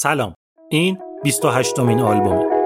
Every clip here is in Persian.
سلام. این 28 مین آلبومه.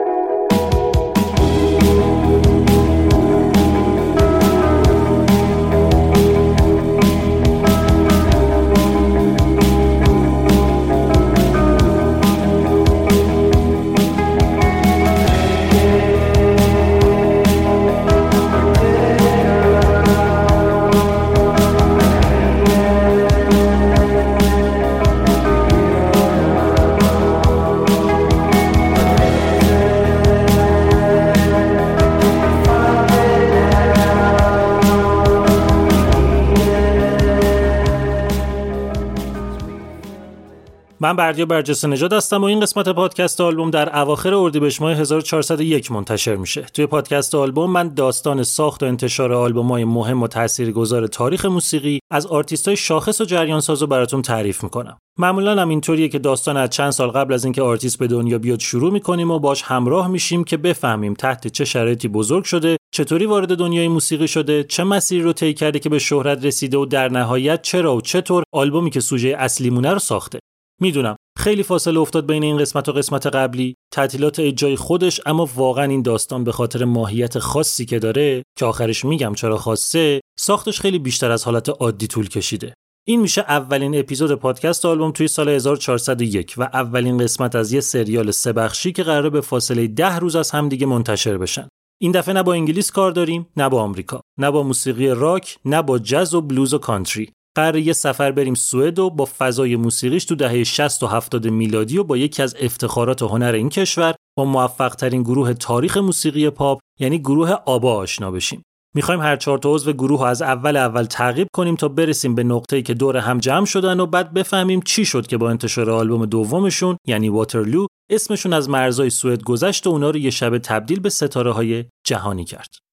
من بردیا برجسته نژاد هستم و این قسمت پادکست آلبوم در اواخر اردیبهشت ماه 1401 منتشر میشه. توی پادکست آلبوم من داستان ساخت و انتشار آلبوم‌های مهم و تاثیرگذار تاریخ موسیقی از آرتیست‌های شاخص و جریان ساز براتون تعریف می‌کنم. معمولا هم اینطوریه که داستان از چند سال قبل از اینکه آرتیست به دنیا بیاد شروع می‌کنیم و باش همراه میشیم که بفهمیم تحت چه شرایطی بزرگ شده چطوری وارد دنیای موسیقی شده چه مسیری رو طی کرده که به شهرت رسیده و در نهایت چرا و چطور آلبومی که سوژه اصلیمونه رو ساخته می‌دونم. خیلی فاصله افتاد بین این قسمت و قسمت قبلی. تعطیلات اجرای خودش اما واقعا این داستان به خاطر ماهیت خاصی که داره که آخرش میگم چرا خاصه ساختش خیلی بیشتر از حالت عادی طول کشیده. این میشه اولین اپیزود پادکست آلبوم توی سال 1401 و اولین قسمت از یه سریال سه بخشی که قراره به فاصله ده روز از همدیگه منتشر بشن. این دفعه نه با انگلیس کار داریم نه با آمریکا نه با موسیقی راک نه با جز و بلوز و کانتری. قرار یه سفر بریم سوئد و با فضای موسیقیش تو دهه 60 و 70 میلادی و با یکی از افتخارات هنر این کشور با موفق ترین گروه تاریخ موسیقی پاپ یعنی گروه آبا آشنا بشیم. می‌خوایم هر چهار تا عضو گروه از اول اول تعقیب کنیم تا برسیم به نقطه‌ای که دور هم جمع شدن و بعد بفهمیم چی شد که با انتشار آلبوم دومشون یعنی واترلو اسمشون از مرزای سوئد گذشت و اونا رو یه شب تبدیل به ستاره های جهانی کرد.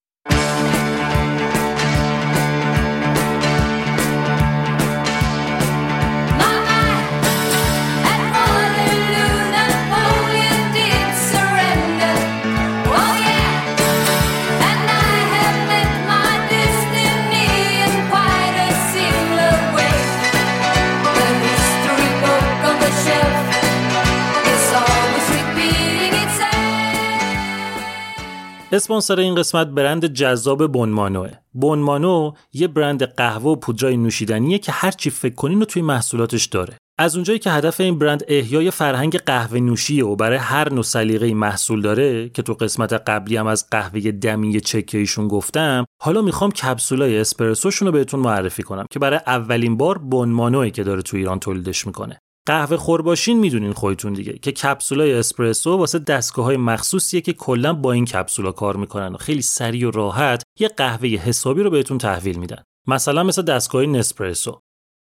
اسپانسر این قسمت برند جذاب بونمانوه. بونمانو یه برند قهوه و پودرای نوشیدنیه که هر چی فکر کنین رو توی محصولاتش داره. از اونجایی که هدف این برند احیای فرهنگ قهوه نوشیه و برای هر نوع سلیقه محصول داره که تو قسمت قبلی هم از قهوه دمی چکیشون گفتم حالا می‌خوام کپسولای اسپرسوشون رو بهتون معرفی کنم که برای اولین بار بونمانوه که داره تو ایران تولیدش می‌کنه قهوه خور باشین می‌دونین خودتون دیگه که کپسولای اسپرسو واسه دستگاه های مخصوصیه که کلا با این کپسولا کار می‌کنن و خیلی سریع و راحت یه قهوه حسابی رو بهتون تحویل میدن. مثلا مثل دستگاه نسپرسو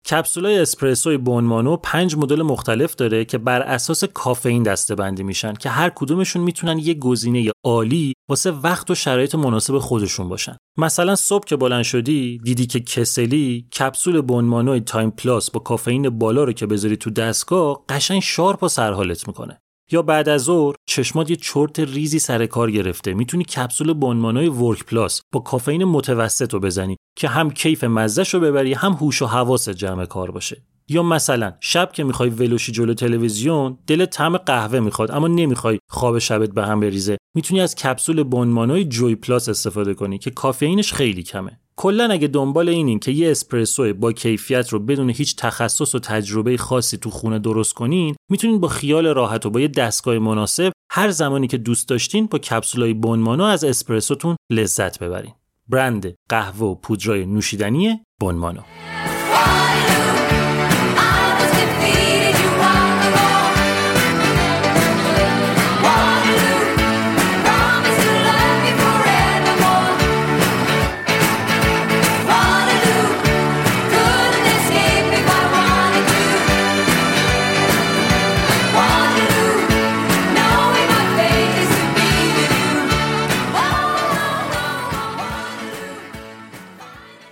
کپسولای اسپرسوی بونمانو پنج مدل مختلف داره که بر اساس کافئین دسته بندی میشن که هر کدومشون می‌تونن یه گزینه عالی واسه وقت و شرایط مناسب خودشون باشن. مثلا صبح که بلند شدی دیدی که کسلی کپسول بونمانوی تایم پلاس با کافئین بالا رو که بذاری تو دستگاه قشنگ sharp و سرحالت می‌کنه. یا بعد از ظهر چشمات یه چرت ریزی سر کار گرفته. می‌تونی کپسول بونمانوی ورک پلاس با کافئین متوسط رو بزنی که هم کیف مزهش رو ببری هم هوش و حواس جمع کار باشه. یا مثلا شب که می‌خوای ولوشی جلو تلویزیون دل طعم قهوه می‌خواد اما نمی‌خوای خواب شبت به هم بریزه. می‌تونی از کپسول بنمانای جوی پلاس استفاده کنی که کافئینش خیلی کمه. کلا اگه دنبال اینین که یه اسپرسو با کیفیت رو بدون هیچ تخصص و تجربه خاصی تو خونه درست کنین می‌تونین با خیال راحت و با یه دستگاه مناسب هر زمانی که دوست داشتین با کپسولای بونمانو از اسپرسوتون لذت ببرین. برند قهوه و پودرای نوشیدنی بونمانو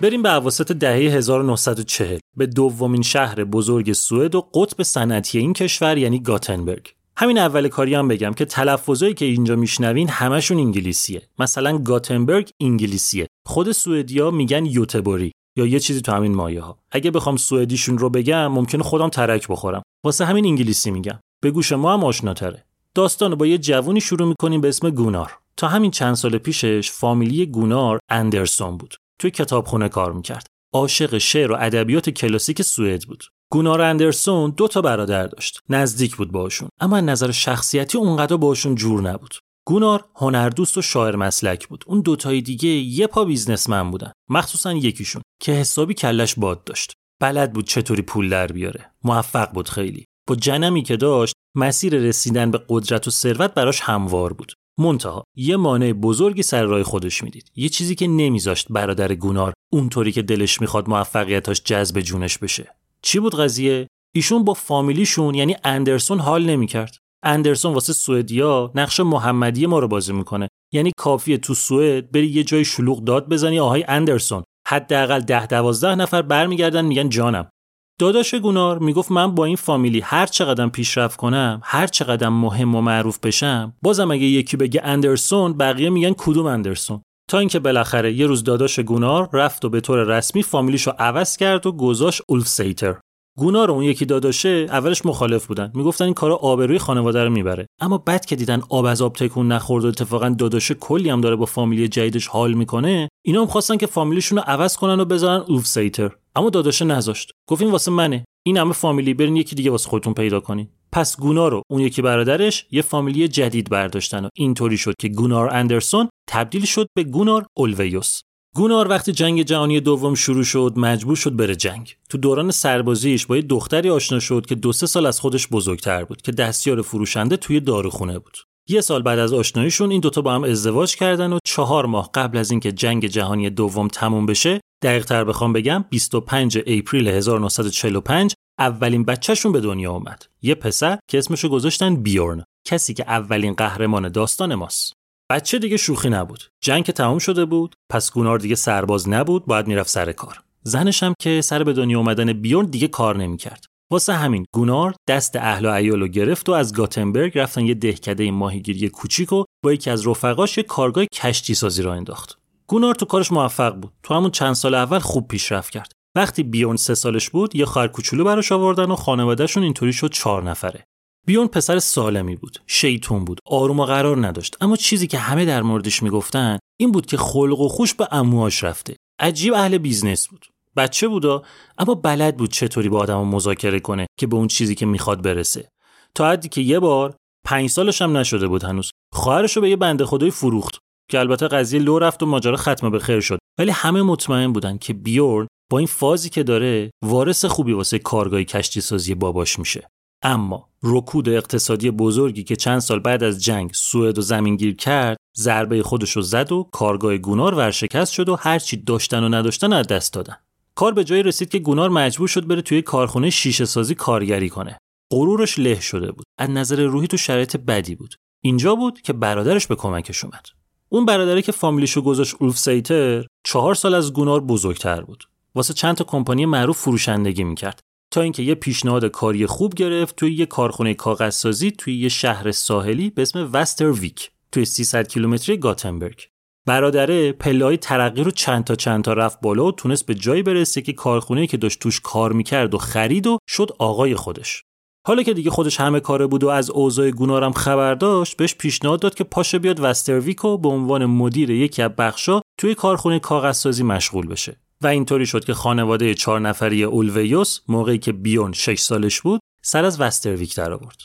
بریم به اواسط دهه 1940 به دومین شهر بزرگ سوئد و قطب صنعتی این کشور یعنی گاتنبرگ. همین اول کاری هم بگم که تلفظایی که اینجا میشنوین همشون انگلیسیه. مثلا گاتنبرگ انگلیسیه. خود سوئدیا میگن یوتبوری یا یه چیزی تو همین مایه ها. اگه بخوام سوئدیشون رو بگم ممکنه خودم ترک بخورم. واسه همین انگلیسی میگم. به گوش ما هم آشناتره. داستان با یه جوونی شروع می‌کنیم به اسم گونار. تا همین چند سال پیشش فامیلی گونار اندرسون بود. توی کتابخونه کار می‌کرد. عاشق شعر و ادبیات کلاسیک سوئد بود. گونار اندرسون دو تا برادر داشت. نزدیک بود باشون. اما نظر شخصیتی اونقدر باشون جور نبود. گونار هنردوست و شاعر مسلک بود. اون دوتای دیگه یه پا بیزنسمن بودن. مخصوصا یکیشون که حسابی کلش باد داشت. بلد بود چطوری پول در بیاره. موفق بود خیلی. با جنمی که داشت مسیر رسیدن به قدرت و ثروت براش هموار بود. منتها یه مانع بزرگی سر راه خودش می‌دید. یه چیزی که نمیذاشت برادر گونار اونطوری که دلش می‌خواد موفقیتاش جذب جونش بشه. چی بود قضیه؟ ایشون با فامیلیشون یعنی اندرسون حال نمی‌کرد. اندرسون واسه سوئدیا نقش محمدی ما رو بازی می‌کنه. یعنی کافیه تو سوئد بری یه جای شلوغ داد بزنی آهای اندرسون. حداقل ده دوازده نفر برمیگردن میگن جانم. داداش گونار می‌گفت من با این فامیلی هر چقدر پیشرفت کنم هر چقدر مهم و معروف بشم بازم اگه یکی بگه اندرسون بقیه میگن کدوم اندرسون؟ تا اینکه بالاخره یه روز داداش گونار رفت و به طور رسمی فامیلیشو عوض کرد و گذاشت اولف سیتر گونار اون یکی داداشه اولش مخالف بودن. می‌گفتن این کارا آبروی خانواده رو می‌بره. اما بعد که دیدن آب از آب تکون نخورد و اتفاقا داداشه کلی هم داره با فامیلی جدیدش حال می‌کنه اینا هم خواستن که فامیلیشون رو عوض کنن و بذارن اولف سیتر اما داداشه نذاشت. گفت این واسه منه. این همه فامیلی برین یکی دیگه واسه خودتون پیدا کنین. پس گونار رو اون یکی برادرش یه فامیلی جدید برداشتن و اینطوری شد که گونار اندرسون تبدیل شد به گونار اولویوس. گونار وقتی جنگ جهانی دوم شروع شد مجبور شد بره جنگ. تو دوران سربازیش با یه دختری آشنا شد که دو سه سال از خودش بزرگتر بود که دستیار فروشنده توی داروخونه بود. یه سال بعد از آشناییشون این دوتا با هم ازدواج کردن و چهار ماه قبل از اینکه جنگ جهانی دوم تموم بشه دقیق تر بخوام بگم 25 اپریل 1945 اولین بچهشون به دنیا اومد. یه پسر که اسمشو گذاشتن بیورن کسی که اولین قهرمان داستان ماست. بچه دیگه شوخی نبود. جنگ که تموم شده بود پس گونار دیگه سرباز نبود باید می‌رفت سر کار. زنش که سر به دنیا اومدن بیورن دیگه کار نمی‌کرد. واسه همین گونار دست اهل و عیال گرفت و از گاتنبرگ رفتن یه دهکده ماهیگیری کوچیک و با یکی از رفقاش یه کارگاه کشتی سازی را انداخت. گونار تو کارش موفق بود. تو همون چند سال اول خوب پیشرفت کرد. وقتی بیورن سه سالش بود یه خواهر کوچولو براش آوردن و خانوادهشون اینطوری شد چهار نفره. بیورن پسر سالمی بود. شیطون بود. آروم و قرار نداشت. اما چیزی که همه در موردش می‌گفتن این بود که خلق و خوش به عمواش رفته. عجیب اهل بیزنس بود. بچه بودا اما بلد بود چطوری با آدم مذاکره کنه که به اون چیزی که می‌خواد برسه. تا حدی که یه بار پنج سالش هم نشده بود هنوز خواهرش رو به یه بنده خدایی فروخت که البته قضیه لو رفت و ماجرا ختم به خیر شد. ولی همه مطمئن بودن که بیورن با این فازی که داره وارث خوبی واسه کارگاه کشتی سازی باباش میشه. اما رکود اقتصادی بزرگی که چند سال بعد از جنگ سوئد و زمینگیر کرد ضربه خودش رو زد و کارگاه گونار ورشکست شد و هرچی داشتن و نداشتن از دست دادن. کار به جایی رسید که گونار مجبور شد بره توی کارخونه شیشه سازی کارگری کنه. غرورش له شده بود. از نظر روحی تو شرایط بدی بود. اینجا بود که برادرش به کمکش اومد. اون برادری که فامیلیشو گذاشت اولف سیتر چهار سال از گونار بزرگتر بود. واسه چند تا کمپانی معروف فروشندگی می‌کرد. تا اینکه یه پیشنهاد کاری خوب گرفت توی یه کارخونه کاغذسازی توی یه شهر ساحلی به اسم وسترویک توی 300 کیلومتری گاتنبرگ. برادره پلای ترقی رو چند تا چند تا رفت بالا و تونست به جایی برسه که کارخونه که داشت توش کار می‌کرد و خرید و شد آقای خودش. حالا که دیگه خودش همه کاره بود و از اوضاع گونارم خبر داشت بهش پیشنهاد داد که پاشه بیاد وسترویکو به عنوان مدیر یکی از بخشا توی کارخونه کاغذسازی مشغول بشه. و اینطوری شد که خانواده چهار نفری اولویوس موقعی که بیون 6 سالش بود سر از وسترویک در آورد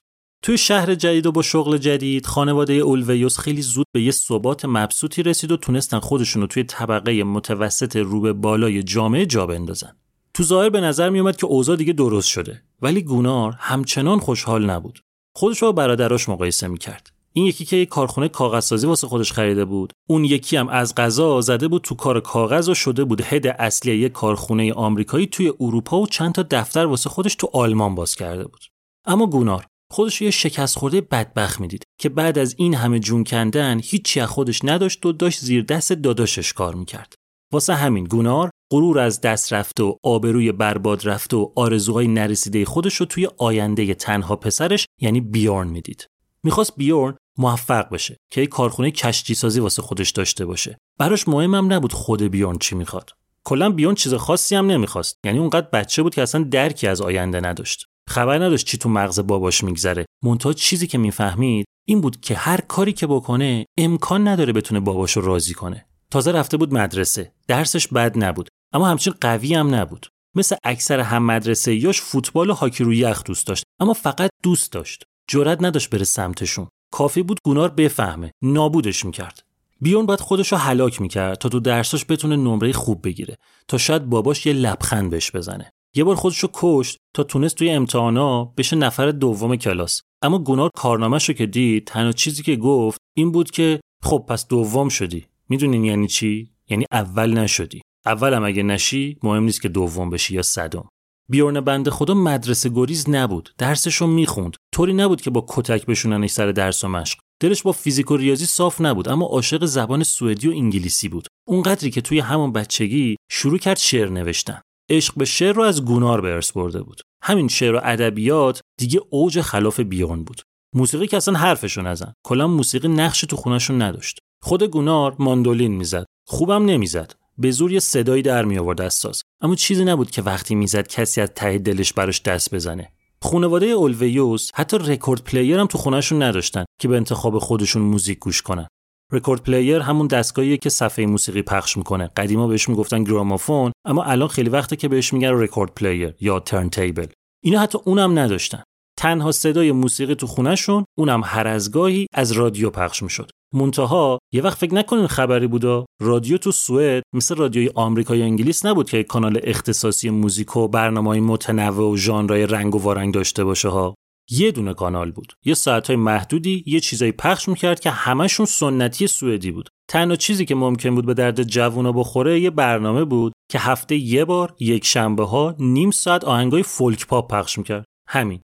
توی شهر جدید و با شغل جدید خانواده اولویوس خیلی زود به یه ثبات مبسوطی رسید و تونستن خودشون رو توی طبقه متوسط رو به بالای جامعه جا بندازن. تو ظاهر به نظر می اومد که اوضاع دیگه درست شده ولی گونار همچنان خوشحال نبود. خودش با برادراش مقایسه می‌کرد. این یکی که یک کارخونه کاغذسازی واسه خودش خریده بود اون یکی هم از غذا زده بود تو کار کاغذ و شده بود هد اصلی یک کارخونه آمریکایی توی اروپا و چند تا دفتر واسه خودش تو آلمان باز کرده بود اما گونار خودش یه شکست خورده بدبخت می‌دید که بعد از این همه جون کندن هیچی از خودش نداشت و داشت زیر دست داداشش کار می‌کرد. واسه همین گونار غرور از دست رفته و آبروی برباد رفته و آرزوهای نرسیده خودش رو توی آینده تنها پسرش یعنی بیورن می‌دید. می‌خواست بیورن موفق بشه که کارخونه کشتی سازی واسه خودش داشته باشه. براش مهمم نبود خود بیورن چی می‌خواد. کلا بیورن چیز خاصی هم نمی‌خواست. یعنی اونقدر بچه بود که اصلا درکی از آینده نداشت. خبر نداشت چی تو مغز باباش میگذره. منتها چیزی که می‌فهمید این بود که هر کاری که بکنه امکان نداره بتونه باباشو راضی کنه. تازه رفته بود مدرسه. درسش بد نبود. اما همچین قوی هم نبود. مثل اکثر هم مدرسه یاش فوتبال و هاکی روی یخ دوست داشت. اما فقط دوست داشت. جرأت نداشت بره سمتشون. کافی بود گونار بفهمه. نابودش می‌کرد. بیون باید خودش رو هلاک می‌کرد تا تو درساش بتونه نمره خوب بگیره. تا شاید باباش یه لبخند بهش بزنه. یه بار خودشو کشت تا تونست توی امتحانا بشه نفر دوم کلاس. اما گونار کارنامهش رو که دید تنها چیزی که گفت این بود که خب پس دوم شدی. می‌دونین یعنی چی؟ یعنی اول نشدی. اولم اگه نشی مهم نیست که دوم بشی یا صدم. بیورن بنده خدا مدرسه گریز نبود. درسشو می‌خوند. طوری نبود که با کتک بشوننش سر درس و مشق. دلش با فیزیک و ریاضی صاف نبود اما عاشق زبان سوئدی و انگلیسی بود. اونقدری که توی همون بچگی شروع کرد شعر نوشتن. عشق به شعر رو از گونار به ارث برده بود. همین شعر و ادبیات دیگه اوج خلاف بیان بود. موسیقی که اصلا حرفشو نزن. کلا موسیقی نقش تو خونشون نداشت. خود گونار ماندولین می‌زد. خوبم نمی‌زد. به زور یه صدایی در می آورد از ساز. اما چیزی نبود که وقتی می‌زد کسی از ته دلش براش دست بزنه. خانواده اولوائوس حتی record player هم تو خونهشون نداشتن که به انتخاب خودشون موزیک گوش کنن. record player همون دستگاهیه که صفحه موسیقی پخش می‌کنه. قدیما بهش می‌گفتن گرامافون اما الان خیلی وقته که بهش میگن record player یا turntable اینا حتی اونم نداشتن. تنها صدای موسیقی تو خونهشون اونم هر از گاهی از رادیو پخش می‌شد. منتها یه وقت فکر نکنین خبری بودا رادیو تو سوئد مثل رادیوی آمریکا یا انگلیس نبود که کانال اختصاصی موزیک و برنامه‌های متنوع و ژانرهای رنگ و وارنگ داشته باشه ها؟ یه دونه کانال بود. یه ساعتهای محدودی یه چیزایی پخش می‌کرد که همشون سنتی سوئدی بود. تنها چیزی که ممکن بود به درد جوونا بخوره یه برنامه بود که هفته یه بار یک شنبه ها نیم ساعت آهنگای فولک پاپ پخش می‌کرد. همین.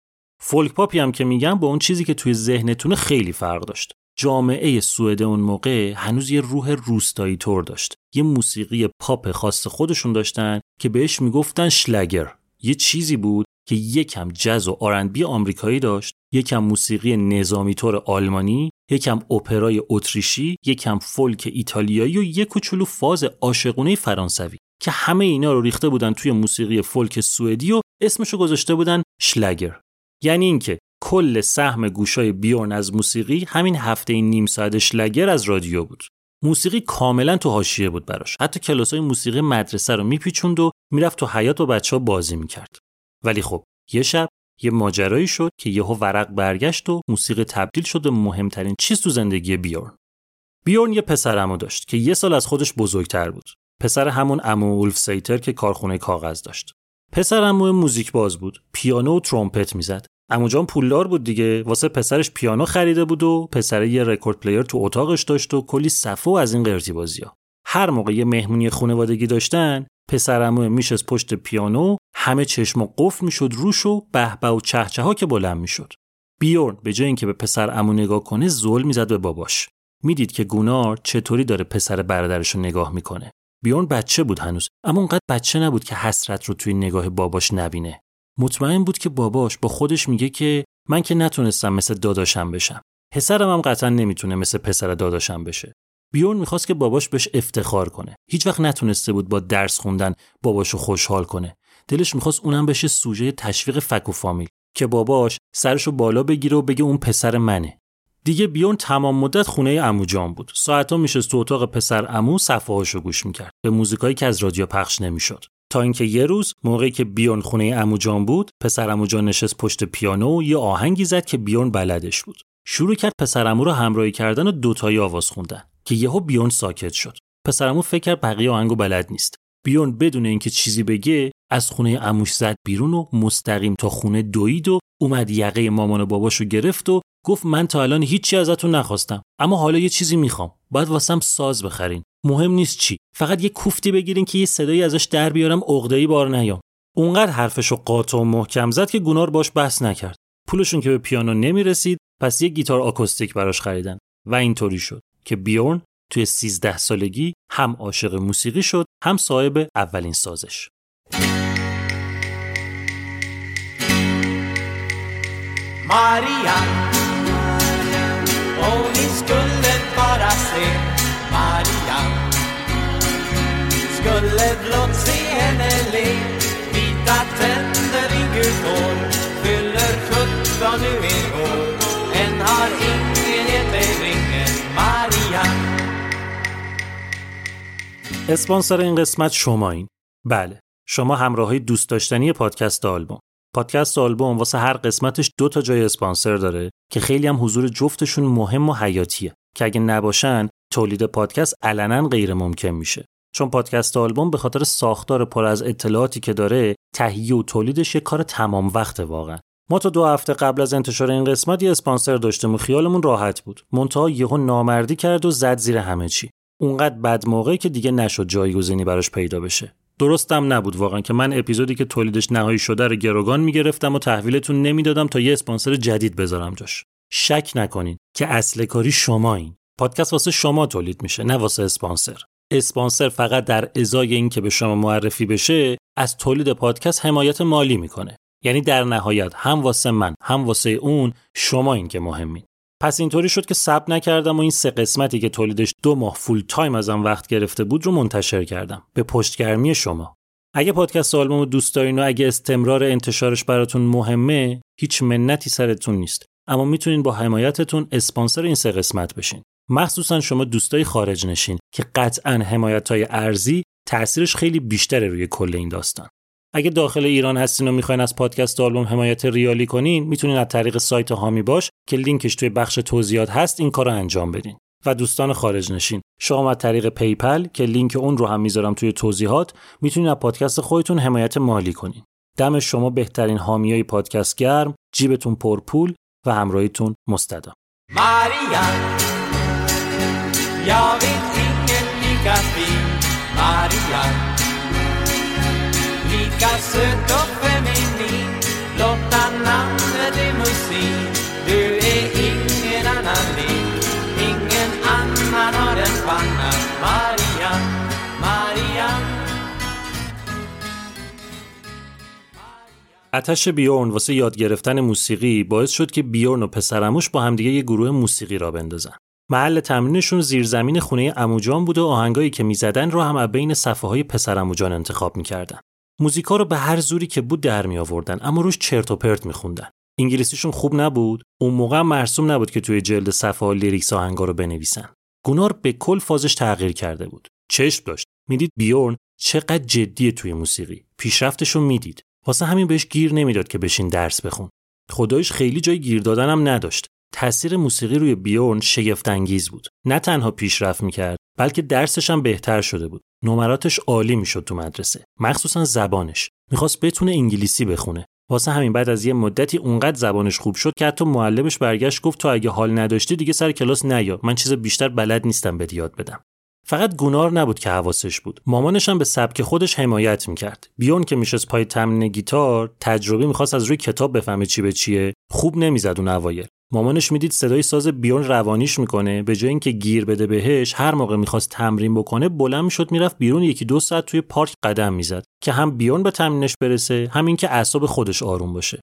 فولک پاپی هم که میگم با اون چیزی که توی ذهنتون خیلی فرق داشت. جامعه سوئد اون موقع هنوز یه روح روستایی طور داشت. یه موسیقی پاپ خاص خودشون داشتن که بهش می‌گفتن شلگر یه چیزی بود که یکم جز و آرنبی آمریکایی داشت یکم موسیقی نظامی طور آلمانی یکم اپرای اتریشی یکم فولک ایتالیایی و یک کوچولو فاز عاشقونه فرانسوی که همه اینا رو ریخته بودن توی موسیقی فولک سوئدی و اسمشو گذاشته بودن شلگر یعنی اینکه کل سهم گوشای بیورن از موسیقی همین هفته نیم ساعت شلگر از رادیو بود. موسیقی کاملا تو حاشیه بود براش. حتی کلاسای موسیقی مدرسه رو میپیچوند و می‌رفت تو حیات و بچه ها بازی می‌کرد. ولی خب یه شب یه ماجرایی شد که یهو ورق برگشت و موسیقی تبدیل شد به مهمترین چیز تو زندگی بیورن. بیورن یه پسر عمو داشت که یه سال از خودش بزرگتر بود. پسر همون عمو اولف سیتر که کارخونه کاغذ داشت. پسر عمو موزیک باز بود پیانو و ترومپت می‌زد. جان پولدار بود دیگه واسه پسرش پیانو خریده بود و پسر یه record player تو اتاقش داشت و کلی صفحه و از این قرتی بازی ها. هر موقع یه مهمونی خانوادگی داشتن پسرعمو میشست پشت پیانو همه چشما قفل می‌شد روش و به‌به و چه‌چه ها که بلند می‌شد. بیورن به جای اینکه به پسر امو نگاه کنه زل می‌زد به باباش. می‌دید که گونار چطوری داره پسر برادرش رو نگاه می‌کنه. بیورن بچه بود هنوز اما اونقدر بچه نبود که حسرت رو توی نگاه باباش نبینه. مطمئن بود که باباش با خودش میگه که من که نتونستم مثل داداشم بشم. پسرم هم قطعا نمی‌تونه مثل پسر داداشم بشه. بیورن می‌خواست که باباش بهش افتخار کنه. هیچ وقت نتونسته بود با درس خوندن باباشو خوشحال کنه. دلش می‌خواست اونم بشه سوژه تشویق فک و فامیل که باباش سرشو بالا بگیره و بگه اون پسر منه. دیگه بیون تمام مدت خونه عمو جان بود. ساعتا میشه تو اتاق پسر عمو صفحه‌هاشو گوش می‌کرد. به موزیکایی که از رادیو پخش نمی‌شد. تا اینکه یه روز موقعی که بیون خونه عمو جان بود پسر عمو جان نشست پشت پیانو و یه آهنگی زد که بیون بلدش بود. شروع کرد پسر عمو رو همراهی کردن و دوتایی آواز خوندن. که یهو بیون ساکت شد. پسر عمو فکر کرد بقیه آهنگو بلد نیست. بیون بدون اینکه چیزی بگه از خونه عموش زد بیرون و مستقیم تا خونه دوید و اومد یقه مامان و باباشو گرفت و گفت من تا الان هیچی ازتون نخواستم. اما حالا یه چیزی می‌خوام. باید واسم ساز بخرین. مهم نیست چی. فقط یه کوفتی بگیرین که یه صدایی ازش در بیارم عقده‌ای بار نیام. اونقدر حرفشو قاطع و محکم زد که گونار باش بحث نکرد. پولشون که به پیانو نمی‌رسید پس یه گیتار آکوستیک براش خریدن. و اینطوری شد. که بیورن توی 13 سالگی هم عاشق موسیقی شد هم صاحب اولین سازش. ماریا اسپانسر این قسمت شمایین. بله شما همراهی دوست داشتنی پادکست آلبوم. پادکست آلبوم واسه هر قسمتش دو تا جای اسپانسر داره که خیلی هم حضور جفتشون مهم و حیاتیه. که اگه نباشن تولید پادکست علنا غیر ممکن میشه. چون پادکست آلبوم به خاطر ساختار پر از اطلاعاتی که داره تهیه و تولیدش یه کار تمام وقت واقعا. ما تا دو هفته قبل از انتشار این قسمت یه اسپانسر داشتیم و خیالمون راحت بود. منتها یهو نامردی کرد و زد زیر همه چی. اونقدر بد موقعی که دیگه نشد جایگزینی براش پیدا بشه. درستم نبود واقعا که من اپیزودی که تولیدش نهایی شده رو گروگان می‌گرفتم و تحویلتون نمی‌دادم تا یه اسپانسر جدید بذارم جاش. شک نکنین که اصل کاری این پادکست واسه شما تولید میشه نه واسه اسپانسر. اسپانسر فقط در ازای اینکه به شما معرفی بشه از تولید پادکست حمایت مالی می‌کنه. یعنی در نهایت هم واسه من هم واسه اون شما این که مهمین. پس اینطوری شد که صبر نکردم و این سه قسمتی که تولیدش دو ماه full time ازم وقت گرفته بود رو منتشر کردم. به پشتگرمی شما. اگه پادکست آلبوم دوست دارین و اگه استمرار انتشارش براتون مهمه هیچ منتی سرتون نیست. اما می‌تونین با حمایتتون اسپانسر این سه قسمت بشین. مخصوصا شما دوستای خارج نشین که قطعا حمایت ارزی تاثیرش خیلی بیشتره روی کل این داستان. اگه داخل ایران هستین و می‌خواین از پادکست آلبوم حمایت ریالی کنین می‌تونین از طریق سایت حامی باش که لینکش توی بخش توضیحات هست این کار رو انجام بدین و دوستان خارج نشین. شما از طریق PayPal که لینک اون رو هم می‌ذارم توی توضیحات می‌تونین از پادکست خودتون حمایت مالی کنین. دم شما بهترین حامیای پادکست گرم جیبتون پرپول و همراهیتون مستدام. lika fin Maria söt och feminin namnet är musik Du är ingen annan lik Ingen annan har en panna Maria, Maria اتش بیورن واسه یاد گرفتن موسیقی باعث شد که بیورن و پسرموش با همدیگه یه گروه موسیقی را بندازن. محل تمرینشون زیرزمین خونه اموجان بود و آهنگایی که می‌زدن رو هم بین صفحه های پسر اموجان انتخاب می‌کردن. موزیکا رو به هر زوری که بود در می آوردن اما روش چرت و پرت میخوندن انگلیسیشون خوب نبود اون موقع مرسوم نبود که توی جلد صفحه ها lyrics آهنگا رو بنویسن. گونار به کل فازش تغییر کرده بود. چشم داشت. می‌دید بیورن چقدر جدیه توی موسیقی. پیشرفتش رو می‌دید. واسه همین بهش گیر نمی‌داد که بشین درس بخون. خدایش خیلی جای گیر دادنم نداشت. تاثیر موسیقی روی بیورن شگفت انگیز بود. نه تنها پیشرفت می‌کرد بلکه درسش هم بهتر شده بود. نمراتش عالی می‌شد تو مدرسه مخصوصا زبانش. می‌خواست بتونه انگلیسی بخونه. واسه همین بعد از یه مدتی اونقدر زبانش خوب شد که حتی معلمش برگشت گفت تو اگه حال نداشتی دیگه سر کلاس نیا. من چیز بیشتر بلد نیستم بهت یاد بدم. فقط گونار نبود که حواسش بود. مامانش هم به سبک خودش حمایت می‌کرد. بیون که میشست پای تمرین گیتار تجربی می‌خواست از روی کتاب بفهمه چی به چیه. خوب نمی‌زد اون اوایل. مامانش می‌دید صدای ساز بیون روانیش می‌کنه. به جای اینکه گیر بده بهش هر موقع می‌خواست تمرین بکنه بلند می‌شد می‌رفت بیرون یکی دو ساعت توی پارک قدم می‌زد که هم بیون به تمرینش برسه همین که اعصاب خودش آروم باشه.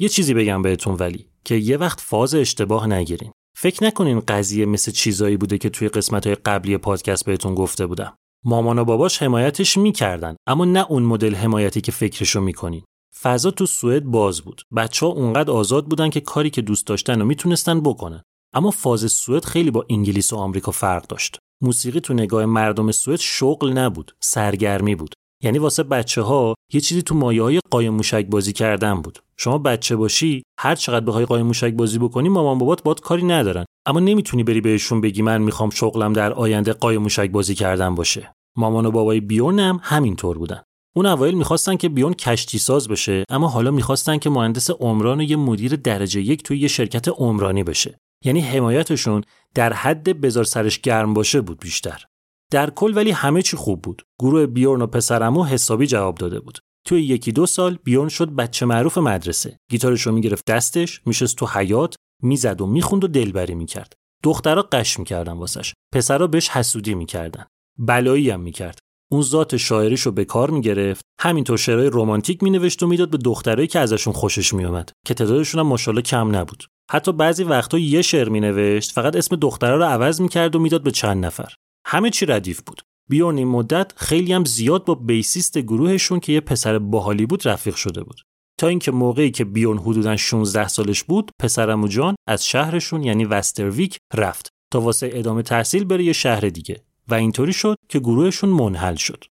یه چیزی بگم بهتون ولی که یه وقت فاز اشتباه نگیرین. فکر نکنین قضیه مثل چیزایی بوده که توی قسمت قبلی پادکست بهتون گفته بودم. مامان و باباش حمایتش می‌کردن اما نه اون مدل حمایتی که فکرشو می‌کنین. فضا تو سوئد باز بود. بچه ها اونقدر آزاد بودن که کاری که دوست داشتن و می‌تونستن بکنن. اما فاز سوئد خیلی با انگلیس و آمریکا فرق داشت. موسیقی تو نگاه مردم سوئد شغل نبود سرگرمی بود. یعنی واسه بچه ها یه چیزی تو مایه های قایم موشک بازی کردن بود. شما بچه باشی هر چقدر بخوای قایم موشک بازی بکنی مامان بابات باد کاری ندارن. اما نمی‌تونی بری بهشون بگی من می‌خوام شغلم در آینده قایم موشک بازی کردن باشه. مامان و بابای بیورن هم همینطور بودن. اون اوایل می‌خواستن که بیون کشتی ساز بشه اما حالا می‌خواستن که مهندس عمران و یه مدیر درجه یک توی یه شرکت عمرانی بشه. یعنی حمایتشون در حد بزار سرش گرم باشه بود بیشتر. در کل ولی همه چی خوب بود. گروه بیورن و پسرمو حسابی جواب داده بود. توی یکی دو سال بیورن شد بچه معروف مدرسه. گیتارش رو می‌گرفت دستش میشست تو حیات می‌زد و می‌خوند و دلبری می‌کرد. دخترها قش می‌کردن واسش. پسرا بهش حسودی می‌کردن. بلایی هم می‌کرد. اون ذات شاعریشو به کار می‌گرفت. همینطور شعرهای رمانتیک مینوشت و می‌داد به دخترایی که ازشون خوشش میومد که تعدادشون هم ماشاءالله کم نبود. حتی بعضی وقتا یه شعر مینوشت فقط اسم دختره رو عوض می‌کرد و می‌داد به چند نفر. همه چی ردیف بود. بیورن این مدت خیلی هم زیاد با بیسیست گروهشون که یه پسر باحالی بود رفیق شده بود. تا اینکه موقعی که بیورن حدودا 16 سالش بود پسرمو جان از شهرشون یعنی وسترویک رفت. تا واسه ادامه تحصیل بره یه شهر دیگه. و اینطوری شد که گروهشون منحل شد.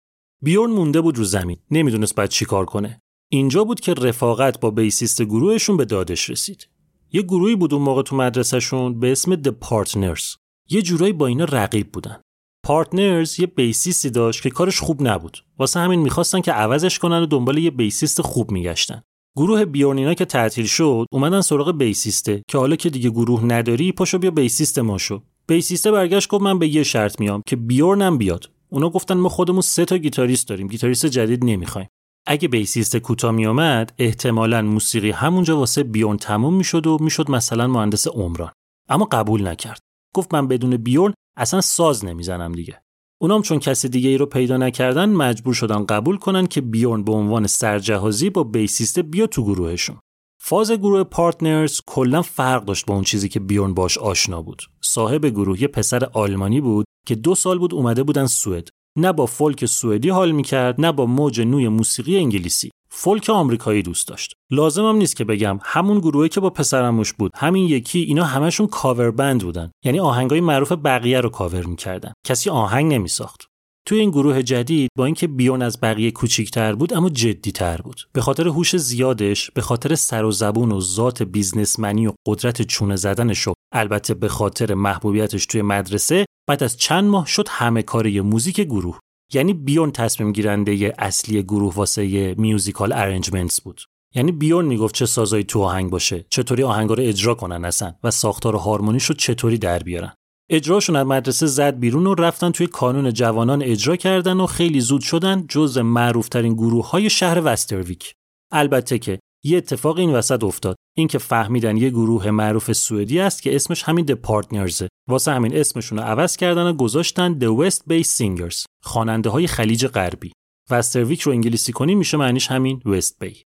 بیورن مونده بود رو زمین، نمی‌دونست بعد چی کار کنه. اینجا بود که رفاقت با bassist گروهشون به دادش رسید. یه گروهی بود اون موقع تو مدرسهشون به اسم The Partners. یه جورایی با اینا رقیب بودن. Partners یه bassist ی داشت که کارش خوب نبود. واسه همین می‌خواستن که عوضش کنن و دنبال یه bassist خوب میگشتن. گروه بیورن اینا که تعطیل شد اومدن سراغ bassist ه که حالا که دیگه گروه نداری پاشو بیا bassist ما شو bassist ه برگشت گفت من به یه شرط میام که بیورنم بیاد. اونا گفتن ما خودمون سه تا گیتاریست داریم. گیتاریست جدید نمی‌خوایم. اگه bassist کوتاه میومد احتمالا موسیقی همونجا واسه بیورن تموم می‌شد و می‌شد مثلا مهندس عمران. اما قبول نکرد. گفت من بدون بیورن اصلا ساز نمی‌زنم دیگه. اونام چون کسی دیگه ای رو پیدا نکردن مجبور شدن قبول کنن که بیورن به عنوان سرجهازی با bassist بیاد تو گروهشون. فاز گروه Partners کلا فرق داشت با اون چیزی که بیورن باش آشنا بود. صاحب گروه یه پسر آلمانی بود که دو سال بود اومده بودن سوئد. نه با فولک سوئدی حال می‌کرد نه با موج نوی موسیقی انگلیسی. فولک آمریکایی دوست داشت. لازمم نیست که بگم همون گروهی که با پسرعموش بود همین یکی اینا همشون cover band بودن. یعنی آهنگای معروف بقیه رو کاور می‌کردن. کسی آهنگ نمیساخت. توی این گروه جدید با اینکه بیورن از بقیه کوچیکتر بود اما جدیتر بود. به خاطر هوش زیادش به خاطر سر و زبون و ذات businessman ی و قدرت چونه زدنش و البته به خاطر محبوبیتش توی مدرسه بعد از چند ماه شد همه کاره‌ی موزیک گروه. یعنی بیورن تصمیم گیرنده اصلی گروه واسه musical arrangements بود. یعنی بیورن می‌گفت چه سازایی تو آهنگ باشه چطوری آهنگا رو اجرا کنن اصلا و ساختار هارمونیش رو چطوری در بیارن. اجراشون از مدرسه زد بیرون و رفتن توی کانون جوانان اجرا کردن و خیلی زود شدن جزء معروفترین گروه های شهر وسترویک. البته که یه اتفاق این وسط افتاد. اینکه فهمیدن یه گروه معروف سوئدی هست که اسمش همین The Partners ه واسه همین اسمشون رو عوض کردن و گذاشتن The West Bay Singers خواننده های خلیج غربی. وسترویک رو انگلیسی کنی میشه معنیش همین وست بی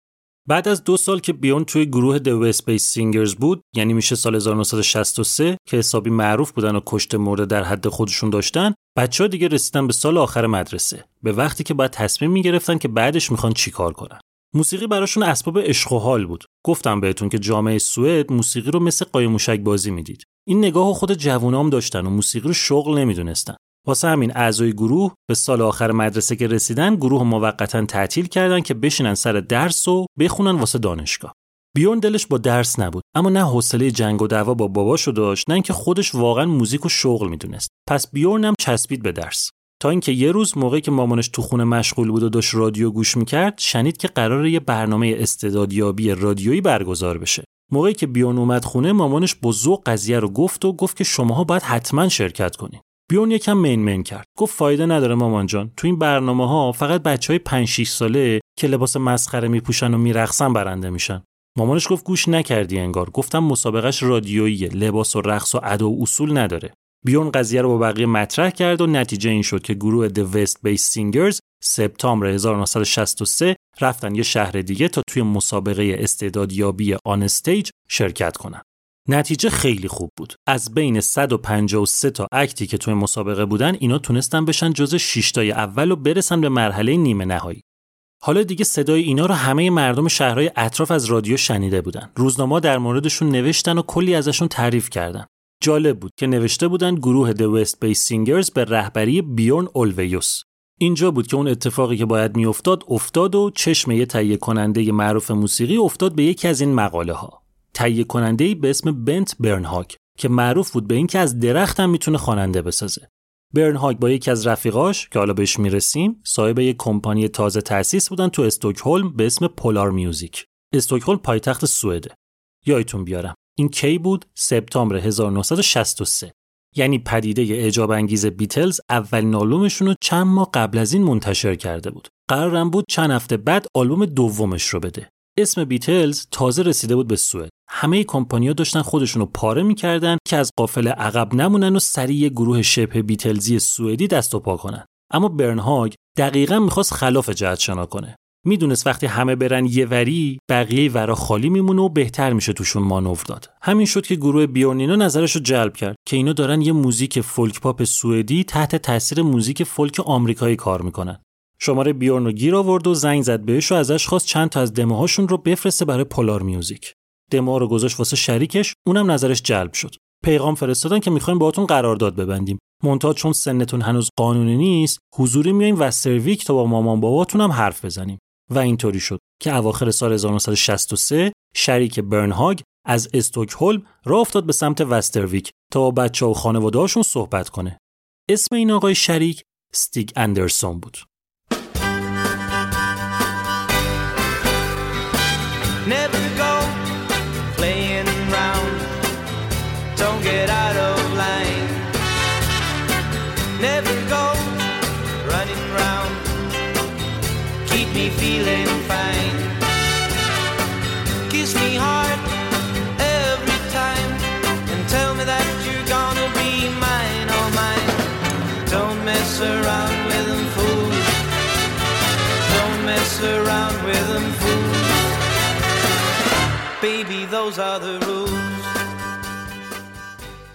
بعد از دو سال که بیون توی گروه وست بیس سینگرز بود یعنی میشه سال 1963 که حسابی معروف بودن و کشته مرده در حد خودشون داشتن بچه ها دیگه رسیدن به سال آخر مدرسه به وقتی که باید تصمیم می‌گرفتن که بعدش می‌خوان چیکار کنن. موسیقی براشون اسباب عشق و حال بود. گفتم بهتون که جامعه سوئد موسیقی رو مثل قایموشک بازی می‌دید. این نگاه خود جوونام داشتن و موسیقی رو شغل نمی‌دونستن. واسه همین اعضای گروه به سال آخر مدرسه که رسیدن گروه موقتا تعطیل کردن که بشینن سر درس و بخونن واسه دانشگاه. بیون دلش با درس نبود اما نه حوصله جنگ و دعوا با باباشو داشت نه اینکه خودش واقعا موزیک و شغل می‌دونست. پس بیورن هم چسبید به درس. تا اینکه یه روز موقعی که مامانش تو خونه مشغول بود و داشت رادیو گوش می‌کرد شنید که قرار یه برنامه استعدادیابی رادیویی برگزار بشه. موقعی که بیون اومد خونه مامانش با ذوق قضیه رو گفت و گفت که شماها باید حتما شرکت کنین. بیورن یکم من من کرد. گفت فایده نداره مامان جان. تو این برنامه ها فقط بچه های 5 6 ساله که لباس مسخره میپوشن و میرقصن برنده میشن. مامانش گفت گوش نکردی انگار. گفتم مسابقش رادیوییه لباس و رقص و ادا و اصول نداره. بیورن قضیه رو با بقیه مطرح کرد و نتیجه این شد که گروه The West Bay Singers سپتامبر 1963 رفتن یه شهر دیگه تا توی مسابقه استعدادیابی On Stage شرکت کنن. نتیجه خیلی خوب بود. از بین 153 تا اکتی که توی مسابقه بودن اینا تونستن بشن جز 6 تای اول و برسن به مرحله نیمه نهایی. حالا دیگه صدای اینا رو همه مردم شهرهای اطراف از رادیو شنیده بودن. روزنامه در موردشون نوشتن و کلی ازشون تعریف کردن. جالب بود که نوشته بودن گروه The West Bay Singers به رهبری بیورن اولویوس. اینجا بود که اون اتفاقی که باید میافتاد افتاد و چشم یه تهیه کننده معروف موسیقی افتاد به یکی از این مقاله ها. تهیه کننده به اسم بنت برنهاگ که معروف بود به اینکه از درخت هم می‌تونه خواننده بسازه. برنهاگ با یکی از رفیقاش که حالا بهش می‌رسیم صاحب یک کمپانی تازه تأسیس بودن تو استکهلم به اسم پولار میوزیک. استکهلم پایتخت سوئده. یایتون بیارم. این کی بود؟ سپتامبر 1963. یعنی پدیده اعجاب انگیز بیتلز اولین آلبومشون رو چند ماه قبل از این منتشر کرده بود. قرارم بود چند هفته بعد آلبوم دومش رو بده. اسم بیتلز تازه رسیده بود به سوئد. همه کمپانیا داشتن خودشونو پاره می‌کردن که از قافل عقب نمونن و سریع گروه شبه بیتلزی سوئدی دست و پا کنن. اما برنهاگ دقیقا می‌خواست خلاف جهت شنا کنه. می‌دونست وقتی همه برن یه وری بقیه ورا خالی میمونه و بهتر میشه توشون مانور داد همین شد که گروه بیورنینا نظرش رو جلب کرد که اینا دارن یه موزیک فولک پاپ سوئدی تحت تاثیر موزیک فولک آمریکایی کار می‌کنن شماره بیورن رو گیر آورد و زنگ زد بهش و ازش خواست چند تا از دموهاشون رو بفرسته برای پولار میوزیک دمو رو گذاشت واسه شریکش اونم نظرش جلب شد پیغام فرستادن که می‌خوایم باهاتون قرارداد ببندیم مونتا چون سنتون هنوز قانونی نیست حضوری میایم وسترویک تا با مامان باباتون هم حرف بزنیم و اینطوری شد که اواخر سال 1963 شریک برنهاگ از استوکهلم راه افتاد به سمت وسترویک تا با بچه و خانواده‌هاشون صحبت کنه. اسم این آقای شریک ستیگ اندرسون بود. Feeling fine. Kiss me hard every time and tell me that you're gonna be mine, oh mine. Don't mess around with them fools. Don't mess around with them fools. Baby, those are the.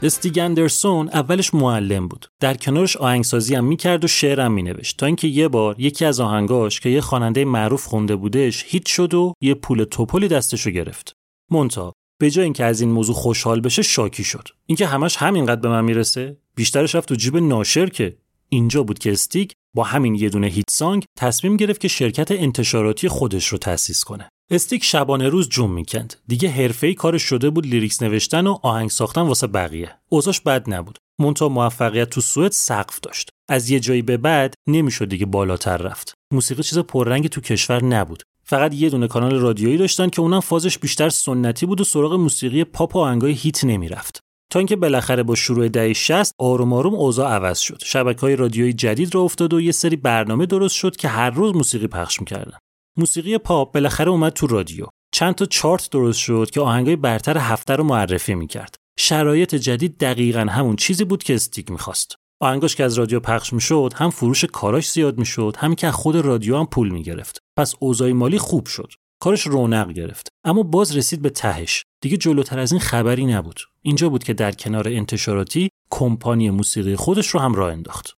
استیگ اندرسون اولش معلم بود. در کنارش آهنگسازی هم می‌کرد و شعرم مینوشت تا اینکه یه بار یکی از آهنگاش که یه خواننده معروف خونده بودش هیت شد و یه پول توپلی دستشو گرفت. منتها به جای اینکه از این موضوع خوشحال بشه شاکی شد. اینکه همش همینقدر به من می‌رسه بیشترش رفت تو جیب ناشر که اینجا بود که استیگ با همین یه دونه hit song تصمیم گرفت که شرکت انتشاراتی خودش رو تأسیس کنه. استیگ شبانه روز جون می‌کند. دیگه حرفه‌ای کارش شده بود lyrics نوشتن و آهنگ ساختن واسه بقیه. اوضاعش بد نبود. منتها موفقیت تو سوئد سقف داشت. از یه جایی به بعد نمی‌شد دیگه بالاتر رفت. موسیقی چیز پررنگی تو کشور نبود. فقط یه دونه کانال رادیویی داشتن که اونم فازش بیشتر سنتی بود و سراغ موسیقی پاپ و آهنگای hit نمی‌رفت. تا اینکه بالاخره با شروع دهه 60 آروم آروم اوضاع عوض شد. شبکه‌های رادیویی جدید را افتاد و یه سری برنامه درست شد که هر روز موسیقی پخش می‌کردن. موسیقی پاپ بالاخره اومد تو رادیو. چند تا چارت درست شد که آهنگای برتر هفته رو معرفی می‌کرد. شرایط جدید دقیقا همون چیزی بود که استیک می‌خواست. آهنگاش که از رادیو پخش می‌شد هم فروش کاراش زیاد می‌شد هم که خود رادیو هم پول می‌گرفت. پس اوضاع مالی خوب شد. کارش رونق گرفت. اما باز رسید به تهش. دیگه جلوتر از این خبری نبود. اینجا بود که در کنار انتشاراتی کمپانی موسیقی خودش رو هم راه انداخت.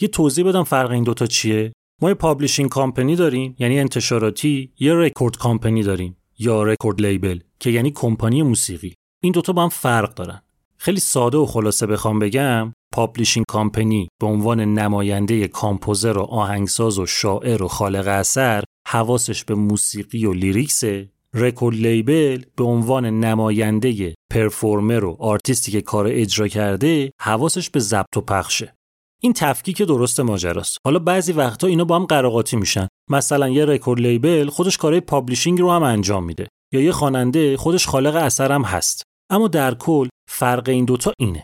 یه توضیح بدم فرق این دوتا چیه؟ ما یه publishing company داریم یعنی انتشاراتی یه record company داریم یا record label که یعنی کمپانی موسیقی. این دوتا با هم فرق دارن. خیلی ساده و خلاصه بخوام بگم publishing company به عنوان نماینده composer و آهنگساز و شاعر و خالق اثر حواسش به موسیقی و lyrics ه record label به عنوان نماینده performer و آرتیستی که کار اجرا کرده حواسش به ضبط و پخشه. این تفکیک درست ماجراست. حالا بعضی وقتا اینا با هم قر و قاطی میشن. مثلا یه record label خودش کارهای publishing رو هم انجام میده. یا یه خواننده خودش خالق اثر هست. اما در کل فرق این دوتا اینه.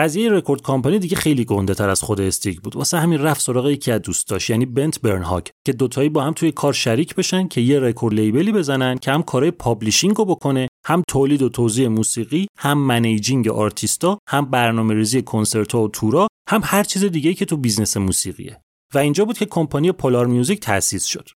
قضیه record company دیگه خیلی گنده تر از خود استیگ بود. واسه همین رفت سراغ یکی از دوستاش یعنی بنت برنهاگ که دوتایی با هم توی کار شریک بشن که یه record label ی بزنن که هم کارهای publishing رو بکنه هم تولید و توزیع موسیقی هم managing آرتیستا هم برنامه ریزی کنسرت و تورا هم هر چیز دیگه که تو business موسیقیه. و اینجا بود که کمپانی Polar Music تأسیس شد.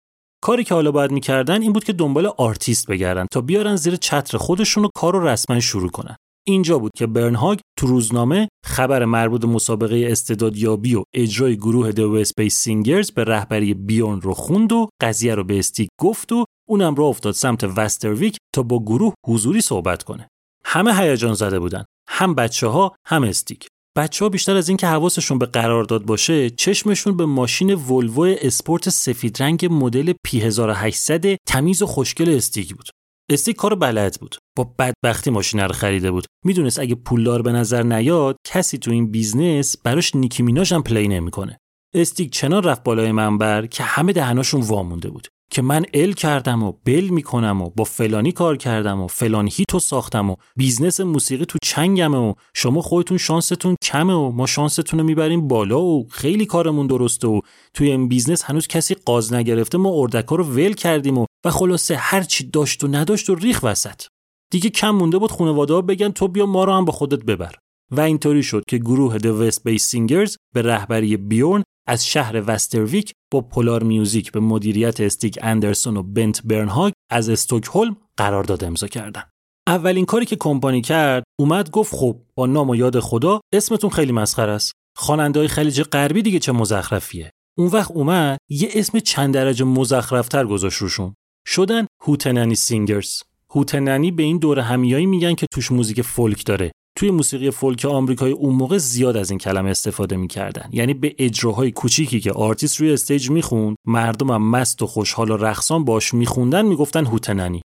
کاری که حالا باید می‌کردن این بود که دنبال آرتیست بگردن تا بیارن زیر چتر خودشون و کار رو رسما شروع کنن. اینجا بود که برنهاگ تو روزنامه خبر مربوط به مسابقه استعدادیابی و اجرای گروه The West Bay Singers به رهبری بیورن رو خوند و قضیه رو به استیگ گفت و اونم راه افتاد سمت وسترویک تا با گروه حضوری صحبت کنه. همه هیجان زده بودن. هم بچه ها هم استیگ. بچه ها بیشتر از اینکه حواسشون به قرارداد باشه چشمشون به ماشین ولوو اسپورت سفید رنگ مدل P1800 تمیز و خوشگل استیگ بود. استیگ کار بلد بود. با بدبختی ماشین رو خریده بود. می‌دونست اگه پولدار به نظر نیاد کسی تو این business براش Nicki Minaj هم play نمی‌کنه. استیگ چنان رفت بالای منبر که همه دهناشون وامونده بود. که من ال کردم و بل می‌کنم و با فلانی کار کردم و فلان hit و ساختم و business موسیقی تو چنگمه و شما خودتون شانستون کمه و ما شانستون رو می‌بریم بالا و خیلی کارمون درسته و توی این business هنوز کسی قاز نگرفته ما اردکا رو ول کردیم و و خلاصه هر چی داشت و نداشت و ریخت وسط. دیگه کم مونده بود خانواده ها بگن تو بیا ما رو هم با خودت ببر. و اینطوری شد که گروه The West Bay Singers به رهبری بیورن از شهر وسترویک با Polar Music به مدیریت استیگ اندرسون و بنت برنهاگ از استکهلم قرارداد امضا کردن. اولین کاری که کمپانی کرد اومد گفت خب با نام و یاد خدا اسمتون خیلی مسخره است. خواننده های خلیج غربی دیگه چه مزخرفیه. اون وقت اومد یه اسم چند درجه مزخرفتر گذاشت روشون. شدن Hootenanny Singers. hootenanny به این دور همیایی میگن که توش موزیک فولک داره توی موسیقی فولک آمریکایی اون موقع زیاد از این کلمه استفاده می‌کردن. یعنی به اجراهای کوچیکی که آرتیست روی stage می‌خوند مردم هم مست و خوشحال و رقصان باش میخوندن می‌گفتن hootenanny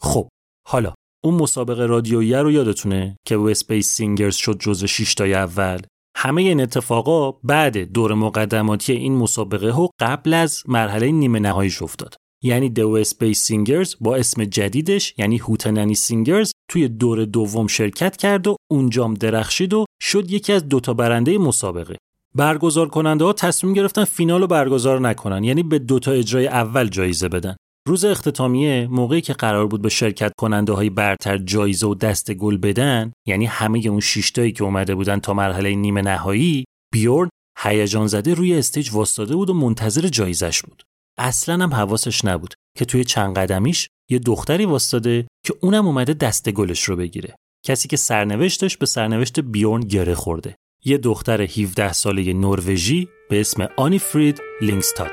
خب حالا اون مسابقه رادیویی رو یادتونه که The West Bay Singers شد جزو 6 تای اول؟ همه این اتفاقا بعد دور مقدماتی این مسابقه و قبل از مرحله نیمه نهاییش افتاد. یعنی The West Bay Singers با اسم جدیدش یعنی Hootenanny Singers توی دور دوم شرکت کرد و اونجام درخشید و شد یکی از دوتا برنده مسابقه. برگزار کننده ها تصمیم گرفتن فینال رو برگزار نکنن یعنی به دوتا اجرای اول جایزه بدن. روز اختتامیه موقعی که قرار بود به شرکت کننده های برتر جایزه و دست گل بدن یعنی همه اون شیشتایی که اومده بودن تا مرحله نیمه نهایی بیورن هیجان زده روی استیج واسطاده بود و منتظر جایزش بود. اصلا هم حواسش نبود که توی چند قدمیش یه دختری واسطاده که اونم اومده دست گلش رو بگیره. کسی که سرنوشتش به سرنوشت بیورن گره خورده. یه دختر 17 ساله نروژی به اسم آنی فرید لینگستاد.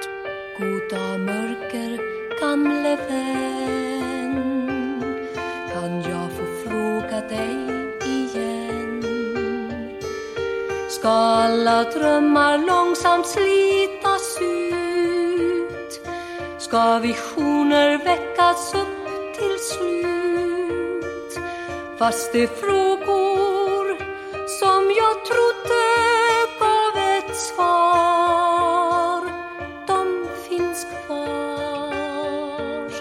Ska alla drömmar långsamt slitas ut? Ska visioner väckas upp till slut? Fast det är frågor som jag trodde gav ett svar De finns kvar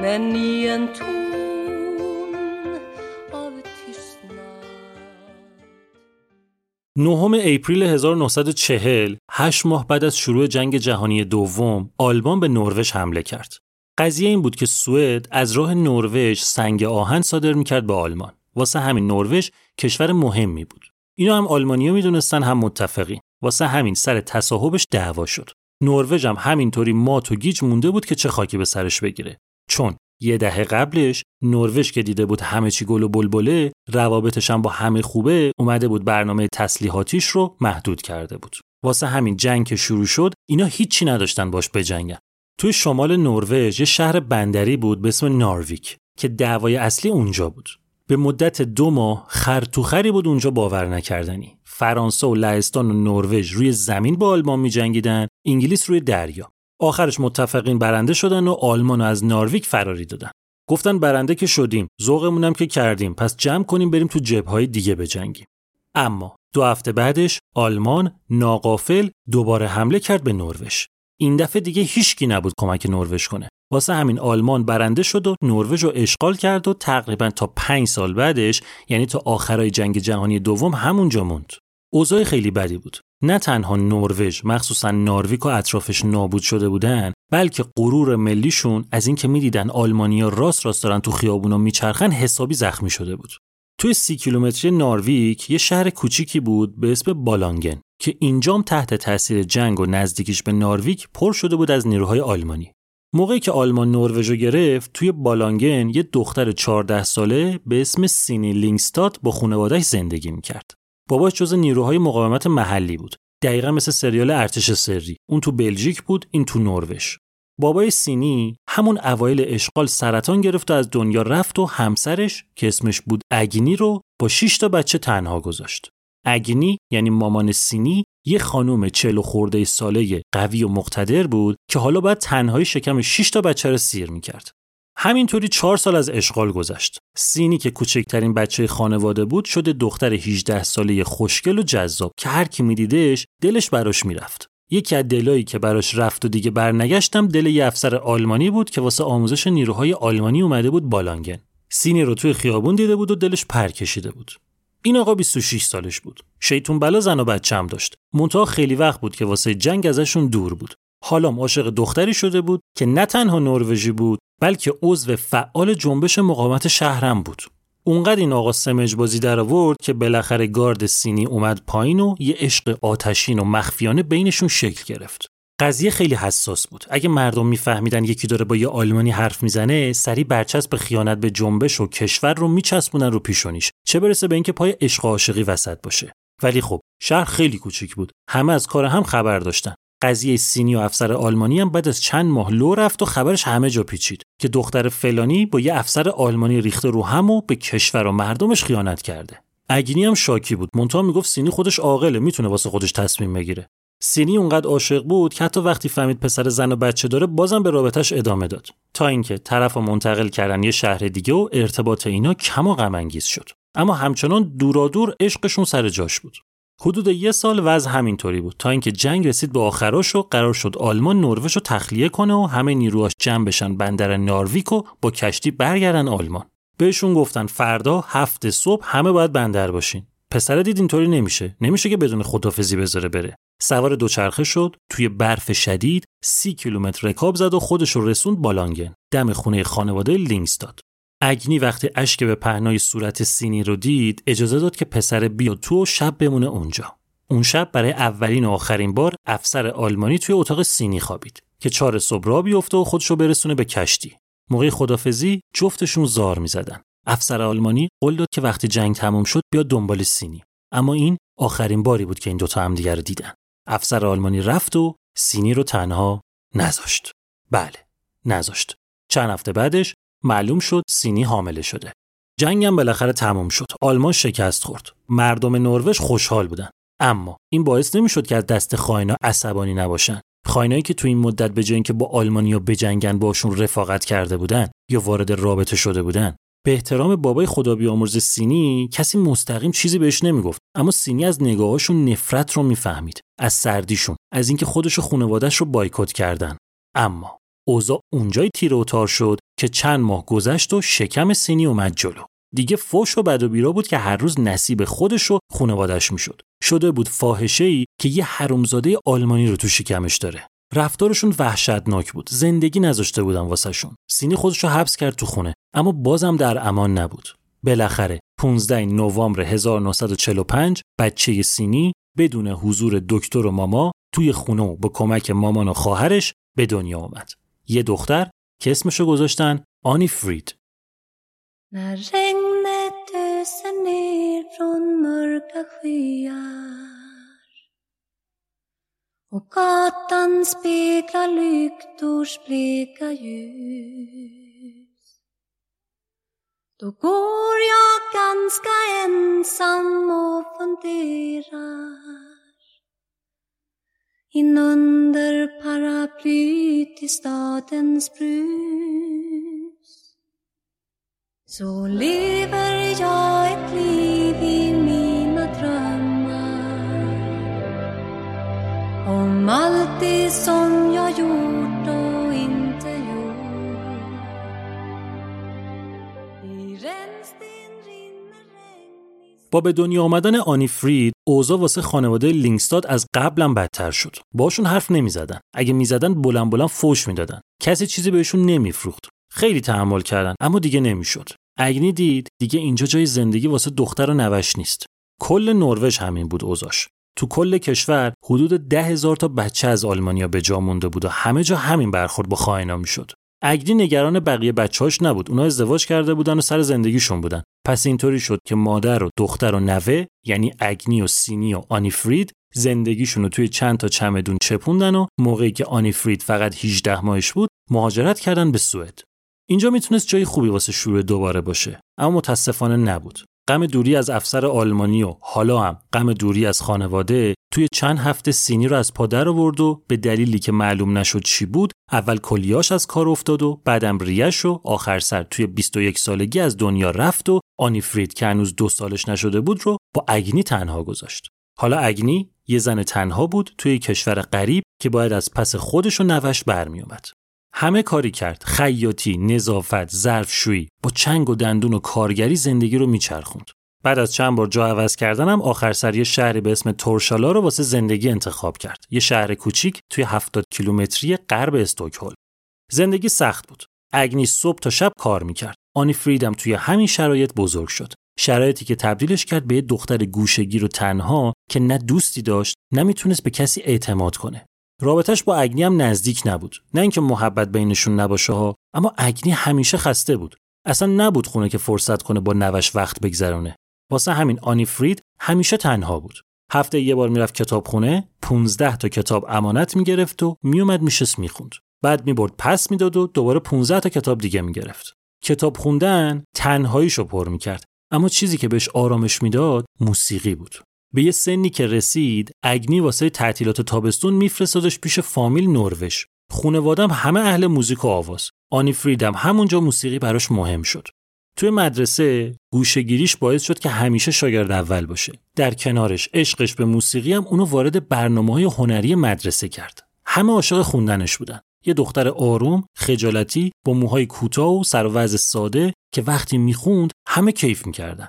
Men i en ton نهم اپریل 1940 8 ماه بعد از شروع جنگ جهانی دوم آلمان به نروژ حمله کرد. قضیه این بود که سوئد از راه نروژ سنگ آهن صادر می‌کرد به آلمان. واسه همین نروژ کشور مهمی بود. اینو هم آلمانیا می‌دونستن هم متفقین. واسه همین سر تصاحبش دعوا شد. نروژ هم همینطوری مات و گیج مونده بود که چه خاکی به سرش بگیره. چون یه دهه قبلش نروژ که دیده بود همه چی گل و بلبله روابطش هم با همه خوبه اومده بود برنامه تسلیحاتیش رو محدود کرده بود. واسه همین جنگ که شروع شد اینا هیچی نداشتن باش بجنگن. توی شمال نروژ یه شهر بندری بود به اسم نارویک که دعوای اصلی اونجا بود. به مدت دو ماه خرطوخری بود اونجا باور نکردنی. فرانسه و لهستان و نروژ روی زمین با آلمان میجنگیدن انگلیس روی دریا. آخرش متفقین برنده شدن و آلمان از نارویک فراری دادن گفتن برنده که شدیم ذوقمونم که کردیم پس جمع کنیم بریم تو جبههای دیگه بجنگیم اما دو هفته بعدش آلمان ناقافل دوباره حمله کرد به نروژ این دفعه دیگه هیچکی نبود کمک نروژ کنه واسه همین آلمان برنده شد و نروژ رو اشغال کرد و تقریبا تا پنج سال بعدش یعنی تا آخرای جنگ جهانی دوم همونجا موند. اوضاع خیلی بدی بود. نه تنها نروژ مخصوصا نارویک و اطرافش نابود شده بودن بلکه غرور ملیشون از اینکه می‌دیدن آلمانیا راست راست دارن تو خیابونا میچرخن حسابی زخمی شده بود. توی سی کیلومتری نارویک یه شهر کوچیکی بود به اسم بالانگن که اینجام تحت تاثیر جنگ و نزدیکیش به نارویک پر شده بود از نیروهای آلمانی. موقعی که آلمان نروژ گرفت توی بالانگن یه دختر 14 ساله به اسم سینی لینگستاد با خانوادهش زندگی می‌کرد. باباش جز نیروهای مقاومت محلی بود. دقیقا مثل سریال ارتش سری. اون تو بلژیک بود، این تو نروژ. بابای سینی همون اوایل اشغال سرطان گرفت و از دنیا رفت و همسرش که اسمش بود اگینی رو با 6 تا بچه تنها گذاشت. اگینی یعنی مامان سینی یه خانوم چلو خورده ساله قوی و مقتدر بود که حالا باید تنهایی شکم 6 تا بچه رو سیر می‌کرد. همینطوری چهار سال از اشغال گذشت. سینی که کوچکترین بچه خانواده بود شده دختر 18 ساله خوشگل و جذاب که هر کی میدیدش دلش براش می‌رفت. یکی از دلایی که براش رفت و دیگه برنگشتم دل یه افسر آلمانی بود که واسه آموزش نیروهای آلمانی اومده بود بالانگن. سینی رو توی خیابون دیده بود و دلش پر کشیده بود. این آقا 26 سالش بود. شیطون بلا زن و بچه هم داشت. منتها خیلی وقت بود که واسه جنگ ازشون دور بود. حالا عاشق دختری شده بود که نه تنها نروژی بود بلکه عضو فعال جنبش مقاومت شهرم بود. اونقدر این آقا سمج بازی در آورد که بالاخره گارد سینی اومد پایین و یه عشق آتشین و مخفیانه بینشون شکل گرفت. قضیه خیلی حساس بود. اگه مردم میفهمیدن یکی داره با یه آلمانی حرف می‌زنه، سری برچسب خیانت به جنبش و کشور رو میچسبونن رو پیشونیش. چه برسه به اینکه پای عشق عاشقی وسط باشه. ولی خب شهر خیلی کوچیک بود. همه از کار هم خبر داشتن. قضیه سینی و افسر آلمانی هم بعد از چند ماه لو رفت و خبرش همه جا پیچید که دختر فلانی با یه افسر آلمانی ریخته رو هم و به کشور و مردمش خیانت کرده. اگینی هم شاکی بود. مونتا می‌گفت سینی خودش عاقله می‌تونه واسه خودش تصمیم بگیره. سینی اونقدر عاشق بود که حتی وقتی فهمید پسر زن و بچه داره بازم به رابطش ادامه داد تا اینکه طرف منتقل کردن یه شهر دیگه و ارتباط اینا کم و غم شد اما همچنان دورادور عشقشون سر جاش بود حدود یه سال وضع همینطوری بود تا اینکه جنگ رسید به آخراش و قرار شد آلمان نروژ رو تخلیه کنه و همه نیروهاش جمع بشن بندر نارویک و با کشتی برگردن آلمان. بهشون گفتن فردا هفته صبح همه باید بندر باشین. پسر دید اینطوری نمیشه. نمیشه که بدون خدافزی بذاره بره. سوار دوچرخه شد توی برف شدید سی کیلومتر رکاب زد و خودش رو رسوند بالانگن. دم خونه خانواده لینگستاد. اگنی وقتی اشک به پهنای صورت سینی رو دید اجازه داد که پسر بیاد تو و شب بمونه اونجا. اون شب برای اولین و آخرین بار افسر آلمانی توی اتاق سینی خوابید که چهار صبح را بیفته و خودش رو برسونه به کشتی. موقع خدافزی جفتشون زار می‌زدن. افسر آلمانی قول داد که وقتی جنگ تموم شد بیاد دنبال سینی. اما این آخرین باری بود که این دوتا همدیگر رو دیدن. افسر آلمانی رفت و سینی رو تنها نذاشت. بله نذاشت. چند هفته بعدش معلوم شد سینی حامله شده. جنگم بالاخره تموم شد. آلمان شکست خورد. مردم نروژ خوشحال بودن. اما این باعث نمی‌شد که از دست خائنا عصبانی نباشن. خائنایی که تو این مدت به جای اینکه با آلمانیا بجنگن باشون رفاقت کرده بودن یا وارد رابطه شده بودن به احترام بابای خدا بیامرز سینی کسی مستقیم چیزی بهش نمی‌گفت. اما سینی از نگاهاشون نفرت رو می‌فهمید. از سردیشون از اینکه خودش و خانوادهش رو بایکوت کردن. اما اوضاع اونجای تیر و شد که چند ماه گذشت و شکم سینی اومد جلو. دیگه فوش و بد و بیرا بود که هر روز نصیب خودش و خانوادش می‌شد. شده بود فاحشه ای که یه حرومزاده آلمانی رو تو شکمش داره. رفتارشون وحشتناک بود. زندگی نذاشته بودن واسهشون. سینی خودش رو حبس کرد تو خونه اما بازم در امان نبود. بالاخره 15 نوامبر 1945 بچه سینی بدون حضور دکتر و ماما توی خونه و با کمک مامان و خواهرش به دنیا اومد. یه دختر که اسمشو گذاشتن آنی فرید och gatan speglar lyktors bleka ljus Då går jag ganska ensam och funderar inunder paraplyt i stadens brus. Så lever jag ett liv i mina drömmar. Om allt det som jag gjort gjort با به دنیا آمدن آنی فرید اوضاع واسه خانواده لینگستاد از قبلم بدتر شد. باشون حرف نمی‌زدن. اگه می‌زدن بلند بلند فوش می‌دادن. کسی چیزی بهشون نمیفروخت. خیلی تحمل کردن اما دیگه نمی‌شد. اگنی دید دیگه اینجا جای زندگی واسه دختر و نوش نیست. کل نروژ همین بود اوضاش تو کل کشور حدود ده هزار تا بچه از آلمانیا به جا مونده بود و همه جا همین برخورد با خائنا می‌شد. اگنی نگران بقیه بچه‌هاش نبود. اونا ازدواج کرده بودن و سر زندگیشون بودن. پس اینطوری شد که مادر و دختر و نوه یعنی اگنی و سینی و آنیفرید زندگیشون رو توی چند تا چمدون چپوندن و موقعی که آنیفرید فقط 18 ماهش بود مهاجرت کردن به سوئد. اینجا می‌تونست جای خوبی واسه شروع دوباره باشه اما متاسفانه نبود. غم دوری از افسر آلمانی و حالا هم غم دوری از خانواده توی چند هفته سینی رو از پادر آورد و به دلیلی که معلوم نشد چی بود اول کلیاش از کار افتاد و بعدم ریش و آخر سر توی 21 سالگی از دنیا رفت و آنیفرید که هنوز دو سالش نشده بود رو با اگنی تنها گذاشت. حالا اگنی یه زن تنها بود توی کشور غریب که باید از پس خودش و نوش برمیومد همه کاری کرد. خیاطی نظافت ظرفشویی. با چنگ و دندون و کارگری زندگی رو میچرخوند. بعد از چند بار جا عوض کردنم آخر سر یه شهری به اسم تورشالا رو واسه زندگی انتخاب کرد. یه شهر کوچیک توی 70 کیلومتری غرب استکهلم. زندگی سخت بود. اگنی صبح تا شب کار می‌کرد. آنی فریدم توی همین شرایط بزرگ شد. شرایطی که تبدیلش کرد به یه دختر گوشگیر و تنها که نه دوستی داشت نه می‌تونست به کسی اعتماد کنه. رابطش با اگنی هم نزدیک نبود. نه اینکه محبت بینشون نباشه ها اما اگنی همیشه خسته بود. اصلا نبود خونه که فرصت کنه با نوش وقت بگذرونه. واسه همین آنی فرید همیشه تنها بود. هفته یه بار می‌رفت کتابخونه 15 تا کتاب امانت می‌گرفت و میومد میشست می‌خوند. بعد می‌برد پس می‌داد و دوباره 15 تا کتاب دیگه می‌گرفت. کتاب خوندن تنهاییشو پر می‌کرد. اما چیزی که بهش آرامش می‌داد موسیقی بود. به یه سنی که رسید اگنی واسه تعطیلات تابستون میفرستادش پیش فامیل نروژ. خونوادم همه اهل موزیک و آواز. آنی فریدم همونجا موسیقی براش مهم شد. توی مدرسه گوشگیریش باعث شد که همیشه شاگرد اول باشه. در کنارش عشقش به موسیقی هم اونو وارد برنامه های هنری مدرسه کرد. همه عاشق خوندنش بودن. یه دختر آروم خجالتی با موهای کوتاه و سر ساده که وقتی می‌خوند همه کیف می‌کردن.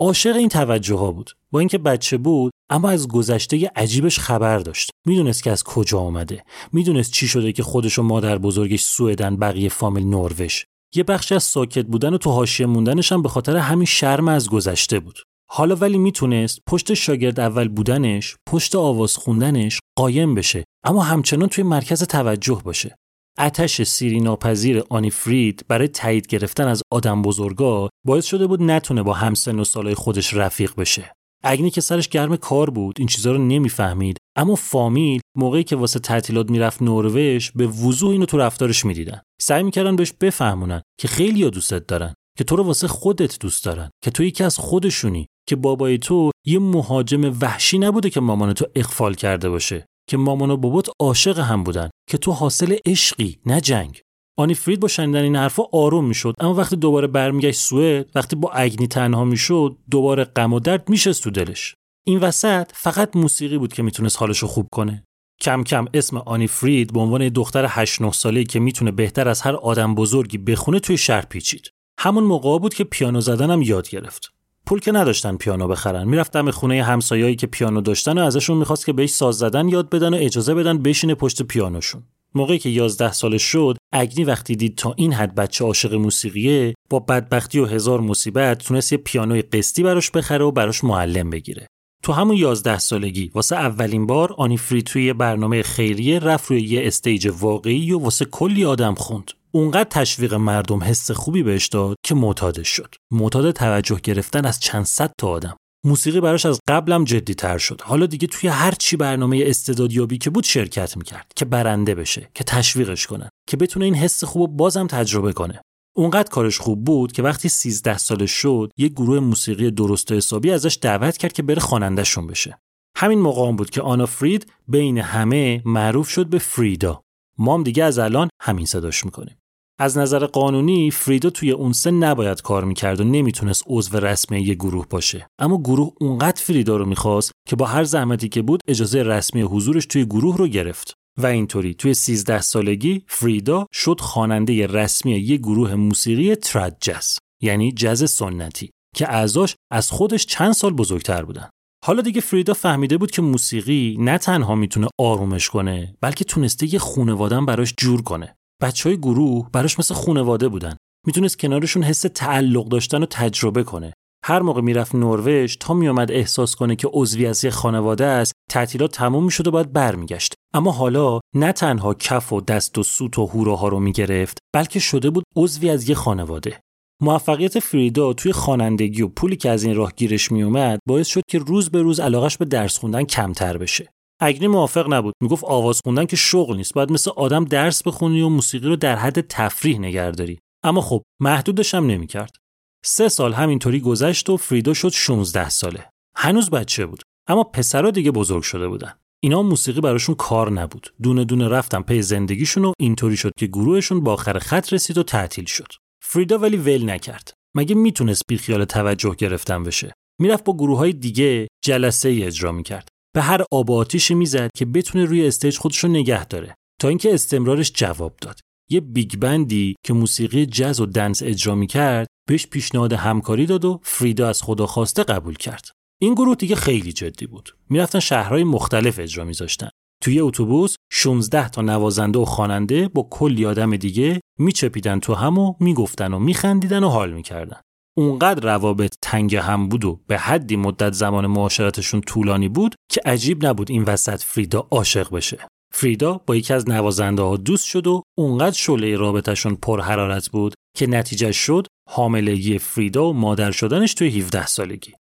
عاشق این توجه ها بود. با اینکه بچه بود اما از گذشته عجیبش خبر داشت. می‌دونست که از کجا آمده. می‌دونست چی شده که خودش و مادر بزرگش سوئدن بقیه فامیل نروژ. یه بخشی از ساکت بودن و تو حاشیه موندنش هم به خاطر همین شرم از گذشته بود. حالا ولی می‌تونست پشت شاگرد اول بودنش پشت آواز خوندنش قایم بشه اما همچنان توی مرکز توجه باشه. اتش سیری ناپذیر آنی فرید برای تایید گرفتن از آدم بزرگا باعث شده بود نتونه با همسن و سالای خودش رفیق بشه. اگنی که سرش گرم کار بود این چیزها رو نمی‌فهمید. اما فامیل موقعی که واسه تعطیلات می‌رفت نروژ به وضوح اینو تو رفتارش می‌دیدن. سعی می‌کردن بهش بفهمونن که خیلی دوستت دارن که تو رو واسه خودت دوست دارن که تو یکی از خودشونی که بابای تو یه مهاجم وحشی نبوده که مامان تو اخفال کرده باشه. که مامان و بابات عاشق هم بودن که تو حاصل عشقی نه جنگ. آنی فرید با شنیدن این حرفا آروم می‌شد اما وقتی دوباره برمیگشت سوئد وقتی با اگنی تنها می‌شد دوباره غم و درد میشست تو دلش. این وسط فقط موسیقی بود که می‌تونست حالشو خوب کنه. کم کم اسم آنی فرید به عنوان دختر 8 9 ساله‌ای که می‌تونه بهتر از هر آدم بزرگی بخونه توی شهر پیچید. همون موقع بود که پیانو زدنم یاد گرفت. پول که نداشتن پیانو بخرن. می‌رفتم به خونه همسایه‌ای که پیانو داشتن و ازشون می‌خواست که بهش ساز زدن یاد بدن و اجازه بدن بشینه پشت پیانوشون. موقعی که 11 سالش شد اگنی وقتی دید تا این حد بچه عاشق موسیقیه با بدبختی و هزار مصیبت تونست یه پیانوی قسطی براش بخره و براش معلم بگیره. تو همون 11 سالگی واسه اولین بار آنی فری توی برنامه خیریه رفت روی یه استیج واقعی و واسه کلی آدم خوند. اونقدر تشویق مردم حس خوبی بهش داد که معتادش شد. معتاد توجه گرفتن از چند صد تا آدم. موسیقی براش از قبلم جدی تر شد. حالا دیگه توی هر چی برنامه استعدادیابی که بود شرکت می‌کرد که برنده بشه که تشویقش کنن که بتونه این حس خوب بازم تجربه کنه. اونقدر کارش خوب بود که وقتی 13 سالش شد یه گروه موسیقی درست و حسابی ازش دعوت کرد که بره خوانندهشون بشه. همین موقع بود که آنا فرید بین همه معروف شد به فریدا. مام دیگه از الان همین صداش می‌کنیم. از نظر قانونی فریدا توی اون سن نباید کار می‌کرد و نمی‌تونست عضو رسمی یه گروه باشه. اما گروه اونقدر فریدا رو می‌خواست که با هر زحمتی که بود اجازه رسمی حضورش توی گروه رو گرفت. و اینطوری توی 13 سالگی فریدا شد خواننده رسمی یه گروه موسیقی تراد جز یعنی جز سنتی که اعضاش از خودش چند سال بزرگتر بودن. حالا دیگه فریدا فهمیده بود که موسیقی نه تنها می‌تونه آرومش کنه بلکه تونسته یه خونوادن براش جور کنه. بچه های گروه براش مثل خونواده بودن. می‌تونست کنارشون حس تعلق داشتن و تجربه کنه. هر موقع می‌رفت نروژ تا میومد احساس کنه که عضوی از یه خانواده است تعطیلات تموم می‌شد و باید برمیگشت اما حالا نه تنها کف و دست و سوت و هوراها رو می‌گرفت بلکه شده بود عضوی از یه خانواده. موفقیت فریدا توی خوانندگی و پولی که از این راه گیرش میومد باعث شد که روز به روز علاقش به درس خوندن کمتر بشه. اگنی موافق نبود می‌گفت آواز خوندن که شغل نیست باید مثل آدم درس بخونی و موسیقی رو در حد تفریح نگهداری اما خب محدودش هم نمی‌کرد. سه سال همینطوری گذشت و فریدا شد 16 ساله. هنوز بچه بود اما پسرا دیگه بزرگ شده بودن. اینا موسیقی براشون کار نبود. دونه دونه رفتن پی زندگیشون و اینطوری شد که گروهشون با آخر خط رسید و تعطیل شد. فریدا ولی ول نکرد. مگه می‌تونست بیخیال توجه گرفتن بشه؟ می‌رفت با گروه های دیگه جلسه ای اجرا می‌کرد. به هر آب آتیشی می‌زد که بتونه روی stage خودش رو نگه داره. تا اینکه استمرارش جواب داد. یه big band ی که موسیقی جز و dance اجرا می‌کرد بهش پیشنهاد همکاری داد و فریدا از خدا خواسته قبول کرد. این گروه دیگه خیلی جدی بود. می‌رفتن شهرهای مختلف اجرا میذاشتن. توی اتوبوس 16 تا نوازنده و خواننده با کلی آدم دیگه میچپیدن تو هم و می‌گفتن و میخندیدن و حال می‌کردن. اونقدر روابط تنگ هم بود و به حدی مدت زمان معاشرتشون طولانی بود که عجیب نبود این وسط فریدا عاشق بشه. فریدا با یکی از نوازنده ها دوست شد و اونقدر شعله رابطشون پر حرارت بود که نتیجه شد حاملگی فریدا و مادر شدنش توی 17 سالگی.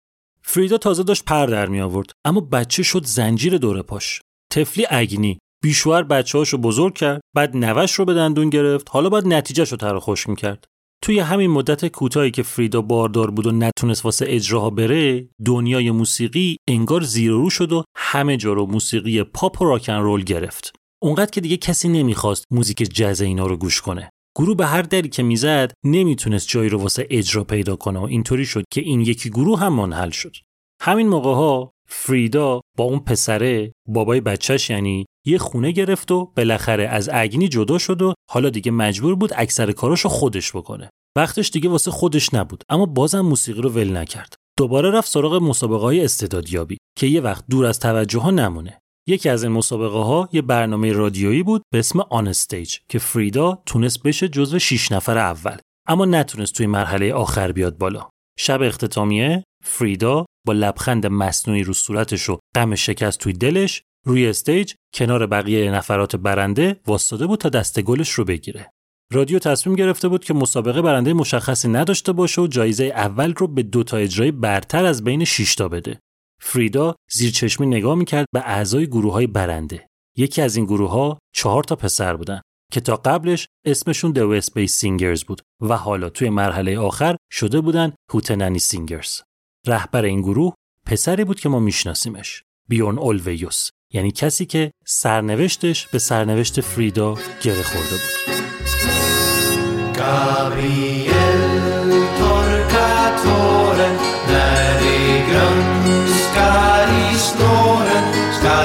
فریدا تازه داشت پر در می آورد اما بچه شد زنجیر دور پاش. طفلی اگنی بیشوهر بچه رو بزرگ کرد بعد نوش رو به دندون گرفت حالا باید نتیجه رو تر خوش می‌کرد. توی همین مدت کوتاهی که فریدا باردار بود و نتونست واسه اجراها بره دنیای موسیقی انگار زیر رو شد و همه جا رو موسیقی پاپ و راکن رول گرفت. اونقدر که دیگه کسی نمی‌خواست موزیک جز اینا رو گوش کنه. گروه به هر دری که می‌زد نمی‌تونست جایی رو واسه اجرا پیدا کنه و اینطوری شد که این یکی گروه هم منحل شد. همین موقع ها فریدا با اون پسره بابای بچهش یعنی یه خونه گرفت و بالاخره از اگنی جدا شد و حالا دیگه مجبور بود اکثر کاراشو خودش بکنه. وقتش دیگه واسه خودش نبود اما بازم موسیقی رو ول نکرد. دوباره رفت سراغ مسابقه های استعدادیابی که یه وقت دور از توجه ها نمونه. یکی از این مسابقه ها یه برنامه رادیویی بود به اسم On Stage که فریدا تونست بشه جزو 6 نفر اول اما نتونست توی مرحله آخر بیاد بالا شب اختتامیه فریدا با لبخند مصنوعی رو صورتش و غم شکست توی دلش روی stage کنار بقیه نفرات برنده وایساده بود تا دست گلش رو بگیره. رادیو تصمیم گرفته بود که مسابقه برنده مشخصی نداشته باشه و جایزه اول رو به دو تا اجرای برتر از بین 6 تا بده. فریدا زیر چشمی نگاه می‌کرد به اعضای گروه های برنده. یکی از این گروه ها چهار تا پسر بودن که تا قبلش اسمشون The West Bay Singers بود و حالا توی مرحله آخر شده بودن هوتنانی سینگرز. رهبر این گروه پسری بود که ما میشناسیمش. بیورن اولویوس یعنی کسی که سرنوشتش به سرنوشت فریدا گره خورده بود.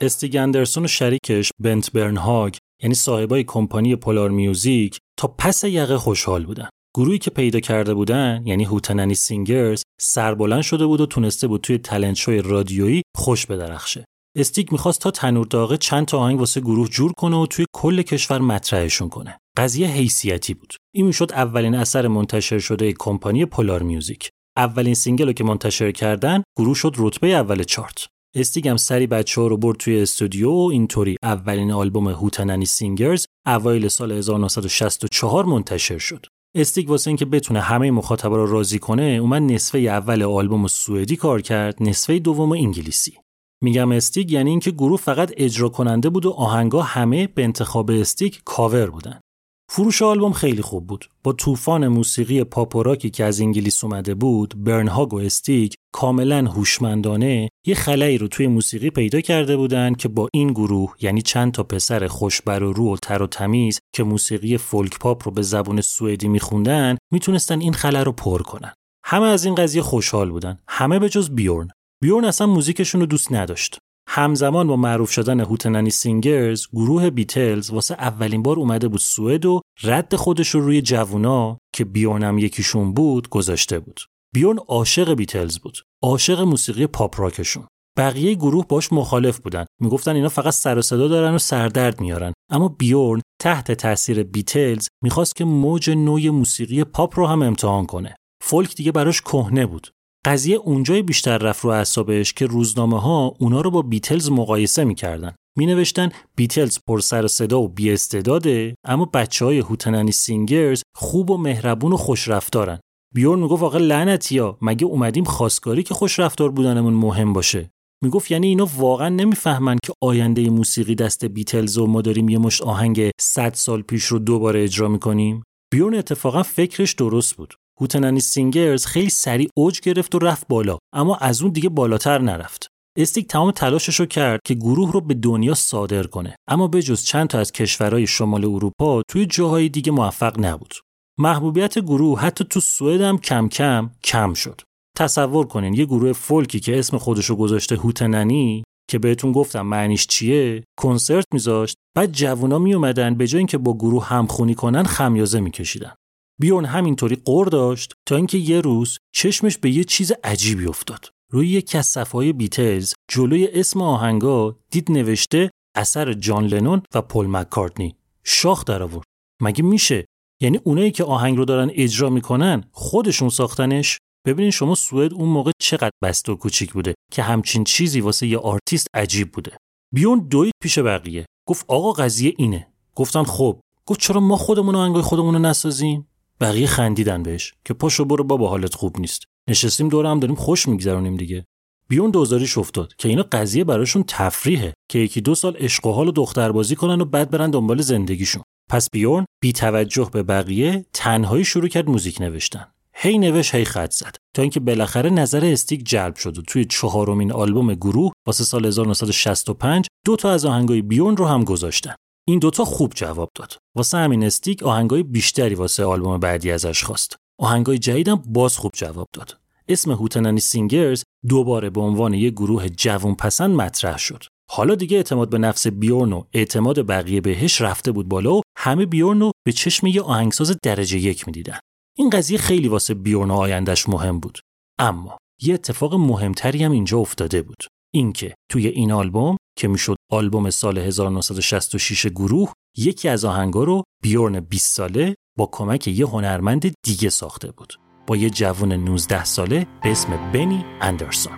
استیگ اندرسون و شریکش بنت برنهاگ یعنی صاحبای کمپانی Polar Music تا پس یقه خوشحال بودن. گروهی که پیدا کرده بودن یعنی Hootenanny Singers سربلند شده بود و تونسته بود توی talent show ی رادیویی خوش بدرخشه. استیگ می‌خواست تا تنور داغه چند تا آهنگ واسه گروه جور کنه و توی کل کشور مطرحشون کنه. قضیه حیثیتی بود. این می‌شد اولین اثر منتشر شده کمپانی Polar Music. اولین single رو که منتشر کردن گروه شد رتبه اول چارت. استیگ سریع بچه ها رو برد توی استودیو اینطوری. اولین آلبوم هوتننی سینگرز اوایل سال 1964 منتشر شد. استیک واسه اینکه بتونه همه مخاطبا رو راضی کنه اومد نصفه اول آلبوم سوئدی کار کرد نصفه دوم انگلیسی. میگم استیک یعنی اینکه گروه فقط اجرا کننده بود و آهنگا همه به انتخاب استیک کاور بودن. فروش آلبوم خیلی خوب بود. با طوفان موسیقی پاپ و راکی که از انگلیس اومده بود، برنهاگ و استیک کاملا هوشمندانه یه خلایی رو توی موسیقی پیدا کرده بودن که با این گروه یعنی چند تا پسر خوش بر و رو و تر و تمیز که موسیقی فولک پاپ رو به زبون سوئدی میخوندن می‌تونستن این خلا رو پر کنن. همه از این قضیه خوشحال بودن. همه به جز بیورن. بیورن اصلا موزیکشون رو دوست نداشت. همزمان با معروف شدن هوتنانی سینگرز گروه بیتلز واسه اولین بار اومده بود سوئد و رد خودش رو روی جوونا که بیورن یکیشون بود گذاشته بود. بیورن عاشق بیتلز بود عاشق موسیقی پاپ راکشون. بقیه گروه باش مخالف بودن. می‌گفتن اینا فقط سر و صدا دارن و سردرد میارن. اما بیورن تحت تاثیر بیتلز می‌خواست که موج نو موسیقی پاپ رو هم امتحان کنه. فولک دیگه براش کهنه بود. قضیه اونجای بیشتر رفت رو اعصابش که روزنامه ها اونا رو با بیتلز مقایسه می‌کردن. می نوشتن بیتلز پر سر صدا و بی استعداده اما بچه های هوتننی سینگرز خوب و مهربون و خوش رفتارن. بیورن می‌گفت آقا لعنتیا مگه اومدیم خواستگاری که خوش رفتار بودنمون مهم باشه. می‌گفت یعنی اینا واقعا نمی‌فهمن که آینده موسیقی دست بیتلز و ما داریم یه مشت آهنگ 100 سال پیش رو دوباره اجرا می‌کنیم. بیورن اتفاقا فکرش درست بود. هوتنانی سینگرز خیلی سریع اوج گرفت و رفت بالا اما از اون دیگه بالاتر نرفت. استیک تمام تلاشش رو کرد که گروه رو به دنیا صادر کنه اما به جز چند تا از کشورهای شمال اروپا توی جاهای دیگه موفق نبود. محبوبیت گروه حتی تو سوئد هم کم کم کم شد. تصور کنین یه گروه فولکی که اسم خودش رو گذاشته هوتننی که بهتون گفتم معنیش چیه کنسرت میذاشت بعد جوونا می اومدن به جای اینکه با گروه همخونی کنن خمیازه میکشیدن. بیورن همینطوری غر داشت تا اینکه یه روز چشمش به یه چیز عجیبی افتاد. روی یکی از صفحای بیتلز جلوی اسم آهنگا دید نوشته اثر جان لنون و پل مکارتنی. شاخ در آورد. مگه میشه؟ یعنی اونایی که آهنگ رو دارن اجرا می‌کنن خودشون ساختنش؟ ببینین شما سوئد اون موقع چقدر بسته و کوچیک بوده که همچین چیزی واسه یه آرتیست عجیب بوده. بیون دوید پیش بقیه. گفت آقا قضیه اینه. گفتن خب. گفت چرا ما خودمون آهنگای خودمون رو نسازیم؟ بقیه خندیدن بهش که پاشو برو بابا حالت خوب نیست. نشستیم دور هم داریم خوش میگذرونیم دیگه. بیون دوزاریش افتاد که اینا قضیه براشون تفریحه که یکی دو سال عشق و حال و دختربازی کنن و بعد برن دنبال زندگیشون. پس بیورن بی توجه به بقیه تنهایی شروع کرد موزیک نوشتن. هی نوش هی خط زد. تا اینکه بالاخره نظر استیک جلب شد و توی چهارمین آلبوم گروه واسه سال 1965 دو تا از آهنگای بیورن رو هم گذاشتن. این دوتا خوب جواب داد. واسه همین استیک آهنگای بیشتری واسه آلبوم بعدی ازش خواست. آهنگای جدیدم باز خوب جواب داد. اسم هوتنانی سینگرز دوباره به عنوان یک گروه جوون پسند مطرح شد. حالا دیگه اعتماد به نفس بیورن و اعتماد بقیه بهش رفته بود بالا و همه بیورن به چشم یه آهنگساز درجه یک می‌دیدن. این قضیه خیلی واسه بیورن آیندهش مهم بود. اما یه اتفاق مهمتری هم اینجا افتاده بود. اینکه توی این آلبوم که می‌شد آلبوم سال 1966 گروه یکی از آهنگا رو بیورن 20 ساله با کمک یه هنرمند دیگه ساخته بود با یه جوون 19 ساله به اسم بنی اندرسون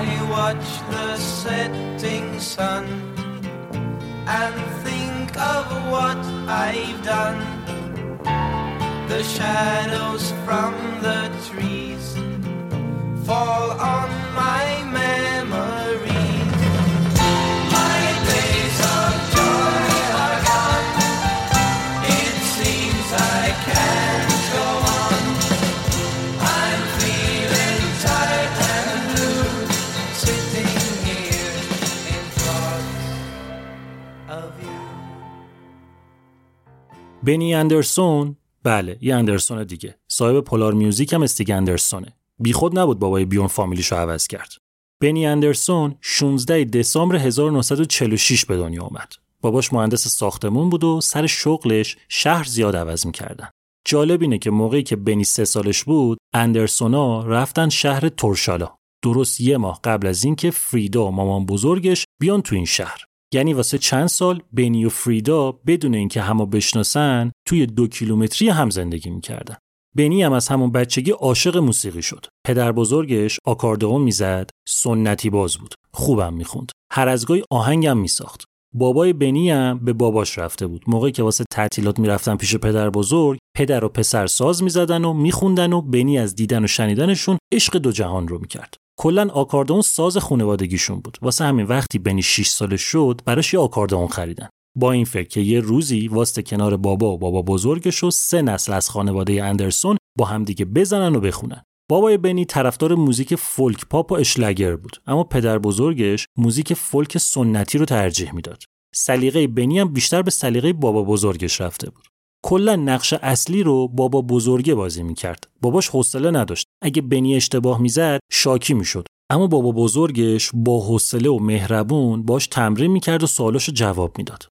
I watch the setting sun and think of what I've done. The shadows from the trees fall on my memories. بنی اندرسون؟ بله یه اندرسون دیگه. صاحب پولار میوزیک هم استیگ اندرسونه. بیخود نبود بابای بیون فامیلیشو عوض کرد. بنی اندرسون 16 دسامبر 1946 به دنیا اومد. باباش مهندس ساختمون بود و سر شغلش شهر زیاد عوض می‌کردن. جالب اینه که موقعی که بنی سه سالش بود اندرسونا رفتن شهر تورشالا. درست یه ماه قبل از اینکه فریدا مامان بزرگش بیان تو این شهر. یعنی واسه چند سال بنی و فریدا بدون اینکه همو بشناسن توی دو کیلومتری هم زندگی می‌کردن. بنی هم از همون بچگی عاشق موسیقی شد. پدر بزرگش آکاردئون می‌زد سنتی باز بود. خوبم می‌خوند. هر از گاهی آهنگم میساخت. بابای بنی هم به باباش رفته بود. موقعی که واسه تعطیلات می‌رفتن پیش پدر بزرگ پدر و پسر ساز می‌زدن و میخوندن و بنی از دیدن و شنیدنشون عشق دو جهان رو می‌کرد. کلا آکاردئون ساز خانوادگیشون بود. واسه همین وقتی بنی 6 سالش شد براش یه آکاردئون خریدن. با این فکر که یه روزی واسه کنار بابا و بابا بزرگش و سه نسل از خانواده اندرسون با همدیگه بزنن و بخونن. بابای بنی طرفدار موزیک فولک پاپ و اشلگر بود. اما پدر بزرگش موزیک فولک سنتی رو ترجیح می‌داد. سلیقه بنی هم بیشتر به سلیقه بابا بزرگش رفته بود. کلا نقش اصلی رو بابا بزرگه بازی می‌کرد. باباش حوصله نداشت. اگه بنی اشتباه می‌زد شاکی می‌شد. اما بابا بزرگش با حوصله و مهربون باش تمرین می‌کرد و سوالاشو جواب می‌داد.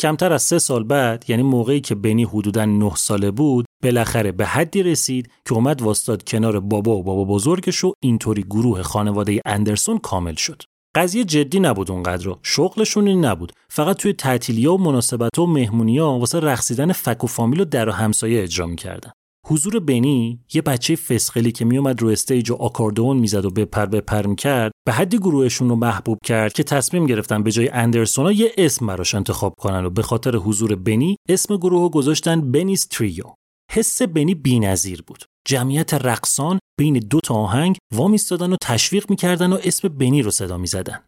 کمتر از سه سال بعد یعنی موقعی که بنی حدودا نه ساله بود بالاخره به حدی رسید که اومد واستاد کنار بابا و بابا بزرگش و اینطوری گروه خانواده اندرسون کامل شد. قضیه جدی نبود اونقدر. شغلشون این نبود. فقط توی تعطیلیا و مناسبت و مهمونیا واسه رقصیدن فک و فامیل و در و همسایه اجرا می‌کردن. حضور بنی یه بچه فسقلی که میومد رو استیج و آکاردئون می‌زد و بپر بپر می‌کرد به حدی گروهشون رو محبوب کرد که تصمیم گرفتن به جای اندرسونا یه اسم براش انتخاب کنن و به خاطر حضور بنی اسم گروه رو گذاشتن بنیز تریو. حس بنی بی‌نظیر بود. جمعیت رقصان بین دو تا آهنگ وامیستادن و تشویق می‌کردن و اسم بنی رو صدا می‌زدن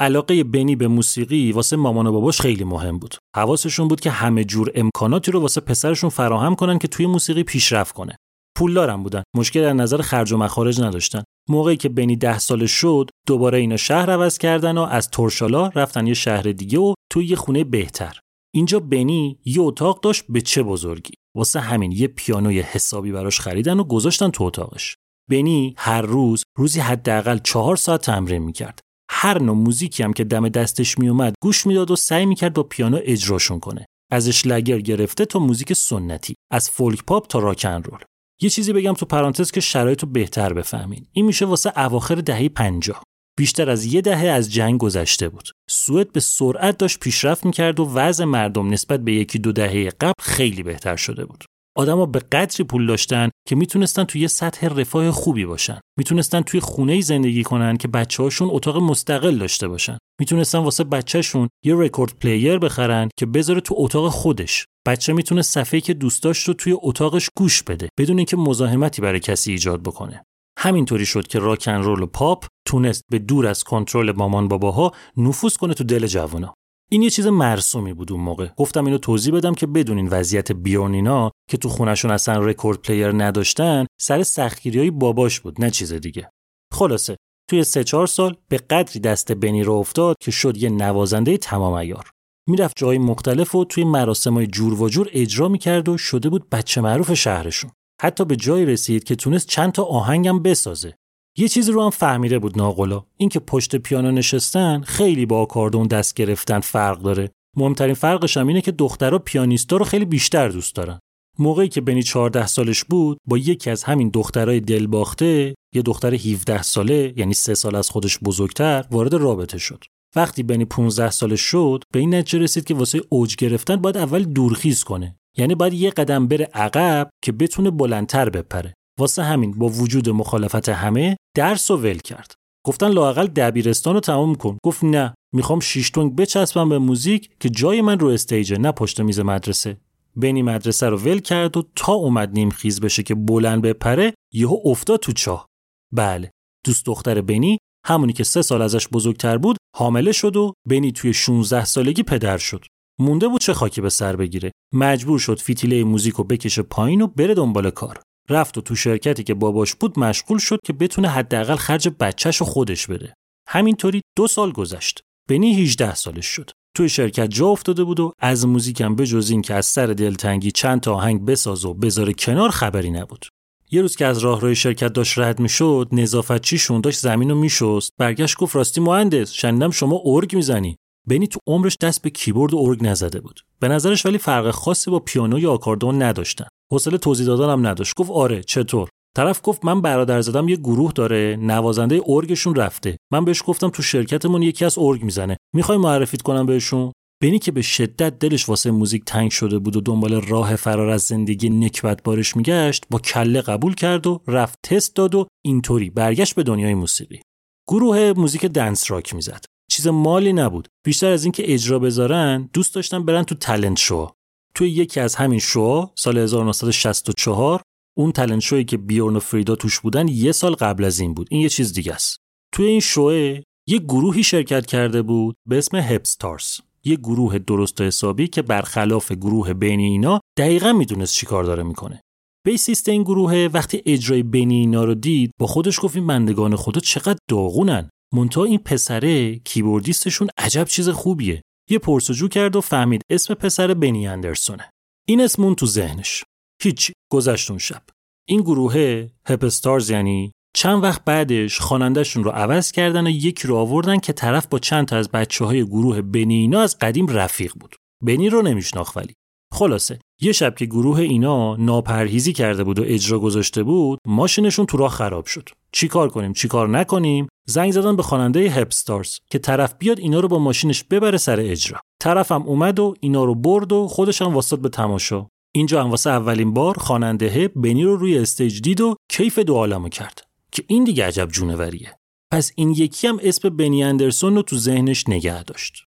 علاقه بنی به موسیقی واسه مامان و باباش خیلی مهم بود. حواسشون بود که همه جور امکاناتی رو واسه پسرشون فراهم کنن که توی موسیقی پیشرفت کنه. پولدارم بودن. مشکل در نظر خرج و مخارج نداشتن. موقعی که بنی ده سالش شد، دوباره اینا شهر عوض کردن و از تورشالا رفتن یه شهر دیگه و توی یه خونه بهتر. اینجا بنی یه اتاق داشت به چه بزرگی. واسه همین یه پیانوی حسابی براش خریدن و گذاشتن تو اتاقش. بنی هر روز روزی حداقل چهار ساعت تمرین می‌کرد. هر نوع موزیکی هم که دم دستش میومد گوش می‌داد و سعی می‌کرد با پیانو اجراشون کنه. ازش لگر گرفته تا موزیک سنتی. از فولک پاپ تا راکن رول. یه چیزی بگم تو پرانتز که شرایط بهتر بفهمین. این میشه واسه اواخر دهه 50 بیشتر از یه دهه از جنگ گذشته بود. سوئد به سرعت داشت پیشرفت می‌کرد و وضع مردم نسبت به یکی دو دهه قبل خیلی بهتر شده بود. آدما به قدری پول داشتن که می‌تونستن توی سطح رفاه خوبی باشن. می‌تونستن توی خونه زندگی کنن که بچه‌هاشون اتاق مستقل داشته باشن. می‌تونستن واسه بچهشون یه record player بخرن که بذاره تو اتاق خودش. بچه می‌تونه صفحه‌ای که دوست داشت رو توی اتاقش گوش بده بدون اینکه مزاحمتی برای کسی ایجاد بکنه. همینطوری شد که rock and roll و پاپ تونست به دور از کنترل مامان باباها نفوذ کنه تو دل جوونا. این یه چیز مرسومی بود اون موقع. گفتم اینو توضیح بدم که بدونین وضعیت بیورنینا که تو خونشون اصلا record player نداشتن سر سختگیری های باباش بود نه چیز دیگه. خلاصه توی سه چهار سال به قدری دست بنی رو افتاد که شد یه نوازنده تمام عیار. می‌رفت جای مختلف و توی مراسم های جورواجور اجرا می‌کرد و شده بود بچه معروف شهرشون. حتی به جایی رسید که تونست چند تا آهنگم بسازه. یه چیزی رو هم فهمیده بود ناقلا. اینکه پشت پیانو نشستن خیلی با آکاردون دست گرفتن فرق داره. مهمترین فرقش هم اینه که دخترها پیانیستا رو خیلی بیشتر دوست دارن. موقعی که بنی 14 سالش بود با یکی از همین دخترای دلباخته یه دختر 17 ساله یعنی سه سال از خودش بزرگتر وارد رابطه شد. وقتی بنی 15 سالش شد به این نتیجه رسید که واسه اوج گرفتن باید اول دورخیز کنه. یعنی باید یه قدم بره عقب که بتونه بلندتر بپره. واسه همین با وجود مخالفت همه درس و ول کرد. گفتن لاقل دبیرستان رو تمام کن. گفت نه می‌خوام شیشتونگ بچسبم به موزیک که جای من رو استیجه نه پشت میز مدرسه. بنی مدرسه رو ول کرد و تا اومد نیم خیز بشه که بلند بپره یهو افتاد تو چاه. بله دوست دختر بنی همونی که سه سال ازش بزرگتر بود حامله شد و بنی توی 16 سالگی پدر شد. مونده بود چه خاکی به سر بگیره. مجبور شد فیتیله موزیک رو بکشه پایین و بره دنبال کار. رفت و تو شرکتی که باباش بود مشغول شد که بتونه حداقل خرج بچهش رو خودش بده همینطوری دو سال گذشت. بنی 18 سالش شد. توی شرکت جا افتاده بود و از موزیکم به جز این که از سر دلتنگی چند تا آهنگ بساز و بذاره کنار خبری نبود. یه روز که از راهروی شرکت داشت رد می‌شد نظافتچیشون داشت زمین رو میشست. برگشت گفت راستی مهندس شنیدم شما ارگ می‌زنی. بنی تو عمرش دست به کیبورد و ارگ نزده بود. به نظرش ولی فرق خاصی با پیانو یا آکاردون نداشتن. حوصله توضیح دادن هم نداشت. گفت آره چطور؟ طرف گفت من برادر زدم یه گروه داره نوازنده ارگشون رفته. من بهش گفتم تو شرکتمون یکی از ارگ می‌زنه. می‌خوای معرفیت کنم بهشون؟ بنی که به شدت دلش واسه موزیک تنگ شده بود و دنبال راه فرار از زندگی نکبت بارش میگشت با کله قبول کرد و رفت تست داد و اینطوری برگشت به دنیای موسیقی. گروه موزیک دنس راک می‌زد. چیز مالی نبود. بیشتر از اینکه اجرا بذارن دوست داشتن برن تو تالنت شو توی یکی از همین شو سال 1964 اون تالنت شویی که بیورن و فریدا توش بودن یه سال قبل از این بود. این یه چیز دیگه است. توی این شوه یه گروهی شرکت کرده بود به اسم هپستارز یه گروه درست و حسابی که برخلاف گروه بین اینا دقیقا می‌دونست چیکار داره می‌کنه. بیسیست این گروه وقتی اجرای بین اینا رو دید با خودش گفت این بندگان خدا چقدر داغونن. منتها این پسره کیبوردیستشون عجب چیز خوبیه. یه پرسجو کرد و فهمید اسم پسر بنی اندرسونه. این اسمون تو ذهنش. هیچی. گذشت اون شب. این گروه هپستارز یعنی چند وقت بعدش خوانندهشون رو عوض کردن و یکی رو آوردن که طرف با چند تا از بچه های گروه بنی اینا از قدیم رفیق بود. بنی رو نمیشناخت ولی. خلاصه یه شب که گروه اینا ناپرهیزی کرده بود و اجرا گذاشته بود ماشینشون تو راه خراب شد. چیکار کنیم؟ چیکار نکنیم؟ زنگ زدن به خواننده هپستارز که طرف بیاد اینا رو با ماشینش ببره سر اجرا. طرفم اومد و اینا رو برد و خودش هم واسطاد به تماشا. اینجا هم واسه اولین بار خواننده هپ بنی رو روی استیج دید و کیف دو عالمو کرد. که این دیگه عجب جونوریه. پس این یکی هم اسم بنی اندرسون رو تو ذهنش نگه داشت.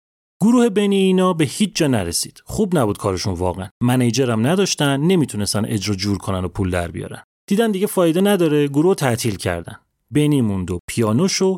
گروه بنی اینا به هیچ جا نرسید. خوب نبود کارشون واقعا. منیجرم نداشتن نمی‌تونستن اجرا جور کنن و پول در بیارن. دیدن دیگه فایده نداره گروه تعطیل کردن. بنی موند و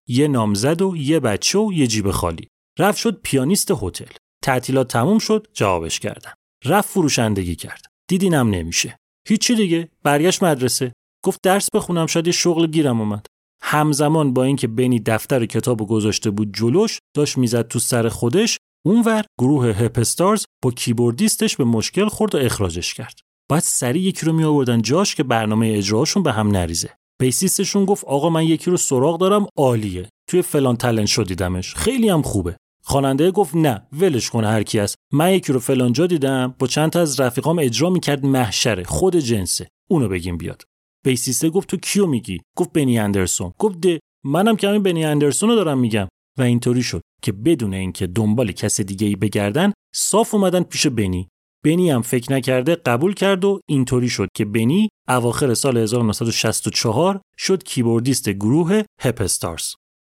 یه نامزد و یه بچه و یه جیب خالی. رفت شد پیانیست هتل. تعطیلات تموم شد جوابش کردن. رفت فروشندگی کرد. دیدینم نمیشه. هیچی دیگه؟ برگشت مدرسه. گفت درس بخونم شاید یه شغل گیرم اومد. همزمان با اینکه بنی دفتر کتابو گذاشته بود جلوش داشت می‌زد تو سر خودش اونور گروه هپستارز با کیبوردیستش به مشکل خورد و اخراجش کرد. بعد سریع یکی رو می آوردن جاش که برنامه اجراشون به هم نریزه. بیسیستشون گفت آقا من یکی رو سراغ دارم عالیه. توی فلان تلنت شو دیدمش. خیلی هم خوبه. خواننده گفت نه ولش کن هر کی است من یکی رو فلان جا دیدم با چند تا از رفیقام اجرا می‌کرد محشره. خود جنسه. اونو بگیم بیاد. بیسیسته گفت تو کیو میگی؟ گفت بنی اندرسون. گفت د. منم که همین بنی اندرسون رو دارم میگم. و اینطوری شد که بدون اینکه دنبال کس دیگه ای بگردن صاف اومدن پیش بنی. بنی هم فکر نکرده قبول کرد و اینطوری شد که بنی اواخر سال 1964 شد کیبوردیست گروه هپستارز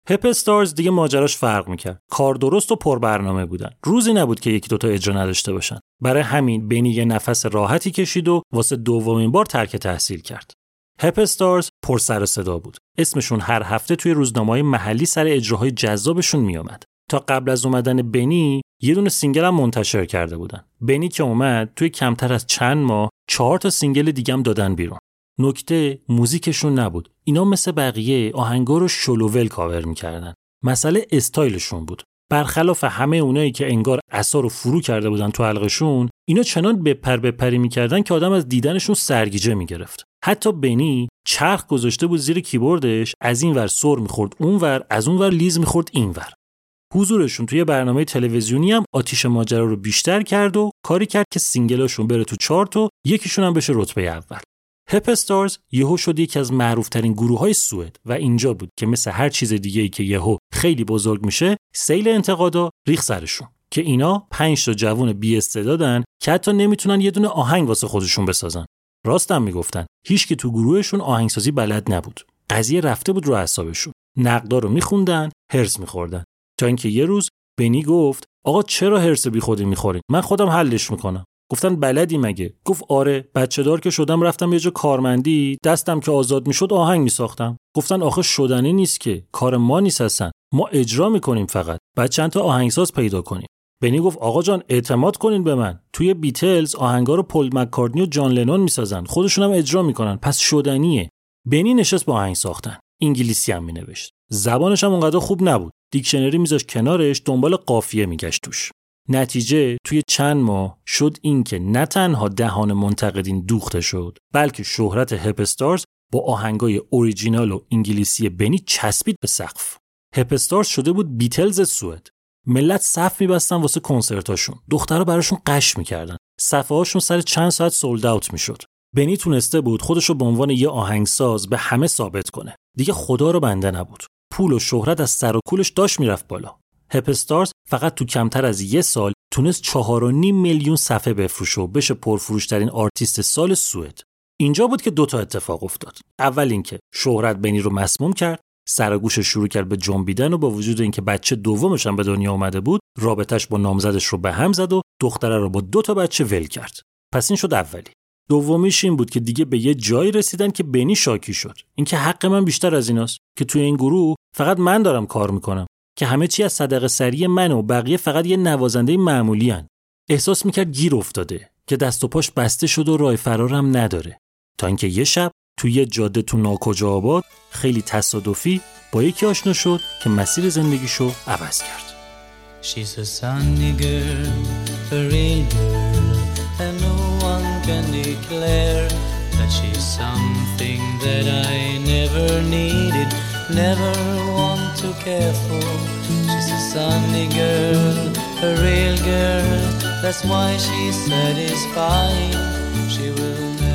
هپستارز دیگه ماجراش فرق می‌کرد. کار درست و پربرنامه بودن. روزی نبود که یکی دوتا اجرا نداشته باشن. برای همین بنی یه نفس راحتی کشید و واسه دومین بار ترک تحصیل کرد. هپستارز پر سر صدا بود. اسمشون هر هفته توی روزنامه‌های محلی سر اجراهای جذابشون میومد تا قبل از اومدن بنی یه دونه single هم منتشر کرده بودن. بنی که اومد توی کمتر از چند ماه چهار تا single دیگم دادن بیرون. نکته موزیکشون نبود. اینا مثل بقیه آهنگا رو شلوول کاور می‌کردن. مسئله استایلشون بود. برخلاف همه اونایی که انگار عصا رو فرو کرده بودن تو حلقشون اینا چنان بپر بپری می‌کردن که آدم از دیدنشون سرگیجه می‌گرفت. حتی بنی چرخ گذاشته بود زیر کیبوردش از این ور سر می‌خورد اونور از اونور لیز می‌خورد اینور حضورشون توی برنامه تلویزیونی هم آتیش ماجرا رو بیشتر کرد و کاری کرد که single اشون بره تو چارت و یکیشون هم بشه رتبه اول. هپستارز یهو شد یکی از معروفترین گروه های سوئد و اینجا بود که مثل هر چیز دیگه ای که یهو خیلی بزرگ میشه سیل انتقادا ریخ سرشون. که اینا پنج تا جوون بی استعدادن که حتی نمی‌تونن یه دونه آهنگ واسه خودشون بسازن. راستم می‌گفتن. هیچ که تو گروهشون آهنگسازی بلد نبود. قضیه رفته بود رو اعصابشون. نقدا رو میخوندن هرس میخوردن. تا اینکه یه روز بنی گفت آقا چرا هرس بی خودی می‌خورین من خودم حلش می‌کنم. گفتن بلدی مگه؟ گفت آره بچه دار که شدم رفتم یه جا کارمندی دستم که آزاد می‌شد آهنگ میساختم. گفتن آخه شدنی نیست که کار ما نیست هستن ما اجرا می‌کنیم فقط. بعد چند تا آهنگساز پیدا کنیم. بنی گفت آقا جان اعتماد کنین به من. توی بیتلز آهنگا رو پل مککارتنی و جان لنون می‌سازن. خودشون هم اجرا می‌کنن. پس شدنیه. بنی نشست با آهنگ ساختن. انگلیسی هم مینوشت. زبانش هم اونقدر خوب نبود. دیکشنری میذاش کنارش دنبال قافیه میگشت توش. نتیجه توی چند ماه شد این که نه تنها دهان منتقدین دوخته شد بلکه شهرت هپستارز با آهنگای اوریجینال و انگلیسی بنی چسبید به سقف. هپستارز شده بود بیتلز سوئد. ملت صف میبستن واسه کنسرتاشون. دخترها براشون قش می‌کردن. صفحه هاشون سر چند ساعت سولد اوت می‌شد. بنی تونسته بود خودش رو به عنوان یه آهنگساز به همه ثابت کنه. دیگه خدا رو بنده نبود. پول و شهرت از سر و کولش داشت می‌رفت بالا. هپستارز فقط تو کمتر از یه سال تونست چهار و نیم میلیون صفحه بفروشه و بشه پرفروشترین آرتیست سال سوئد. اینجا بود که دوتا اتفاق افتاد. اول اینکه شهرت بنی رو مسموم کرد. سر و گوش شروع کرد به جنبیدن و با وجود اینکه بچه دومش هم به دنیا اومده بود رابطش با نامزدش رو به هم زد و دختره رو با دو تا بچه ول کرد. پس این شد اولی. دومیش این بود که دیگه به یه جایی رسیدن که بنی شاکی شد. اینکه حق من بیشتر از ایناست که توی این گروه فقط من دارم کار می‌کنم که همه چی از صدقه سری من و بقیه فقط یه نوازنده معمولی هن. احساس می‌کرد گیر افتاده که دست و پاش بسته شد و راه فرارم نداره. تا اینکه یه شب توی یه جاده تو ناکجا آباد خیلی تصادفی با یکی آشنا شد که مسیر زندگیشو عوض کرد She's a sunny girl, a real girl, and no one can declare that she's something that I never needed, never want to care for. She's a sunny girl, a real girl, that's why she's satisfied. She will never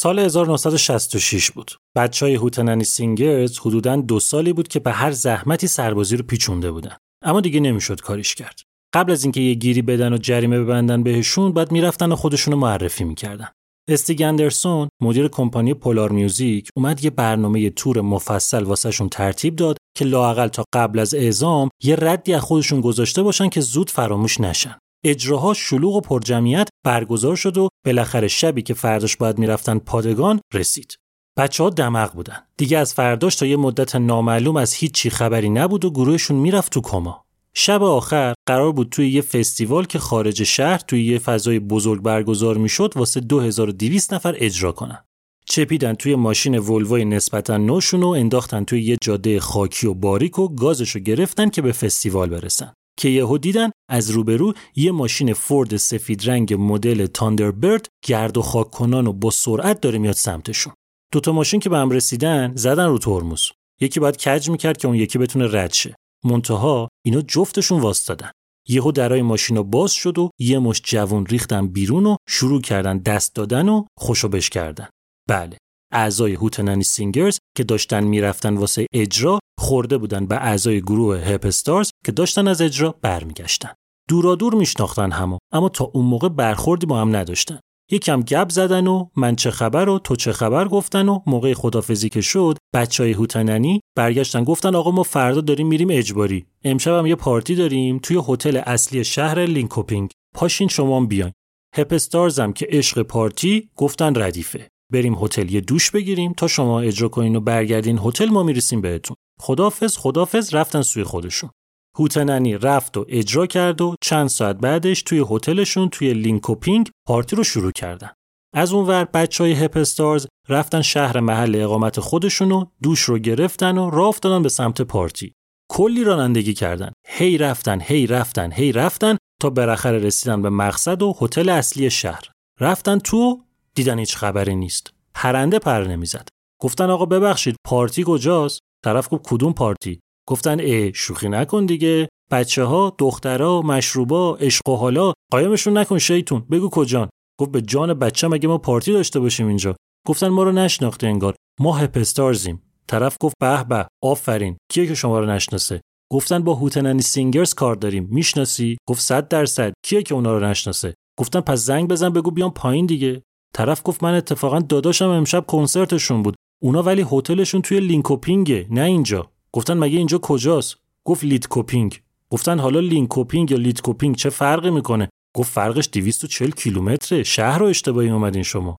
سال 1966 بود. بچه های هوتننی سینگرز حدوداً دو سالی بود که به هر زحمتی سربازی رو پیچونده بودن. اما دیگه نمی‌شد کاریش کرد. قبل از اینکه یه گیری بدن و جریمه ببندن بهشون بعد می‌رفتن و خودشونو معرفی می‌کردن. استیگ اندرسون مدیر کمپانی پولار میوزیک اومد یه برنامه تور مفصل واسهشون ترتیب داد که لااقل تا قبل از اعزام یه ردی از خودشون گذاشته باشن که زود فراموش نشن. اجراها شلوغ و پرجمعیت برگزار شد و بالاخره شبی که فرداش باید می‌رفتن پادگان رسید. بچه ها دماغ بودن. دیگه از فرداش تا یه مدت نامعلوم از هیچی خبری نبود و گروهشون می‌رفت تو کما. شب آخر قرار بود توی یه فستیوال که خارج شهر توی یه فضای بزرگ برگزار می‌شد واسه 2200 نفر اجرا کنن. چپیدن توی ماشین ولوی نسبتا نوشون و انداختن توی یه جاده خاکی و باریک و گازشو گرفتن که به فستیوال برسن. که یهو دیدن از روبرو یه ماشین فورد سفید رنگ مدل تاندربرد گرد و خاک کنان و با سرعت داره میاد سمتشون. دوتا ماشین که به هم رسیدن زدن رو ترمز. یکی باید کج می‌کرد که اون یکی بتونه رد شه. منتها اینا جفتشون وایستادن. یهو درای ماشین رو باز شد و یه مشت جوون ریختن بیرون و شروع کردن دست دادن و خوش و بش کردن. بله. اعضای هوتنانی سینگرز که داشتن می‌رفتن واسه اجرا خورده بودن به اعضای گروه هپ استارز که داشتن از اجرا برمیگشتن. دورا دور میشناختن همو اما تا اون موقع برخوردی با هم نداشتن. یکم گپ زدن و من چه خبر و تو چه خبر گفتن و موقع خدافظی که شد بچه های هوتننی برگشتن گفتن آقا ما فردا داریم میریم اجباری امشب هم یه پارتی داریم توی هتل اصلی شهر لینکوپینگ پاشین شما بیاین Hep Stars هم که عشق پارتی گفتن ردیفه بریم هتل یه دوش بگیریم تا شما اجرا کنین و برگردین هتل ما می‌رسیم بهتون خدافز خدافز رفتن سوی خودشون Hootenanny رفت و اجرا کرد و چند ساعت بعدش توی هتلشون توی لینکوپینگ پارتی رو شروع کردن. از اونور بچه های Hep Stars رفتن شهر محل اقامت خودشون و دوش رو گرفتن و راه افتادن به سمت پارتی. کلی رانندگی کردن. هی رفتن، هی رفتن، هی رفتن تا بالاخره رسیدن به مقصد و هتل اصلی شهر. رفتن تو دیدن هیچ خبری نیست. پرنده پر نمی‌زد. گفتن آقا ببخشید پارتی کجاست؟ طرف گفت کدوم پارتی؟ گفتن ای شوخی نکن دیگه. بچه ها دخترها مشروبا عشق و حالا قایمشون نکن شیطون. بگو کجان؟ گفت به جان بچه مگه ما پارتی داشته باشیم اینجا؟ گفتن ما رو نشناخته انگار. ما هپستارزیم. طرف گفت به به آفرین. کیه که شما رو نشناسه؟ گفتن با هوتننی سینگرز کار داریم. می‌شناسی؟ گفت صد درصد. کیه که اونا رو نشناسه؟ گفتن پس زنگ بزن بگو بیام پایین دیگه. طرف گفت من اتفاقا داداشم امشب کنسرتشون بود. اونا ولی هتلشون توی لینکوپینگه نه اینجا. گفتن مگه اینجا کجاست؟ گفت لیدکوپینگ گفتن حالا لینکوپینگ یا لیدکوپینگ چه فرقی می‌کنه؟ گفت فرقش 240 کیلومتره. شهر رو اشتباهی اومدین شما.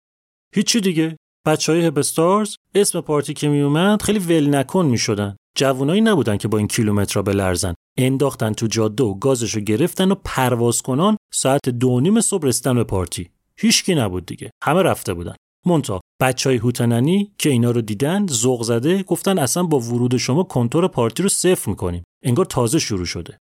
هیچی دیگه. بچه های Hep Stars اسم پارتی که میومد خیلی ول نکن می‌شدن. جوونایی نبودن که با این کیلومترها بلرزن. انداختن تو جاده و گازشو گرفتن و پرواز کنان ساعت دو نیم صبح رسیدن به پارتی. هیچکی نبود دیگه. همه رفته بودن. مونتا بچهای هوتننی که اینا رو دیدن ذوق زده گفتن اصلا با ورود شما کنتور پارتی رو صفر می‌کنیم. انگار تازه شروع شده.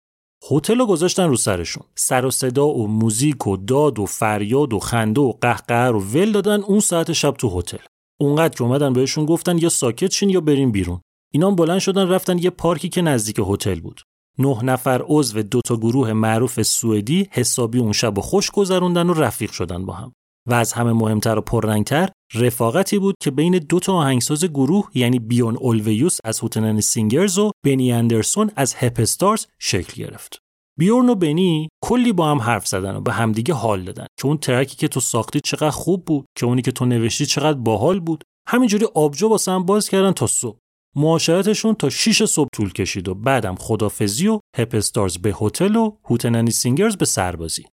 هتل رو گذاشتن رو سرشون. سر و صدا و موزیک و داد و فریاد و خنده و قهقه رو ول دادن اون ساعت شب تو هتل. اونقدر که اومدن بهشون گفتن یا ساکت شین یا بریم بیرون. اینا بلند شدن رفتن یه پارکی که نزدیک هتل بود. نه نفر عضو دو تا گروه معروف سوئدی حسابی اون شب و خوش گذروندن و رفیق شدن با هم. و از همه مهمتر و پررنگتر رفاقتی بود که بین دو تا آهنگساز گروه یعنی بیورن اولویوس از Hootenanny Singers و بنی اندرسون از Hep Stars شکل گرفت. بیورن و بنی کلی با هم حرف زدن و به همدیگه حال دادن که اون ترکی که تو ساختی چقدر خوب بود که اونی که تو نوشتی چقدر باحال بود. همینجوری آبجو واسه هم باز کردن تا صبح. معاشرتشون تا 6 صبح طول کشید و بعدم خدافزی و Hep Stars به هتل و Hootenanny Singers به سربازی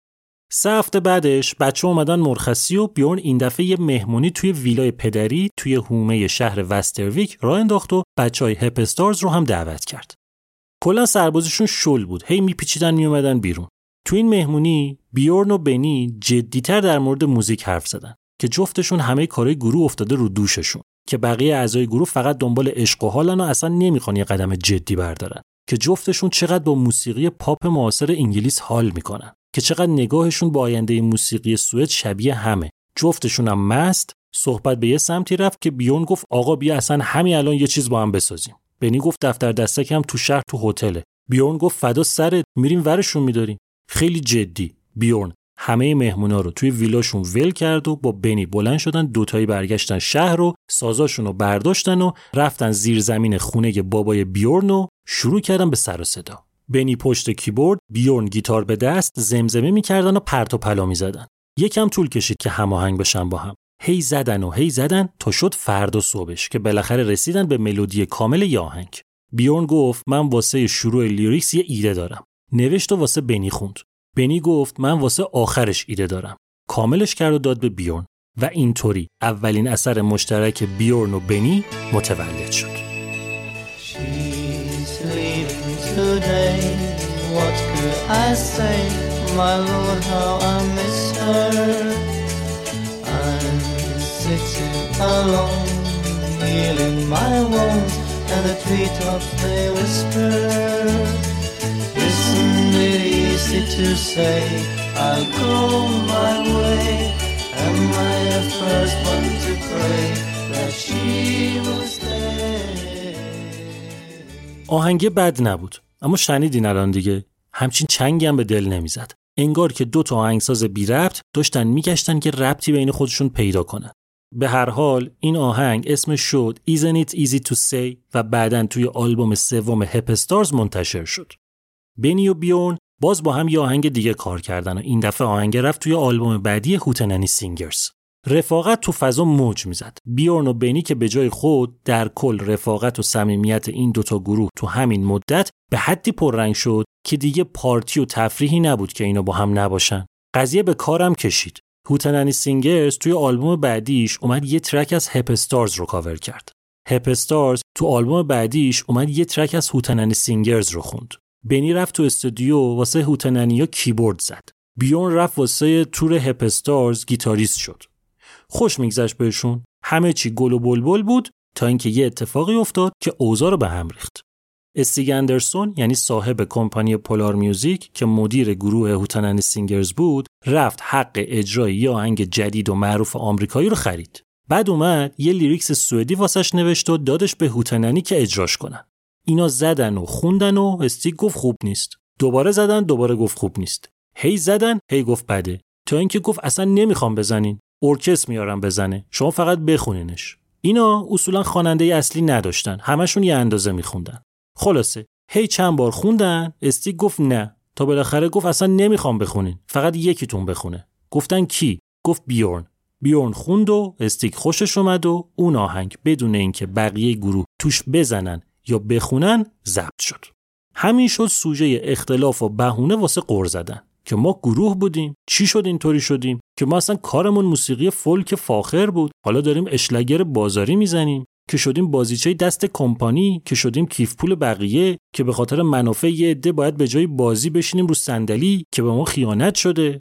سه هفته بعدش بچه اومدن مرخصی و بیورن این دفعه یه مهمونی توی ویلای پدری توی هومه شهر وسترویک راه انداخت و بچه های هپستارز رو هم دعوت کرد. کلا سربازشون شل بود هی میپیچیدن میومدن بیرون. تو این مهمونی بیورن و بنی جدیتر در مورد موزیک حرف زدن که جفتشون همه کارهای گروه افتاده رو دوششون که بقیه اعضای گروه فقط دنبال عشق و حالن و اصلا نمی‌خوان یه قدم جدی بردارن. که جفتشون چقدر با موسیقی پاپ معاصر انگلیس حال می‌کنن. که چقدر نگاهشون با آینده موسیقی سوئد شبیه همه. جفتشون هم مست صحبت به یه سمتی رفت که بیورن گفت آقا بیا اصلا همین الان یه چیز با هم بسازیم. بنی گفت دفتر دستک هم تو شهر تو هتله. بیورن گفت فدا سرت میریم ورشون میداریم. خیلی جدی. بیورن همه مهمونا رو توی ویلاشون ول کرد و با بنی بلند شدن دوتایی برگشتن شهر رو سازاشون رو برداشتن و رفتن زیر زمین خونه بابای بیورن و شروع کردن به سر و صدا. بنی پشت کیبورد بیورن گیتار به دست زمزمه می‌کردن و پرت و پلا می‌زدن. یکم طول کشید که هماهنگ بشن با هم. هی زدن و هی زدن تا شد فردا صبحش که بالاخره رسیدن به ملودی کامل ی آهنگ بیورن گفت من واسه شروع لیریکس یه ایده دارم. نوشت و واسه بنی خوند. بنی گفت من واسه آخرش ایده دارم. کاملش کرد و داد به بیورن. و اینطوری اولین اثر مشترک بیورن و بنی متولد شد. easy to say I'll go my way. Am I the first one to pray That she will stay? آهنگه بد نبود اما شنیدین الان دیگه. همچین چنگی هم به دل نمی‌زد. انگار که دو تا آهنگساز بی ربط داشتن میگشتن که ربطی بین خودشون پیدا کنن. به هر حال این آهنگ اسمش شد Isn't it easy to say و بعدا توی آلبوم سوم هپ منتشر شد. بنی و بیورن باز با هم یه آهنگ دیگه کار کردن و این دفعه آهنگ رفت توی آلبوم بعدی Hootenanny Singers. رفاقت تو فضا موج می‌زد. بیورن و بنی که به جای خود در کل رفاقت و صمیمیت این دوتا گروه تو همین مدت به حدی پررنگ شد که دیگه پارتی و تفریحی نبود که اینا با هم نباشن. قضیه به کارم کشید. Hootenanny Singers توی آلبوم بعدیش اومد یه ترک از Hep Stars رو کاور کرد. Hep Stars تو آلبوم بعدیش اومد یه ترک از Hootenanny Singers رو خوند. بنی رفت تو استودیو واسه Hootenanny ا کیبورد زد. بیورن رفت واسه تور Hep Stars گیتاریست شد. خوش میگذشت بهشون. همه چی گل و بلبل بود تا اینکه یه اتفاقی افتاد که اوضاع رو به هم ریخت. استیگ اندرسون یعنی صاحب کمپانی Polar Music که مدیر گروه Hootenanny Singers بود رفت حق اجرای یه آهنگ جدید و معروف آمریکایی رو خرید. بعد اومد یه lyrics سوئدی واسش نوشت و دادش به Hootenanny که اجراش کنن. اینا زدن و خوندن و استیگ گفت خوب نیست. دوباره زدن دوباره گفت خوب نیست. هی زدن هی گفت بده. تا اینکه گفت اصلا نمی‌خوام بزنین. ارکستر میارم بزنه. شما فقط بخونینش. اینا اصولا خواننده اصلی نداشتن. همشون یه اندازه میخوندن. خلاصه. هی چند بار خوندن استیک گفت نه. تا بالاخره گفت اصلا نمی‌خوام بخونین. فقط یکیتون بخونه. گفتن کی؟ گفت بیورن. بیورن خوند و استیک خوشش اومد و اون آهنگ بدون اینکه بقیه گروه توش بزنن. یا بخونن ضبط شد. همین شد سوژه اختلاف و بهونه واسه قر زدن. که ما گروه بودیم چی شد اینطوری شدیم؟ که ما اصلا کارمون موسیقی فولک فاخر بود. حالا داریم اشلگر بازاری می‌زنیم. که شدیم بازیچه دست کمپانی. که شدیم کیف پول بقیه. که به خاطر منافع یه عده باید به جای بازی بشینیم رو صندلی. که به ما خیانت شده.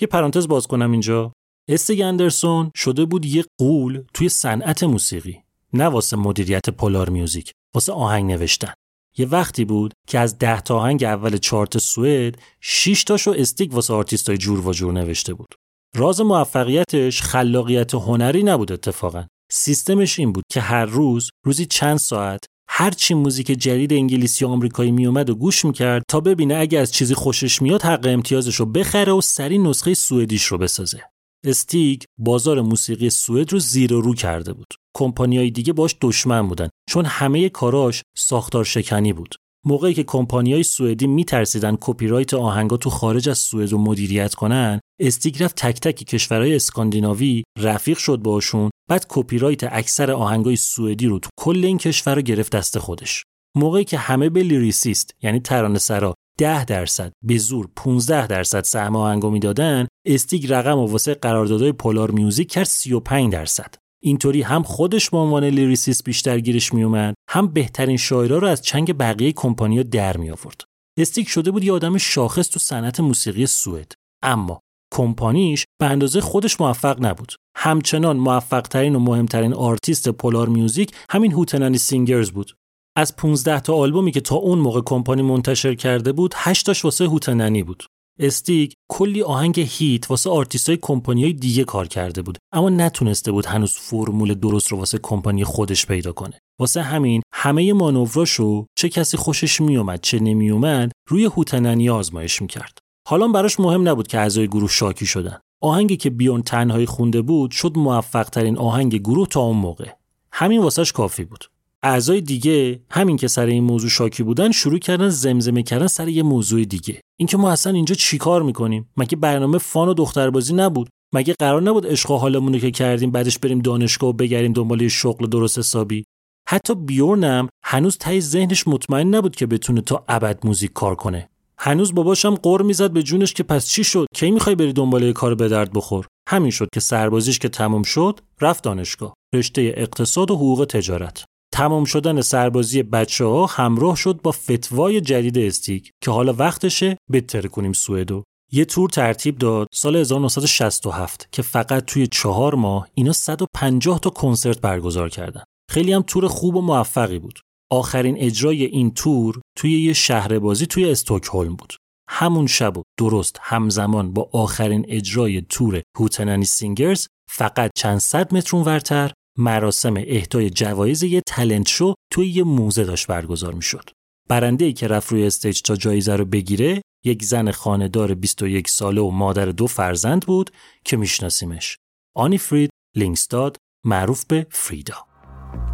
یه پرانتز باز کنم اینجا. استیگ اندرسون شده بود یه قول توی صنعت موسیقی. نه واسه مدیریت Polar Music. واسه آهنگ نوشتن. یه وقتی بود که از ده تا آهنگ اول چارت سوئد 6 تاشو استیگ واسه آرتیستای جور و جور نوشته بود. راز موفقیتش خلاقیت هنری نبود اتفاقا. سیستمش این بود که هر روز روزی چند ساعت هر چی موزیک جدید انگلیسی و آمریکایی میومد و گوش می‌کرد تا ببینه اگه از چیزی خوشش میاد حق امتیازش رو بخره و سری نسخه سوئدیش رو بسازه. استیگ بازار موسیقی سوئد رو زیر و رو کرده بود. کمپانیای دیگه باش دشمن بودن. چون همه کاراش ساختار شکنی بود. موقعی که کمپانیای سوئدی میترسیدن کپی رایت آهنگا تو خارج از سوئد رو مدیریت کنن استیگ رفت تک تک کشورهای اسکاندیناوی رفیق شد باشون بعد کپی رایت اکثر آهنگای سوئدی رو تو کل این کشور رو گرفت دست خودش. موقعی که همه به lyricist یعنی ترانه سرا 10 درصد به زور 15 درصد سهم آهنگو می‌دادن استیگ رقم واسه قراردادهای Polar Music کرد 35 درصد. اینطوری هم خودش به عنوان lyricist بیشتر گیرش میومد هم بهترین شاعرها رو از چنگ بقیه کمپانیا در می آورد استیگ شده بود یه آدم شاخص تو صنعت موسیقی سوئد. اما کمپانیش به اندازه خودش موفق نبود. همچنان موفق ترین و مهمترین آرتیست Polar Music همین Hootenanny Singers بود. از 15 تا آلبومی که تا اون موقع کمپانی منتشر کرده بود 8 تاش واسه Hootenanny بود. استیگ کلی آهنگ hit واسه آرتیستای کمپانیای دیگه کار کرده بود اما نتونسته بود هنوز فرمول درست رو واسه کمپانی خودش پیدا کنه. واسه همین همه مانوراشو چه کسی خوشش میومد چه نمیومد روی Hootenanny آزمایش می‌کرد. حالا براش مهم نبود که اعضای گروه شاکی شدن. آهنگی که بیون تنهایی خونده بود شد موفق ترین آهنگ گروه تا اون موقع. همین واسش کافی بود. اعضای دیگه همین که سر این موضوع شاکی بودن شروع کردن زمزمه کردن سر یه موضوع دیگه. اینکه ما اصلا اینجا چیکار می‌کنیم؟ مگه برنامه فان و دختربازی نبود؟ مگه قرار نبود عشق و حالمون رو که کردیم بعدش بریم دانشگاه و بگریم دنبال شغل درست حسابی؟ حتی بیورنم هنوز تای ذهنش مطمئن نبود که بتونه تا ابد موزیک کار کنه. هنوز باباشم قر می‌زد به جونش که پس چی شد؟ کی می‌خوای بری دنبال یه کار به درد بخور؟ همین شد که سربازیش که تموم شد رفت دانشگاه. رشته اقتصاد و حقوق تجارت. تمام شدن سربازی بچه ها همراه شد با فتوای جدید استیک که حالا وقتشه بهتر کنیم سوئدو. یه تور ترتیب داد سال 1967 که فقط توی چهار ماه اینا 150 تا کنسرت برگزار کردن. خیلی هم تور خوب و موفقی بود. آخرین اجرای این تور توی یه شهر بازی توی استکهلم بود. همون شب و درست همزمان با آخرین اجرای تور Hootenanny Singers فقط چند صد متر ورتر مراسم اهدای جوایز یه talent show توی یه موزه داشت برگزار می‌شد. برنده ای که رفت روی stage تا جایزه رو بگیره یک زن خانهدار 21 ساله و مادر دو فرزند بود که میشناسیمش. آنی فرید لینگستاد معروف به فریدا.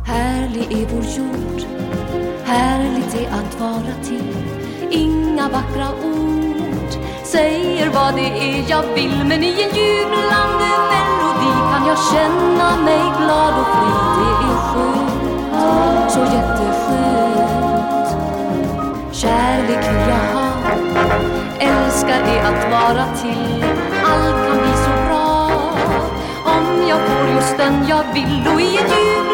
Härlig är härligt är att vara till. Inga vackra vad det är jag vill, men i en jublande melodi kan jag känna mig glad och fri. Det är skönt, så jätteskönt. Kärlek vill jag ha, älskar är att vara till. Allt kan bli så bra om jag får just den jag vill och i en jublande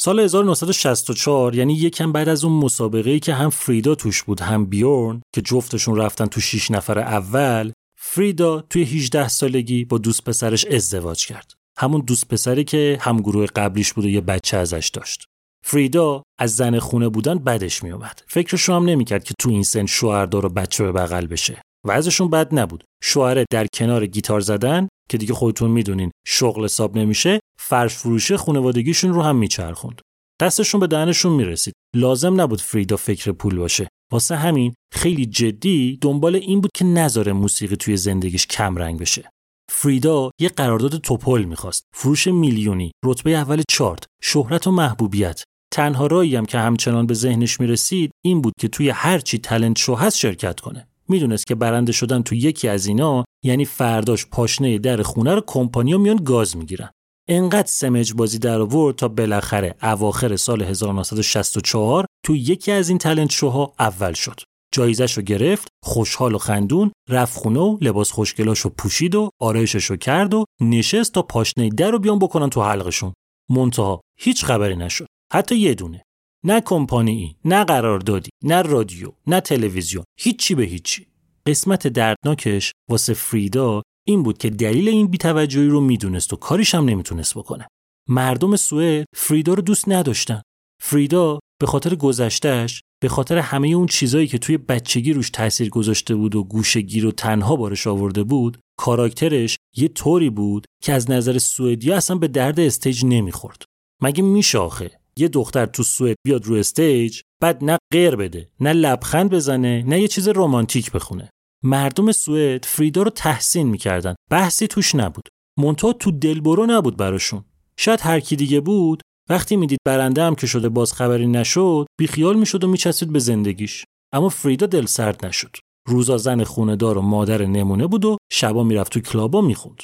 سال 1964 یعنی یکم بعد از اون مسابقه که هم فریدا توش بود هم بیورن که جفتشون رفتن تو 6 نفر اول فریدا توی 18 سالگی با دوست پسرش ازدواج کرد. همون دوست پسری که هم گروه قبلیش بود و یه بچه ازش داشت. فریدا از زن خونه بودن بدش میومد فکرشو هم نمی‌کرد که تو این سن شوهردار و بچه به بغل بشه. وضعشون بد نبود. شوهره در کنار گیتار زدن که دیگه خودتون می‌دونین شغل حساب نمیشه فرش فروشی خانوادگیشون رو هم میچرخوند. دستشون به دهنشون می‌رسید. لازم نبود فریدا فکر پول باشه. واسه همین خیلی جدی دنبال این بود که نذاره موسیقی توی زندگیش کم رنگ بشه. فریدا یه قرارداد توپل می‌خواست. فروش میلیونی رتبه اول چارت شهرت و محبوبیت. تنها راهی هم که همچنان به ذهنش می‌رسید این بود که توی هر چی تلنت شو هست شرکت کنه. می‌دونست که برنده شدن تو یکی از اینا یعنی فرداش پاشنه در خونه رو کمپانیا میان گاز می‌گیرن. انقدر سمج بازی در آورد تا بالاخره اواخر سال 1964 تو یکی از این تلنت شوها اول شد. جایزش رو گرفت خوشحال و خندون رفت خونه و لباس خوشگلاش رو پوشید و آرایشش رو کرد و نشست تا پاشنه در رو بیان بکنن تو حلقشون. منتها هیچ خبری نشد. حتی یه دونه. نه کمپانی نه قراردادی نه رادیو نه تلویزیون هیچی به هیچی. قسمت دردناکش واسه فریدا این بود که دلیل این بیتوجهی رو می‌دونست و کاریش هم نمی‌تونست بکنه. مردم سوئد فریدا رو دوست نداشتن. فریدا به خاطر گذشتهش به خاطر همه اون چیزایی که توی بچگی روش تاثیر گذاشته بود و گوشگیر و تنها بارش آورده بود کاراکترش یه طوری بود که از نظر سوئدیا اصلا به درد استیج نمی‌خورد. مگه میشه آخه؟ یه دختر تو سوئد بیاد رو استیج بعد نه غیر بده نه لبخند بزنه نه یه چیز رمانتیک بخونه. مردم سوئد فریدا رو تحسین می‌کردن. بحثی توش نبود. مونتا تو دلبرو نبود براشون. شاید هر کی دیگه بود وقتی می‌دید برنده هم که شده باز خبری نشد بیخیال می‌شد و میچسبید به زندگیش. اما فریدا دل سرد نشد. روزا زن خونه دار و مادر نمونه بود و شبا می‌رفت تو کلابا می‌خوند.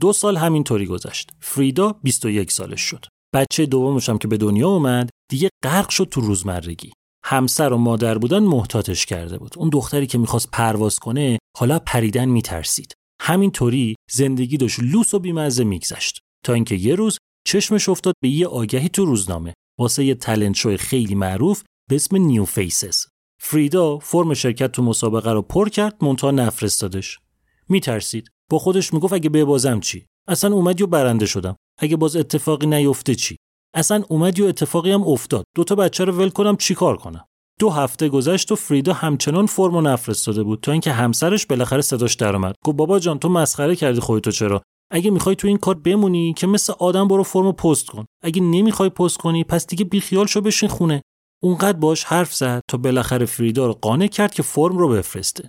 دو سال همینطوری گذشت. فریدا 21 سالش شد. بچه هم که به دنیا اومد دیگه غرق شد تو روزمرگی. همسر و مادر بودن محتاطش کرده بود. اون دختری که می‌خواست پرواز کنه حالا پریدن میترسید. همینطوری زندگی داشت لوس و بیمزه میگذشت. تا اینکه یه روز چشمش افتاد به یه آگهی تو روزنامه. واسه یه talent show خیلی معروف به اسم New Faces فریدا فرم شرکت تو مسابقه رو پر کرد منتها نفرستادش. میترسید. با خودش می‌گفت اگه ببازم چی؟ اصلا اومد و برنده شدم. اگه باز اتفاقی نیفته چی؟ اصلا اومد و اتفاقی هم افتاد. دو تا بچه رو ول کنم چیکار کنم. دو هفته گذشت و فریدا همچنان فرمو نفرستاده بود تا اینکه همسرش بالاخره صداش درآمد گفت بابا جان تو مسخره کردی خودتو چرا؟ اگه می‌خوای تو این کار بمونی که مثل آدم برو فرمو پست کن. اگه نمی‌خوای پست کنی پس دیگه بیخیال شو بشین خونه. اونقدر باش حرف زد تا بالاخره فریدا رو قانع کرد که فرم رو بفرسته.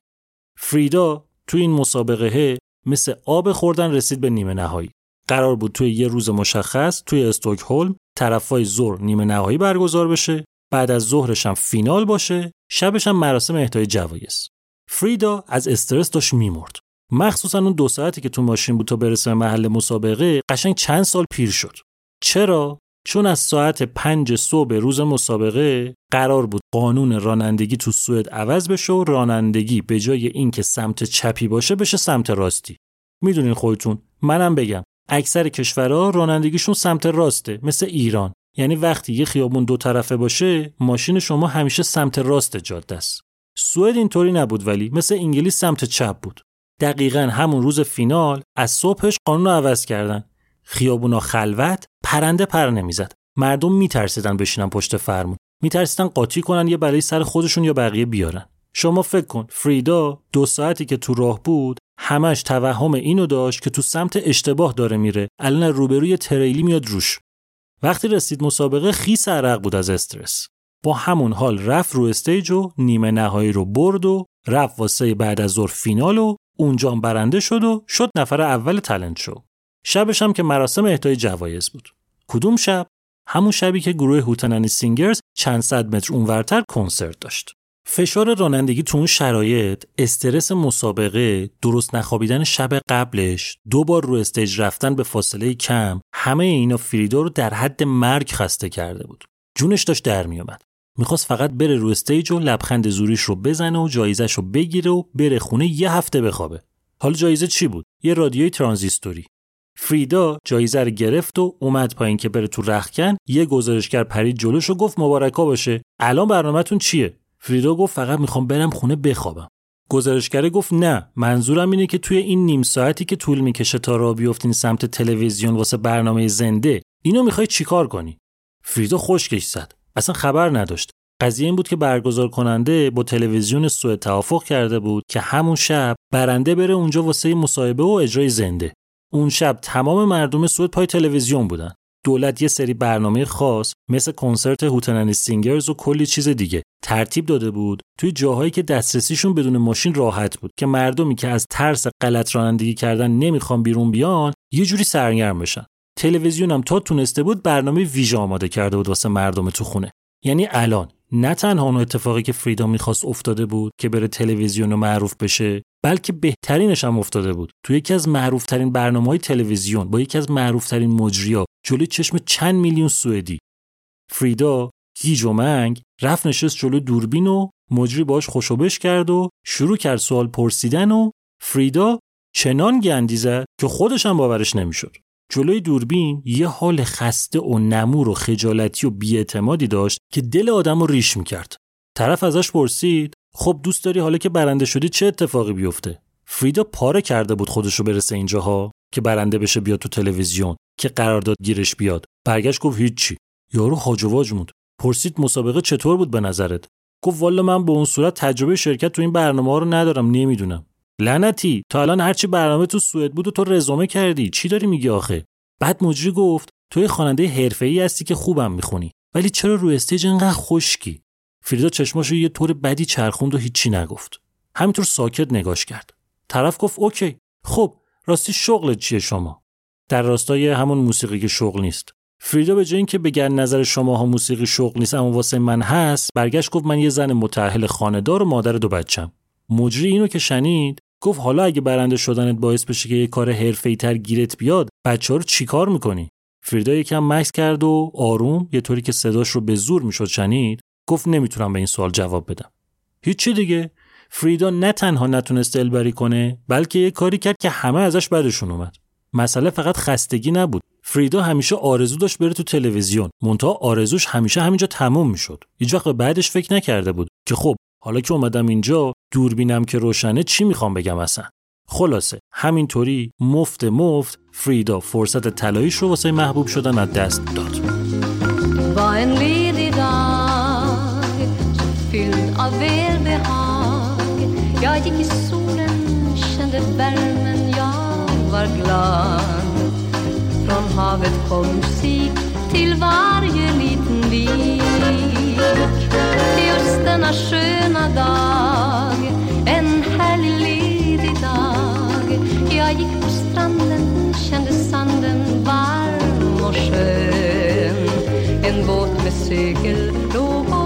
فریدا تو این مسابقه مثل آب خوردن رسید به نیمه نهایی. قرار بود توی یه روز مشخص توی استکهلم طرفای ظهر نیمه نهایی برگزار بشه بعد از ظهرش هم فینال باشه شبش هم مراسم اهدای جوایز. فریدا از استرس داشت میمرد. مخصوصا اون دو ساعتی که تو ماشین بود تا برسه محل مسابقه قشنگ چند سال پیر شد. چرا؟ چون از ساعت پنج صبح روز مسابقه قرار بود قانون رانندگی تو سوئد عوض بشه و رانندگی به جای اینکه سمت چپی باشه بشه سمت راستی. می‌دونین خودتون منم بگم اکثر کشورها رانندگیشون سمت راسته مثل ایران. یعنی وقتی یه خیابون دو طرفه باشه ماشین شما همیشه سمت راست جاده است. سوئد اینطوری نبود ولی مثل انگلیس سمت چپ بود. دقیقا همون روز فینال از صبحش قانون عوض کردن. خیابونا خلوت پرنده پر نمی‌زد. مردم میترسیدن بشینن پشت فرمون. میترسیدن قاطی کنن یه برای سر خودشون یا بقیه بیارن. شما فکر کن فریدا دو ساعتی که تو راه بود همش توهم اینو داشت که تو سمت اشتباه داره میره. الان روبرو یه تریلی میاد روش. وقتی رسید مسابقه خیس عرق بود از استرس. با همون حال رفت رو stage و نیمه نهایی رو برد و رفت واسه بعد از ظهر فینال و اونجا برنده شد و شد نفر اول talent show. شبش هم که مراسم اهدای جوایز بود. کدوم شب؟ همون شبی که گروه هوتنانی سینگرز چند صد متر اونورتر کنسرت داشت. فشار رانندگی تو اون شرایط استرس مسابقه درست نخوابیدن شب قبلش دو بار رو stage رفتن به فاصله کم همه اینا فریدا رو در حد مرگ خسته کرده بود. جونش داشت در میومد می‌خواست فقط بره رو stage و لبخند زوریش رو بزنه و جایزش رو بگیره و بره خونه یه هفته بخوابه. حالا جایزه چی بود؟ یه رادیوی ترانزیستوری. فریدا جایزه رو گرفت و اومد پایین که بره تو رختکن یه گزارشگر پرید جلوش و گفت مبارکا باشه. الان برنامهتون چیه؟ فریدا گفت فقط می‌خوام برم خونه بخوابم. گزارشگر گفت نه منظورم اینه که توی این نیم ساعتی که طول می‌کشه تا راه بیفتین سمت تلویزیون واسه برنامه زنده اینو می‌خوای چیکار کنی؟ فریدا خشکش زد. اصلا خبر نداشت. قضیه این بود که برگزار کننده با تلویزیون سوء توافق کرده بود که همون شب برنده بره اونجا واسه مصاحبه و اجرای زنده. اون شب تمام مردم سوئد پای تلویزیون بودن. دولت یه سری برنامه خاص مثل کنسرت هوتنانی سینگرز و کلی چیز دیگه ترتیب داده بود توی جاهایی که دسترسیشون بدون ماشین راحت بود که مردمی که از ترس غلط رانندگی کردن نمی‌خوان بیرون بیان یه جوری سرگرم بشن. تلویزیون هم تا تونسته بود برنامه ویژه آماده کرده بود واسه مردم تو خونه. یعنی الان نه تنها اون اتفاقی که فریدا می‌خواست افتاده بود که بره تلویزیون و معروف بشه بلکه بهترینش هم افتاده بود. تو یکی از معروفترین برنامه های تلویزیون با یکی از معروفترین مجریا جلوی چشم چند میلیون سوئدی. فریدا گیج و منگ رفت نشست جلو دوربین و مجری باش خوشوبش کرد و شروع کرد سوال پرسیدن و فریدا چنان گندی زد که خودش هم باورش نمی‌شد. جلوی دوربین یه حال خسته و نمور و خجالتی و بیاعتمادی داشت که دل آدم رو ریش می‌کرد. طرف ازش پرسید خب دوست داری حالا که برنده شدی چه اتفاقی بیفته؟ فریدا پاره کرده بود خودش رو برسه اینجاها که برنده بشه بیاد تو تلویزیون که قرارداد گیرش بیاد. برگشت گفت هیچی. یارو هاج و واج موند. پرسید مسابقه چطور بود به نظرت؟ گفت والا من به اون صورت تجربه شرکت تو این برنامه ها رو ندارم نمی‌دونم. لعنتی تا الان هرچی برنامه تو سوئد بود و تو رزومه کردی چی داری میگی آخه بعد مجری گفت تو یه خواننده حرفه‌ای هستی که خوبم می‌خونی ولی چرا روی stage انقدر خشکی فریدا چشماشو یه طور بدی چرخوند و هیچی نگفت. همینطور ساکت نگاش کرد. طرف گفت OK. خب راستی شغلت چیه شما؟ در راستای همون موسیقی که شغل نیست. فریدا به جای اینکه بگن نظر شماها موسیقی شغل نیست اما واسه من هست برگشت گفت من یه زن متأهل خانه‌دار و مادر دو بچم. مجری اینو که شنید گفت حالا اگه برنده شدنت باعث بشه که یه کار حرفه‌ای تر گیرت بیاد بچه ها رو چیکار می‌کنی؟ فریدا یکم مکس کرد و آروم یه طوری که صداش رو به زور می‌شد شنید گفت نمی‌تونم به این سوال جواب بدم. هیچی دیگه. فریدا نه تنها نتونست دلبری کنه بلکه یه کاری کرد که همه ازش بدشون اومد. مسئله فقط خستگی نبود. فریدا همیشه آرزو داشت بره تو تلویزیون. مونتا آرزوش همیشه همینجا تموم می‌شد. هیچ وقت بعدش فکر نکرده بود که خب حالا که اومدم اینجا دوربینم که روشنه چی می‌خوام بگم اصلا؟ خلاصه همینطوری مفت مفت فریدا فرصت طلاییش رو واسه محبوب شدن از دست داد. Fylld av välbehag. Jag gick i solen, kände värmen, jag var glad. Från havet kom musik till varje liten vik. Just denna sköna dag, en härlig ledig dag. Jag gick på stranden, kände sanden varm och skön. En båt med segel låg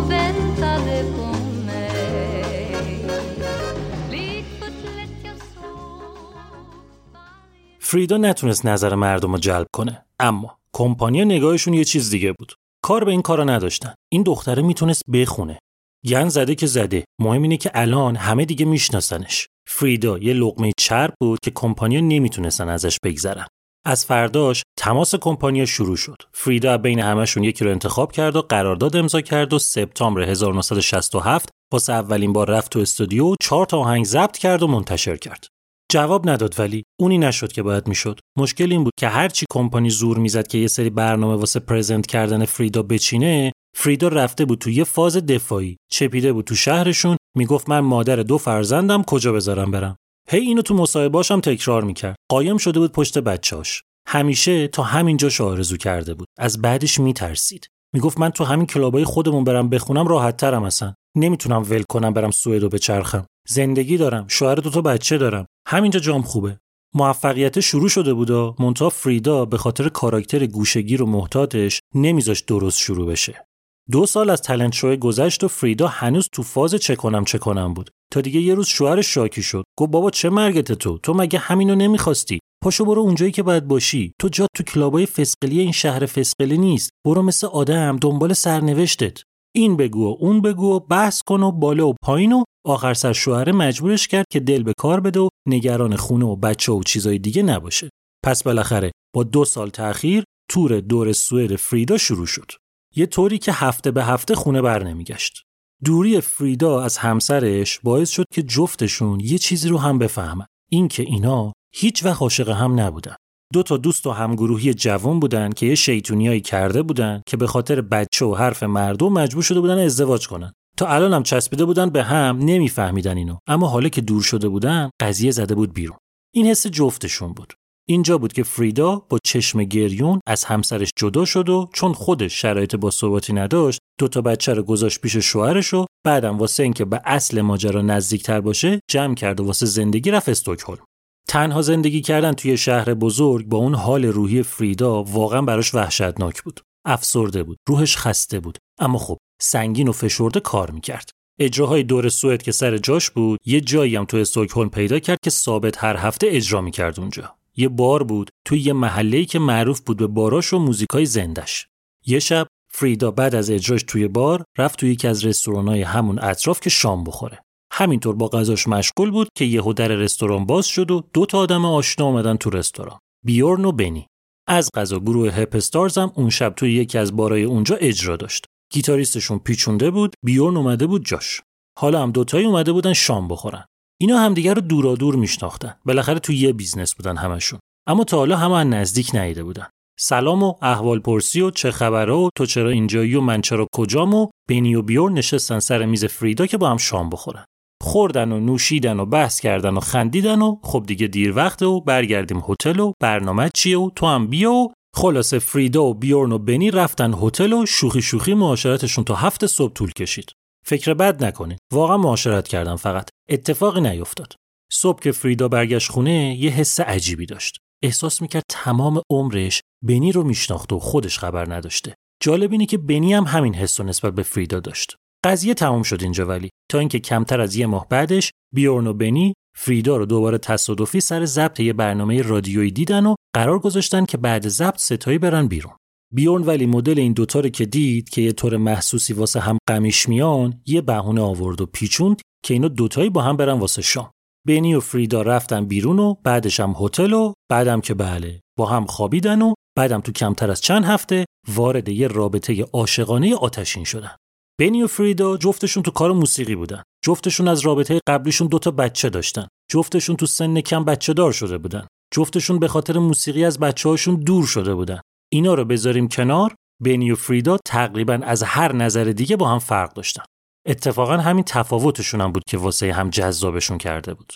فریدا نتونست نظر مردم رو جلب کنه. اما کمپانیا نگاهشون یه چیز دیگه بود. کار به این کارا نداشتن. این دختره می‌تونست بخونه. گن زده که زده. مهم اینه که الان همه دیگه میشناسنش. فریدا یه لقمه چرب بود که کمپانیا نمی‌تونستن ازش بگذرن. از فرداش تماس کمپانیا شروع شد. فریدا بین همشون یکی رو انتخاب کرد و قرارداد امضا کرد و سپتامبر 1967 واسه اولین بار رفت تو استودیو چهار تا آهنگ ضبط کرد و منتشر کرد. جواب نداد ولی اونی نشد که باید می‌شد. مشکل این بود که هرچی کمپانی زور می‌زد که یه سری برنامه واسه پرزنت کردن فریدا بچینه فریدا رفته بود تو یه فاز دفاعی چپیده بود تو شهرشون می‌گفت من مادر دو فرزندم کجا بذارم برم؟ هی اینو تو مصاحبه‌هاش هم تکرار می‌کرد. قایم شده بود پشت بچه‌اش همیشه تا همینجاش آرزو کرده بود. از بعدش میترسید. می‌گفت من تو همین کلابای خودمون برم بخونم راحت ترم اصلا. نمی‌تونم ول کنم برم سوئد و بچرخم. زندگی دارم. شوهر دو تا بچه دارم. همینجا جام خوبه. موفقیت شروع شده بود و مونتا فریدا به خاطر کاراکتر گوشگیر و محتاطش نمیذاش درست شروع بشه. دو سال از تلنت شو گذشت و فریدا هنوز تو فاز چه کنم چه کنم بود. تا دیگه یه روز شوهرش شاکی شد. گفت بابا چه مرگت تو؟ تو مگه همینو نمی‌خواستی؟ پاشو برو اونجایی که باید باشی. تو جات تو کلابای فسقلی این شهر فسقلی نیست. برو مثل آدم دنبال سرنوشتت. این بگو و اون بگو و بحث کن و بالا و پایین و آخر سر شوهره مجبورش کرد که دل به کار بده و نگران خونه و بچه و چیزای دیگه نباشه. پس بالاخره با دو سال تأخیر تور دور سوئد فریدا شروع شد. یه طوری که هفته به هفته خونه بر نمیگشت. دوری فریدا از همسرش باعث شد که جفتشون یه چیزی رو هم بفهمن. اینکه اینا هیچ وقت عاشق هم نبودن. دو تا دوست و همگروهی جوان بودن که یه شیطونیایی کرده بودن که به خاطر بچه و حرف مردم مجبور شده بودن ازدواج کنن. تا الان هم چسبیده بودن به هم نمیفهمیدن اینو. اما حالا که دور شده بودن قضیه زده بود بیرون. این حس جفتشون بود. اینجا بود که فریدا با چشم گریون از همسرش جدا شد و چون خودش شرایط باثباتی نداشت دو تا بچه رو گذاشت پیش شوهرش و بعدم واسه اینکه به اصل ماجرا نزدیکتر باشه جمع کرد و واسه زندگی رفت استکهلم. تنها زندگی کردن توی شهر بزرگ با اون حال روحی فریدا واقعا براش وحشتناک بود. افسرده بود روحش خسته بود. اما خب سنگین و فشرده کار می‌کرد. اجراهای دور سوئد که سر جاش بود یه جایی هم تو استکهلم پیدا کرد که ثابت هر هفته اجرا می‌کرد اونجا. یه بار بود توی یه محله‌ای که معروف بود به باراش و موزیکای زندش. یه شب فریدا بعد از اجراش توی بار رفت توی یکی از رستوران‌های همون اطراف که شام بخوره. همینطور با غذاش مشغول بود که یهو در رستوران باز شد و دو تا آدم آشنا اومدن تو رستوران بیورن و بنی از غذا گروه هپستارز هم اون شب توی یکی از بارای اونجا اجرا داشت. گیتاریستشون پیچونده بود، بیورن اومده بود جاش. حالا هم دوتایی اومده بودن شام بخورن. اینا همدیگه رو دورا دور میشناختن. بالاخره توی یه business بودن همشون. اما تا حالا همو از نزدیک ندیده بودن. سلام و احوال پرسی و چه خبره و تو چرا اینجایی و من چرا کجام و بنی و بیورن نشستن سر میز فریدا که با هم شام بخورن. خوردن و نوشیدن و بحث کردن و خندیدن و خب دیگه دیر وقته و برگردیم هتل و برنامه چیه و تو هم بیا و خلاصه فریدا و بیورن و بنی رفتن هتل و شوخی شوخی معاشرتشون تا هفت صبح طول کشید. فکر بد نکنین. واقعا معاشرت کردن فقط. اتفاقی نیفتاد. صبح که فریدا برگشت خونه یه حس عجیبی داشت. احساس می‌کرد تمام عمرش بنی رو میشناخته و خودش خبر نداشته. جالب اینه که بنی هم همین حس و نسبت به فریدا داشت. قضیه تمام شد اینجا ولی تا اینکه کمتر از یه ماه بعدش بیورن و بنی فریدا رو دوباره تصادفی سر ضبط یه برنامه رادیویی دیدن و قرار گذاشتن که بعد ضبط ستایی برن بیرون. بیورن ولی مدل این دوتا رو که دید که یه طور محسوسی واسه هم قمیش میان یه بهونه آورد و پیچوند که اینا دوتایی با هم برن واسه شام. بنی و فریدا رفتن بیرون و بعدش هم هتل و بعدم که بله با هم خوابیدن و بعدم تو کمتر از چند هفته وارد یه رابطه عاشقانه آتشین شدن. بنی و فریدا جفتشون تو کار موسیقی بودن. جفتشون از رابطه قبلیشون دوتا بچه داشتن. جفتشون تو سن کم بچه دار شده بودن. جفتشون به خاطر موسیقی از بچه هاشون دور شده بودن. اینا رو بذاریم کنار بنی و فریدا تقریبا از هر نظر دیگه با هم فرق داشتن. اتفاقا همین تفاوتشون هم بود که واسه هم جذابشون کرده بود.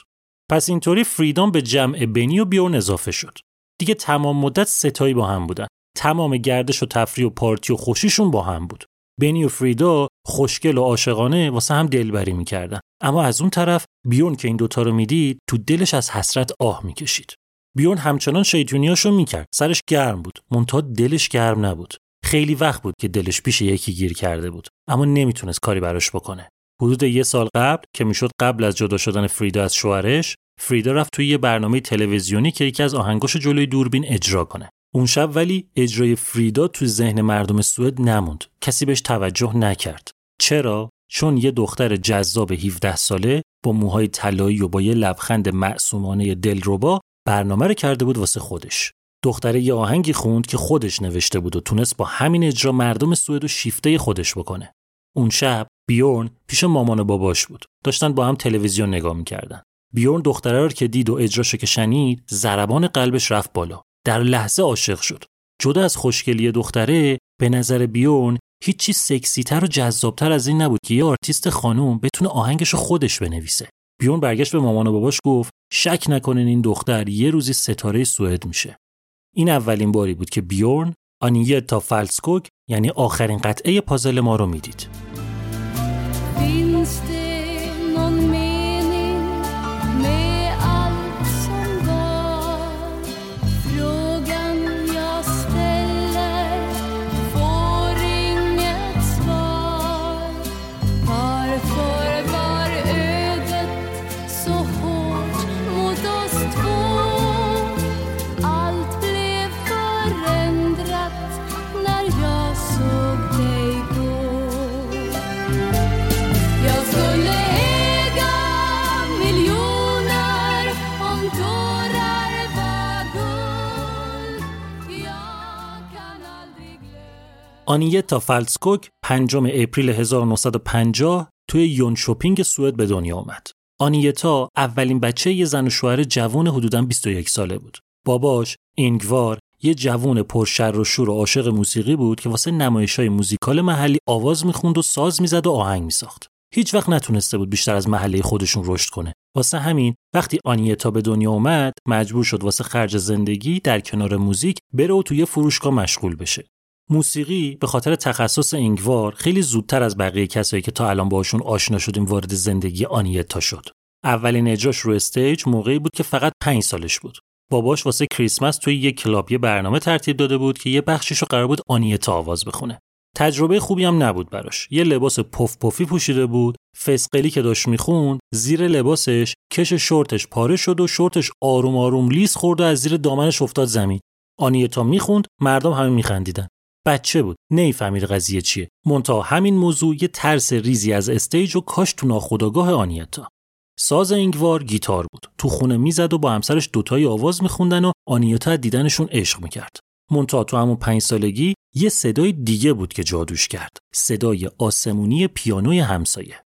پس اینطوری فریدام به جمع بنی و بیورن اضافه شد. دیگه تمام مدت ستایی با هم بودن. تمام گردش و تفریح و پارتی و خوشیشون با هم بود. بنی و فریدا خوشگل و عاشقانه واسه هم دلبری می‌کردن. اما از اون طرف بیورن که این دوتا رو می‌دید تو دلش از حسرت آه می‌کشید. بیورن همچنان شیطونیاشو می‌کرد. سرش گرم بود. منتها دلش گرم نبود. خیلی وقت بود که دلش پیش یکی گیر کرده بود اما نمی‌تونست کاری براش بکنه حدود یه سال قبل که می‌شد قبل از جدا شدن فریدا از شوهرش فریدا رفت توی یه برنامه تلویزیونی که یکی از آهنگاش جلوی دوربین اجرا کنه اون شب ولی اجرای فریدا تو ذهن مردم سوئد نموند کسی بهش توجه نکرد چرا چون یه دختر جذاب 17 ساله با موهای طلایی و با یه لبخند معصومانه دلربا برنامه رو کرده بود واسه خودش دختره یه آهنگی خوند که خودش نوشته بود و تونست با همین اجرا مردم سوئد و شیفته خودش بکنه. اون شب بیورن پیش مامان و باباش بود. داشتن با هم تلویزیون نگاه می‌کردن. بیورن دختره رو که دید و اجراشو که شنید، ضربان قلبش رفت بالا. در لحظه عاشق شد. جدا از خوشگلی دختره، به نظر بیورن هیچی سکسیتر و جذابتر از این نبود که یه آرتیست خانوم بتونه آهنگشو خودش بنویسه. بیورن برگشت به مامان و باباش گفت شک نکنین این دختر یه روزی ستاره سوئد میشه. این اولین باری بود که بیورن آنیه تا فلسکوک یعنی آخرین قطعه پازل ما رو می‌دید. آنیتا فلسکوک پنجم April 1950 توی یون شوپینگ سوئد به دنیا آمد. آنیتا اولین بچه یه زن و شوهر جوان حدوداً 21 ساله بود. باباش اینگوار یه جوون پرشر و شور و عاشق موسیقی بود که واسه نمایش های موزیکال محلی آواز می‌خوند و ساز می‌زد و آهنگ میساخت. هیچ وقت نتونسته بود بیشتر از محله خودشون رشد کنه. واسه همین وقتی آنیتا به دنیا اومد مجبور شد واسه خرج زندگی در کنار موزیک بره و توی فروشگاه مشغول بشه. موسیقی به خاطر تخصص اینگوار خیلی زودتر از بقیه کسایی که تا الان باشون آشنا شدیم وارد زندگی آنیتا شد. اولین اجراش رو stage موقعی بود که فقط پنج سالش بود. باباش واسه کریسمس توی یک club یه برنامه ترتیب داده بود که یه بخشش رو قرار بود آنیتا آواز بخونه. تجربه خوبی هم نبود براش. یه لباس پف پفی پوشیده بود، فسقلی که داشت می‌خوند، زیر لباسش کش شورتش پاره شد و شورتش آروم آروم لیز خورد و از زیر دامنش افتاد زمین. آنیتا می‌خوند، مردم همه میخندیدن. بچه بود. نمی‌فهمید قضیه چیه. منتها همین موضوع یه ترس ریزی از استیج و کاش تو ناخودآگاه آنیتا. ساز اینگوار گیتار بود. تو خونه می‌زد و با همسرش دوتایی آواز میخوندن و آنیتا دیدنشون عشق می‌کرد. مونتا تو همون پنج سالگی یه صدای دیگه بود که جادوش کرد. صدای آسمونی پیانوی همسایه.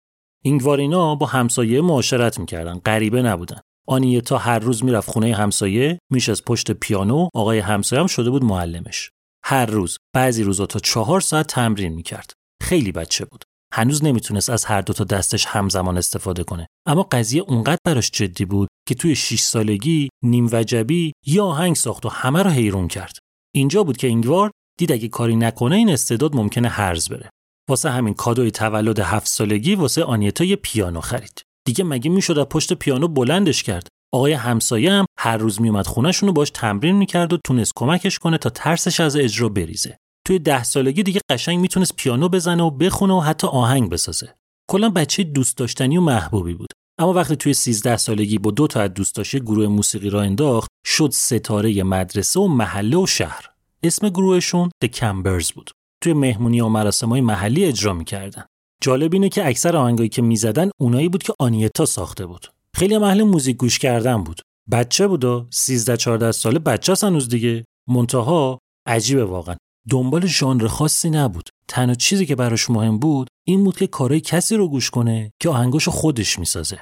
اینگوارینا با همسایه معاشرت می‌کردن. غریبه نبودن. آنیتا هر روز می‌رفت خونه همسایه میش از پشت پیانو آقای همسایه هم شده بود معلمش. هر روز بعضی روزا تا چهار ساعت تمرین می‌کرد. خیلی بچه بود. هنوز نمی‌تونست از هر دو تا دستش همزمان استفاده کنه. اما قضیه اونقدر براش جدی بود که توی 6 سالگی نیم وجبی یا آهنگ ساخت و همه رو حیرون کرد. اینجا بود که اینگوار دید اگه کاری نکنه این استعداد ممکنه هرز بره. واسه همین کادوی تولد هفت سالگی واسه آنیتا یه پیانو خرید. دیگه مگه می‌شد از پشت پیانو بلندش کرد؟ آقای همسایه هم هر روز میومد خونهشون رو باش تمرین می‌کرد و تونست کمکش کنه تا ترسش از اجرا بریزه. توی ده سالگی دیگه قشنگ می‌تونست پیانو بزنه و بخونه و حتی آهنگ بسازه. کلا بچه دوست داشتنی و محبوبی بود. اما وقتی توی 13 سالگی با دو تا از دوستاش گروه موسیقی را انداخت شد ستاره مدرسه و محله و شهر. اسم گروهشون The Cambers بود. توی مهمونی و مراسم‌های محلی اجرا می‌کردن. جالب اینه که اکثر آهنگایی که می‌زدن اونایی بود که آنیتا ساخته بود. خیلی اهل موزیک گوش کردن بود. بچه بود و 13 14 ساله بچه هنوز دیگه. منتها عجیبه واقعا. دنبال ژانر خاصی نبود. تنها چیزی که براش مهم بود این بود که کارهای کسی رو گوش کنه که آهنگاشو خودش می‌سازه.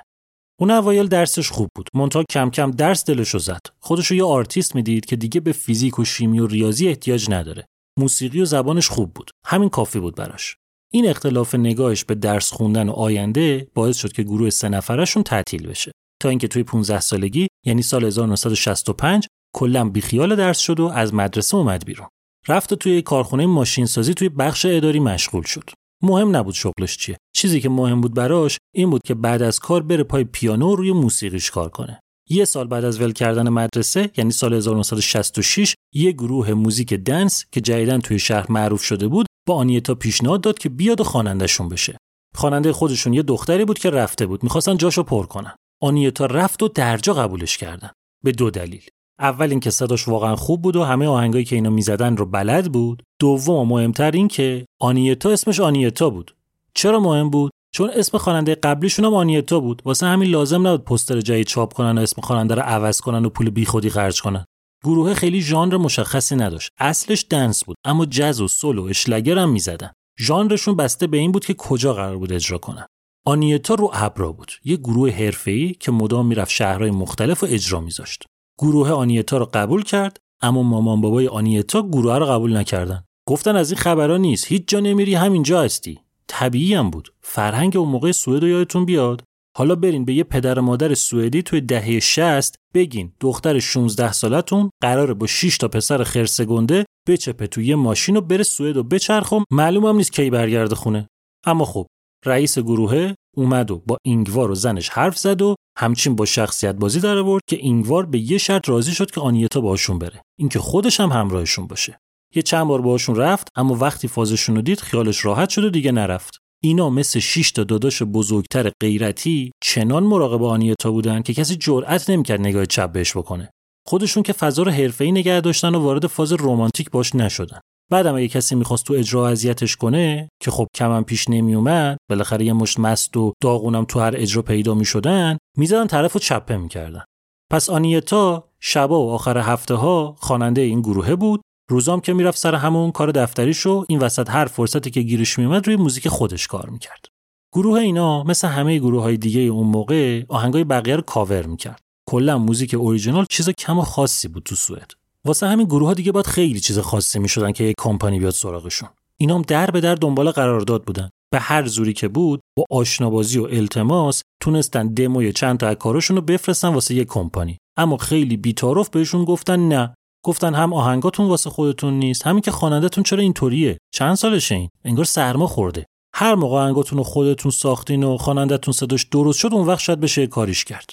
اون اوایل درسش خوب بود. منتها کم کم درس دلشو زد. خودشو یه آرتیست می‌دید که دیگه به فیزیک و شیمی و ریاضی احتیاج نداره. موسیقی و زبانش خوب بود. همین کافی بود براش. این اختلاف نگاهش به درس خوندن و آینده باعث شد که گروه سه نفرشون تعطیل بشه. تا اینکه توی 15 سالگی یعنی سال 1965 کلا بیخیال درس شد و از مدرسه اومد بیرون. رفت و توی کارخونه ماشین سازی توی بخش اداری مشغول شد. مهم نبود شغلش چیه. چیزی که مهم بود براش این بود که بعد از کار بره پای پیانو روی موسیقیش کار کنه. یه سال بعد از ول کردن مدرسه یعنی سال 1966 یه گروه موزیک دنس که جدیدن توی شهر معروف شده بود با آنیتا پیشنهاد داد که بیاد و خوانندهشون بشه. خواننده خودشون یه دختری بود که رفته بود می‌خواستن جاشو پر کنن. آنیتا رفت و درجا قبولش کردن به دو دلیل. اول اینکه صداش واقعا خوب بود و همه آهنگایی که اینا می‌زدن رو بلد بود. دوم مهمتر این که آنیتا اسمش آنیتا بود. چرا مهم بود؟ چون اسم خواننده قبلیشون هم آنیتا بود. واسه همین لازم نبود پستر جدید چاپ کنن و اسم خواننده رو عوض کنن و پول بیخودی خرج کنن. گروه خیلی ژانر مشخصی نداشت. اصلش دنس بود اما جز و سول و اشلگر هم می‌زدن. ژانرشون بسته به این بود که کجا قرار بود اجرا کنن. آنیتا رو ابرا بود یه گروه حرفه‌ای که مدام می‌رفت شهرهای مختلف و اجرا میذاشت. گروه آنیتا رو قبول کرد اما مامان بابای آنیتا گروه رو قبول نکردن. گفتن از این خبرها نیست هیچ جا نمیری همینجا هستی. طبیعی هم بود. فرهنگ اون موقع سوئد یادتون بیاد؟ حالا برین به یه پدر و مادر سوئدی توی دهه 60 بگین دختر 16 سالتون قراره با 6 تا پسر خرسه گنده بچپه توی یه ماشین و بره سوئد و بچرخم معلوم هم نیست کی برگرده خونه. اما خب رئیس گروه اومد و با اینگوار و زنش حرف زد و همچین با شخصیت بازی در آورد که اینگوار به یه شرط راضی شد که آنیتا باشون بره. اینکه خودش هم همراهشون باشه. یه چند بار باهاشون رفت اما وقتی فازشون رو دید خیالش راحت شد و دیگه نرفت. اینا مثل 6 تا داداش بزرگتر غیرتی چنان مراقب آنیتا بودن که کسی جرئت نمی‌کرد نگاه چپ بهش بکنه. خودشون که فضا رو حرفه‌ای نگه داشتن و وارد فاز رمانتیک باش نشدن. بعدم اگه کسی می‌خواست تو اجرا اذیتش کنه که خب کمم پیش نمیومد بالاخره یه مشت مست و داغونم تو هر اجرا پیدا می‌شدن می‌زدن طرف و چپه می‌کردن. پس آنیتا شبا و آخر هفته ها خواننده این گروهه بود روزام که می‌رفت سر همون کار دفتریشو این وسط هر فرصتی که گیرش میومد روی موزیک خودش کار می‌کرد. گروه اینا مثل همه گروه های دیگه اون موقع آهنگای بقیه رو کاور می‌کرد. کلا موزیک اوریجینال چیز کم و خاصی بود تو سوئد. واسه همین گروه ها دیگه باید خیلی چیز خاصی می‌شدن که یک کمپانی بیاد سراغشون. اینا هم در به در دنبال قرارداد بودن. به هر زوری که بود با آشنابازی و التماس تونستن دموی چند تا از کاراشون رو بفرستن واسه یک کمپانی. اما خیلی بی‌تعارف بهشون گفتن نه. گفتن هم آهنگاتون واسه خودتون نیست همین که خوانندهتون چرا اینطوریه؟ چند سالشه این؟ انگار سرما خورده. هر موقع آهنگاتون رو خودتون ساختین و خوانندهتون صداش درست شد اون وقت شاید بشه کاریش کرد.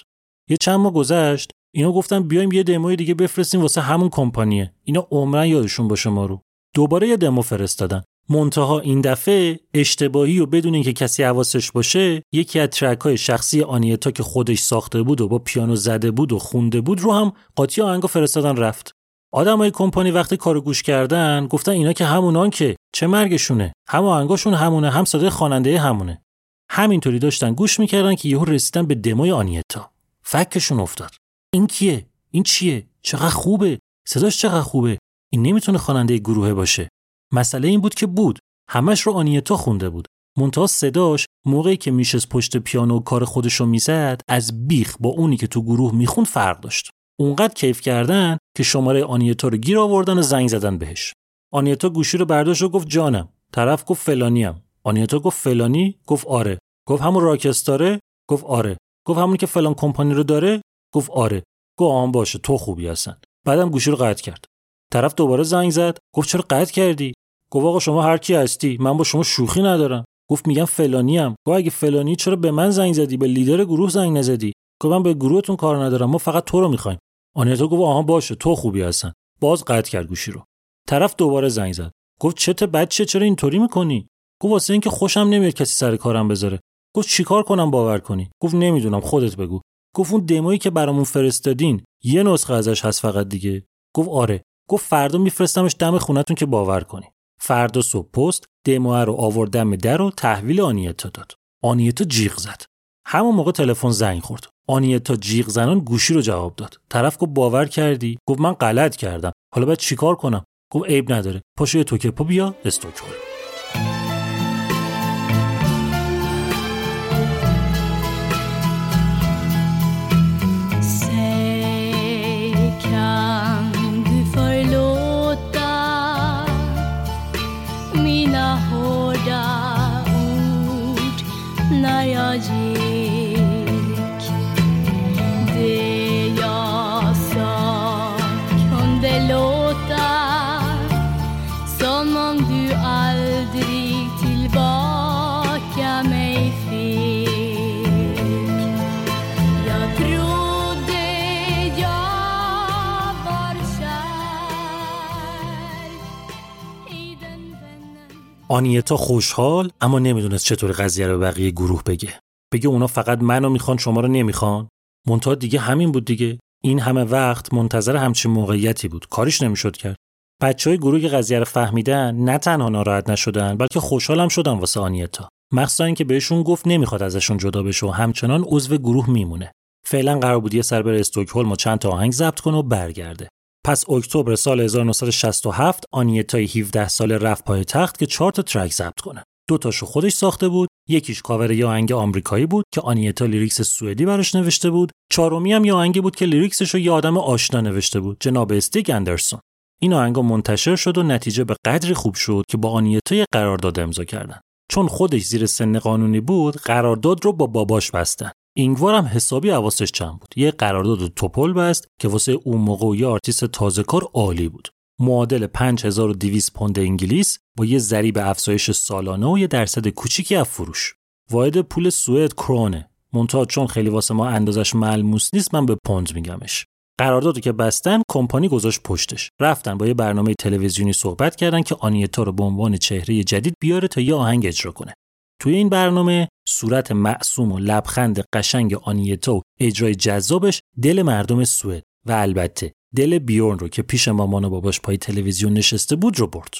یه چند ماه گذشت اینا گفتن بیایم یه دموی دیگه بفرستیم واسه همون کمپانیه. اینا عمرن یادشون باشه ما رو. دوباره یه دمو فرستادن. منتها این دفعه اشتباهی و بدون اینکه کسی حواسش باشه یکی از ترک های شخصی آنیتا که خودش ساخته بود و با پیانو زده بود و خونده بود رو هم قاطی آهنگو فرستادن رفت. آدمای کمپانی وقتی کارو گوش کردن گفتن اینا که همونان که چه مرگشونه. هم آهنگاشون همونه هم صدای خواننده همونه. همینطوری داشتن گوش می‌کردن که یهو رسیدن به دموی آنیتا. فکشون افتاد. این کیه؟ این چیه؟ چقدر خوبه؟ صداش چقدر خوبه؟ این نمی‌تونه خواننده گروه باشه. مسئله این بود که بود. همش رو آنیتا خونده بود. منتها صداش موقعی که میشست پشت پیانو و کار خودشو می‌زد از بیخ با اونی که تو گروه می‌خوند فرق داشت. اونقدر کیف کردن که شماره آنیتا رو گیر آوردن و زنگ زدن بهش. آنیتا گوشی رو برداشت و گفت جانم. طرف گفت فلانیم. آنیتا گفت فلانی؟ گفت آره. گفت همون راکستاره؟ گفت آره. گفت همون که فلان کمپانی رو داره؟ گفت آره. گفت آن باشه تو خوبی هستن. بعدم گوشی رو قطع کرد. طرف دوباره زنگ زد. گفت چرا قطع کردی؟ گفت آقا شما هر کی هستی؟ من با شما شوخی ندارم. گفت میگم فلانی ام گفت اگه فلانی چرا به من زنگ زدی؟ به لیدر گروه زنگ نزدی. گفت من به گروهتون کار ندارم. ما فقط تو رو می‌خوایم. آنیتا گفت آها باشه تو خوبی هستن. باز قطع کرد گوشی رو. طرف دوباره زنگ زد. گفت چته بچه چرا اینطوری می‌کنی؟ گفت واسه اینکه خوشم نمیاد کسی سر کارم بذاره. گفت چیکار کنم باور کنی؟ گفت نمی‌دونم خودت بگو. گفت اون دمویی که برامون فرستادین یه نسخه ازش هست فقط دیگه. گفت آره. گفت فردا میفرستمش دم خونتون که باور کنی. فردا صبح پست دمو رو آورد دم در و تحویل آنیتا داد. آنیتا جیغ زد. همون موقع تلفن زنگ خورد. آنیتا جیغ زنان گوشی رو جواب داد. طرف گفت باور کردی؟ گفت من غلط کردم. حالا باید چیکار کنم؟ گفت عیب نداره. پاشو یه توکه پا بیا استکهلم آنیتا خوشحال اما نمی‌دونست چطور قضیه رو بقیه گروه بگه. بگه اونا فقط منو می‌خوان شما رو نمی‌خوان. منتها دیگه همین بود دیگه. این همه وقت منتظر همچین موقعیتی بود. کاریش نمی‌شد کرد. بچه های گروه قضیه رو فهمیدن نه تنها ناراحت نشدن بلکه خوشحالم شدن واسه آنیتا. مخصوصا اینکه بهشون گفت نمی‌خواد ازشون جدا بشه و همچنان عضو گروه میمونه. فعلا قرار بود یه سر بره استکهلم و چند تا آهنگ ضبط کنه و برگرده. پس اکتبر سال 1967 آنیتای 17 ساله رفت پایتخت که چهار تا track ضبط کنه. دو تاشو خودش ساخته بود، یکیش کاور یه آهنگ آمریکایی بود که آنیتا lyrics سوئدی براش نوشته بود، چهارمی هم یه آهنگی بود که lyrics ش رو یه آدم آشنا نوشته بود، جناب استیگ اندرسون. این آهنگا منتشر شد و نتیجه به قدری خوب شد که با آنیتا یه قرارداد امضا کردن. چون خودش زیر سن قانونی بود، قرارداد رو با باباش بستن. اینگوار هم حسابی حواسش جمع بود. یه قرارداد توپ بست که واسه اون موقع یه آرتیست تازه کار عالی بود. معادل 5200 پوند انگلیس با یه ضریب افزایش سالانه و یه درصد کوچیکی از فروش. واحد پول سوئد کرونه. منتها چون خیلی واسه ما اندازش ملموس نیست من به پوند میگمش. قراردادو که بستن کمپانی گذاشت پشتش. رفتن با یه برنامه تلویزیونی صحبت کردن که آنیتا رو به عنوان چهره جدید بیاره تا یه آهنگ اجرا کنه. توی این برنامه صورت معصوم و لبخند قشنگ آنیتا و اجرای جذابش دل مردم سوئد و البته دل بیورن رو که پیش مامان و باباش پای تلویزیون نشسته بود رو برد.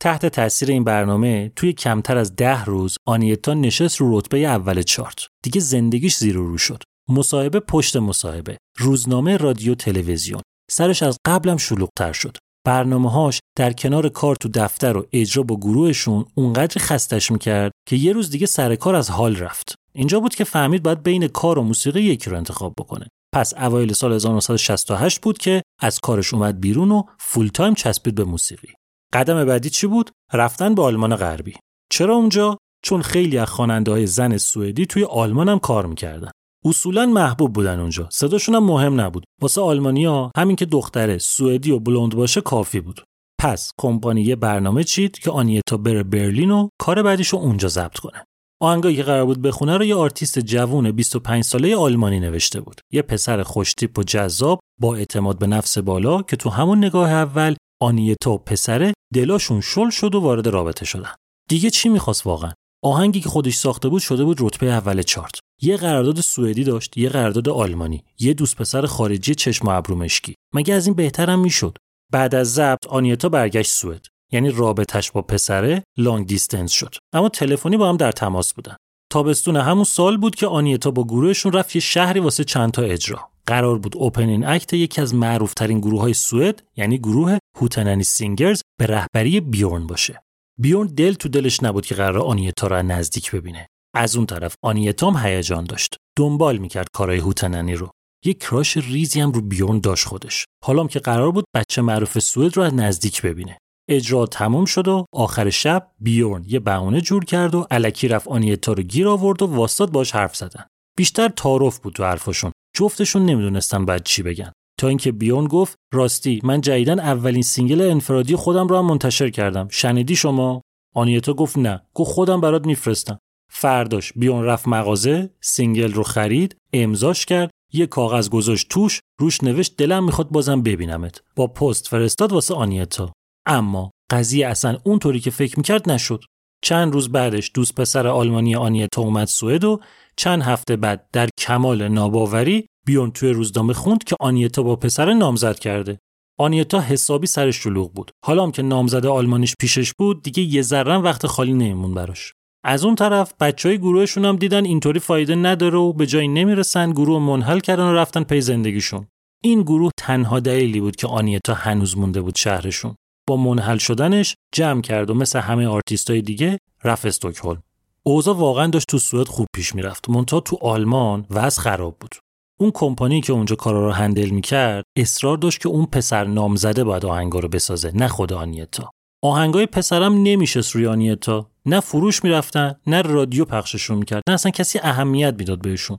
تحت تاثیر این برنامه توی کمتر از ده روز آنیتا نشست رو رتبه اول چارت. دیگه زندگیش زیر رو شد. مصاحبه پشت مصاحبه، روزنامه رادیو تلویزیون. سرش از قبلم شلوغتر شد. برنامه هاش در کنار کار تو دفتر و اجرا با گروهشون اونقدر خستش می‌کرد که یه روز دیگه سر کار از حال رفت. اینجا بود که فهمید باید بین کار و موسیقی یکی رو انتخاب بکنه. پس اوایل سال 1968 بود که از کارش اومد بیرون و فول تایم چسبید به موسیقی. قدم بعدی چی بود؟ رفتن به آلمان غربی. چرا اونجا؟ چون خیلی از خواننده های زن سوئدی توی آلمان هم کار می‌کردن. اصولا محبوب بودن اونجا. صداشون هم مهم نبود. واسه آلمانیا همین که دختره سوئدی و بلوند باشه کافی بود. پس کمپانی یه برنامه چید که آنیتا بره برلین و کار بعدیش رو اونجا ضبط کنه. آهنگایی که قرار بود بخونه رو یه آرتیست جوون 25 ساله آلمانی نوشته بود. یه پسر خوشتیپ و جذاب با اعتماد به نفس بالا که تو همون نگاه اول آنیتا و پسره دلاشون شل شد و وارد رابطه شدن. دیگه چی می‌خواست واقعا؟ آهنگی که خودش ساخته بود شده بود رتبه اول چارت. یه قرارداد سوئدی داشت، یه قرارداد آلمانی، یه دوست پسر خارجی چشم و ابرو مشکی. مگه از این بهترم می‌شد؟ بعد از ضبط آنیتا برگشت سوئد. یعنی رابطش با پسره long distance شد. اما تلفنی با هم در تماس بودن. تابستون همون سال بود که آنیتا با گروهشون رفت یه شهری واسه چند تا اجرا. قرار بود opening act یکی از معروفترین گروه های سوئد یعنی گروه Hootenanny Singers به رهبری بیورن باشه. بیورن دل تو دلش نبود که قراره آنیتا را نزدیک ببینه. از اون طرف آنیتا هم هیجان داشت. دنبال می‌کرد کارهای Hootenanny رو. یک crush ریزی هم رو بیورن داشت خودش. حالا که قرار بود بچه معروف سوئد رو از نزدیک ببینه. اجرا تموم شد و آخر شب بیورن یه بهونه جور کرد و الکی رفت آنیتا رو گیر آورد و واستاد باش حرف زدن. بیشتر تعارف بود تو حرفشون. جفتشون نمی‌دونستن بعد چی بگن. تا اینکه بیورن گفت راستی من جدیدن اولین single انفرادی خودم رو هم منتشر کردم. شنیدی شما؟ آنیتا گفت نه. گفت خودم برات میفرستم. فرداش بیورن رفت مغازه، single رو خرید، امضاش کرد، یه کاغذ گذاشت توش، روش نوشت دلم می‌خواد بازم ببینمت. با پست فرستاد واسه آنیتا. اما قضیه اصلا اونطوری که فکر می‌کرد نشد. چند روز بعدش دوست پسر آلمانی آنیتا اومد سوئد و چند هفته بعد در کمال ناباوری بیورن توی روزنامه خوند که آنیتا با پسر نامزد کرده. آنیتا حسابی سرش شلوغ بود. حالا هم که نامزد آلمانیش پیشش بود دیگه یه ذره وقت خالی نمی‌موند براش. از اون طرف بچه های گروهشون هم دیدن اینطوری فایده نداره و به جایی نمی‌رسن گروهو منحل کردن و رفتن پی زندگیشون. این گروه تنها دلیلی بود که آنیتا هنوز مونده بود شهرشون. با منحل شدنش جمع کرد و مثل همه آرتیستای دیگه رفت استکهلم. اوضاع واقعا داشت تو سوئد خوب پیش می‌رفت. منتها تو آلمان وضع خراب بود. اون کمپانی که اونجا کارا رو هندل می‌کرد اصرار داشت که اون پسر نامزده باید آهنگا رو بسازه نه خود آنیتا. آهنگای پسرم نمیشست روی آنیتا نه فروش می‌رفتن نه رادیو پخششون می‌کرد نه اصلا کسی اهمیت می‌داد بهشون.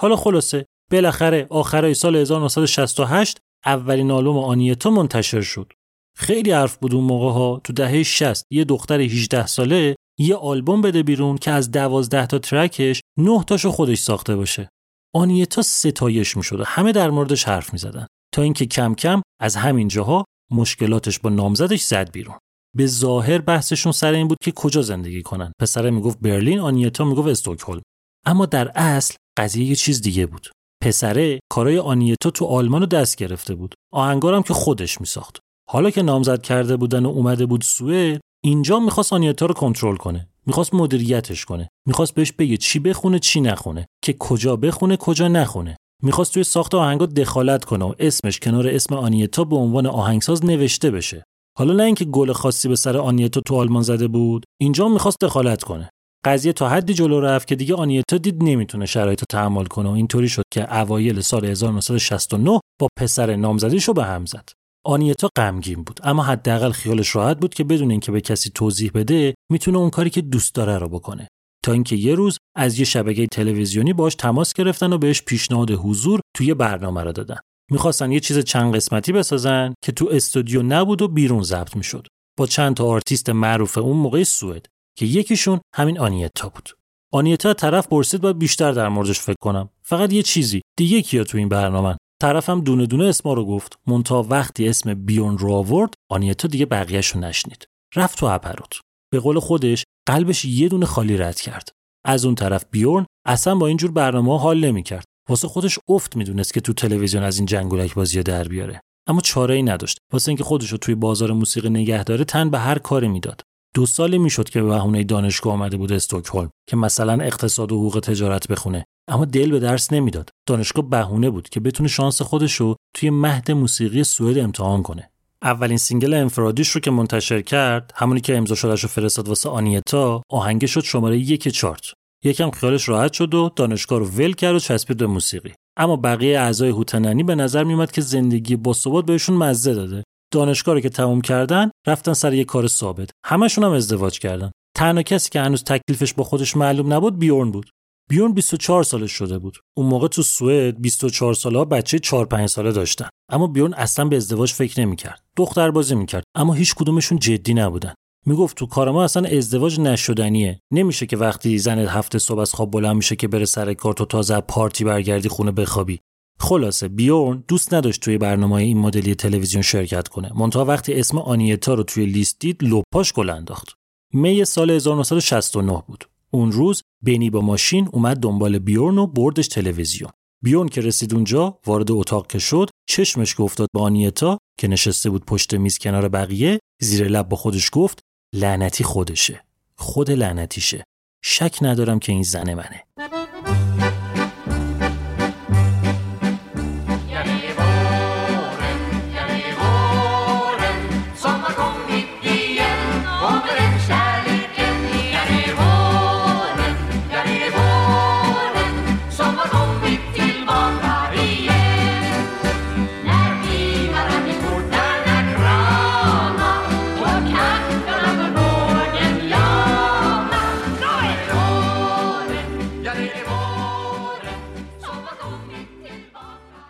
حالا خلاصه بالاخره آخرای سال 1968 اولین آلبوم آنیتا منتشر شد. خیلی حرف بود اون موقع ها. تو دهه 60 یه دختر 18 ساله یه آلبوم بده بیرون که از 12 تا ترکش 9 تاشو خودش ساخته باشه. آنیتا ستایش می‌شد و همه در موردش حرف می‌زدن. تا اینکه کم کم از همین جاها مشکلاتش با نامزدش زد بیرون. به ظاهر بحثشون سر این بود که کجا زندگی کنن. پسره می‌گفت برلین آنیتا می‌گفت استکهلم. اما در اصل قضیه یه چیز دیگه بود. پسره کارای آنیتا تو آلمان رو دست گرفته بود. آهنگارم که خودش میساخت. حالا که نامزد کرده بودن و اومده بود سوئد اینجا می‌خواست آنیتا رو کنترل کنه. می‌خواست مدیریتش کنه. می‌خواست بهش بگه چی بخونه چی نخونه. که کجا بخونه کجا نخونه. می‌خواست توی ساخت آهنگا دخالت کنه و اسمش کنار اسم آنیتا به عنوان آهنگساز نوشته بشه. حالا نه اینکه گل خاصی به سر آنیتا تو آلمان زده بود اینجا می‌خواست دخالت کنه. قضیه تا حدی جلو رفت که دیگه آنیتا دید نمی‌تونه شرایط رو تحمل کنه و اینطوری شد که اوایل سال 1969 با پسر نامزدیشو به هم زد. آنیتا غمگین بود اما حداقل خیالش راحت بود که بدون اینکه به کسی توضیح بده می‌تونه اون کاری که دوست داره رو بکنه. تا اینکه یه روز از یه شبکه تلویزیونی باش تماس گرفتن و بهش پیشنهاد حضور توی برنامه را دادن. می‌خواستن یه چیز چند قسمتی بسازن که تو استودیو نبود و بیرون ضبط می‌شد. با چند تا آرتیست معروف اون موقع سوئد که یکیشون همین آنیتا بود. آنیتا از طرف پرسید باید بیشتر در موردش فکر کنم. فقط یه چیزی. دیگه کیا تو این برنامه طرفم دونه دونه اسما رو گفت. منتها وقتی اسم بیورن رو آورد آنیتا دیگه بقیهش رو نشنید. رفت تو اپروت به قول خودش قلبش یه دونه خالی رد کرد. از اون طرف بیورن اصلا با اینجور برنامه حال نمی‌کرد. واسه خودش افت می‌دونست که تو تلویزیون از این جنگولک بازی در بیاره. اما چاره ای نداشت. واسه اینکه خودش رو توی بازار موسیقی نگه داره تن به هر کاری می‌داد. دو سالی می‌شد که به بهونه دانشگاه آمده بود استکهلم که مثلا اقتصاد و حقوق تجارت بخونه. اما دل به درس نمی‌داد. دانشگاه بهونه بود که بتونه شانس خودش رو توی مهد موسیقی سوئد امتحان کنه. اولین single انفرادیش رو که منتشر کرد همونی که امضا شدهش رو فرستاد واسه آنیتا آهنگ شد شماره یک چارت. یکم خیالش راحت شد و دانشگاه رو ول کرد و چسبید به موسیقی. اما بقیه اعضای Hootenanny به نظر میومد که زندگی با بهشون مزه داده. دانشگاه رو که تموم کردن رفتن سر یه کار ثابت. همشون هم ازدواج کردن. تنها کسی که هنوز تکلیفش با خودش معلوم نبود بیورن بود. بیورن 24 سالش شده بود. اون موقع تو سوئد 24 ساله بچه 4 5 ساله داشتن. اما بیورن اصلا به ازدواج فکر نمی‌کرد. دختر بازی می‌کرد. اما هیچ کدومشون جدی نبودن. می‌گفت تو کار ما اصلا ازدواج نشدنیه. نمیشه که وقتی زن هفته صبح از خواب بلند میشه که بره سر کار تو تازه پارتی برگردی خونه بخوابی. خلاصه بیورن دوست نداشت توی برنامه این مدلی تلویزیون شرکت کنه. منتها وقتی اسم آنیتا رو توی لیست دید لپاش گل انداخت. می سال 1969 بود. اون روز بنی با ماشین اومد دنبال بیورن و بردش تلویزیون. بیورن که رسید اونجا وارد اتاق که شد چشمش گفتاد به آنیتا که نشسته بود پشت میز کنار بقیه زیر لب با خودش گفت لعنتی خودشه. خود لعنتیشه. شک ندارم که این زن منه.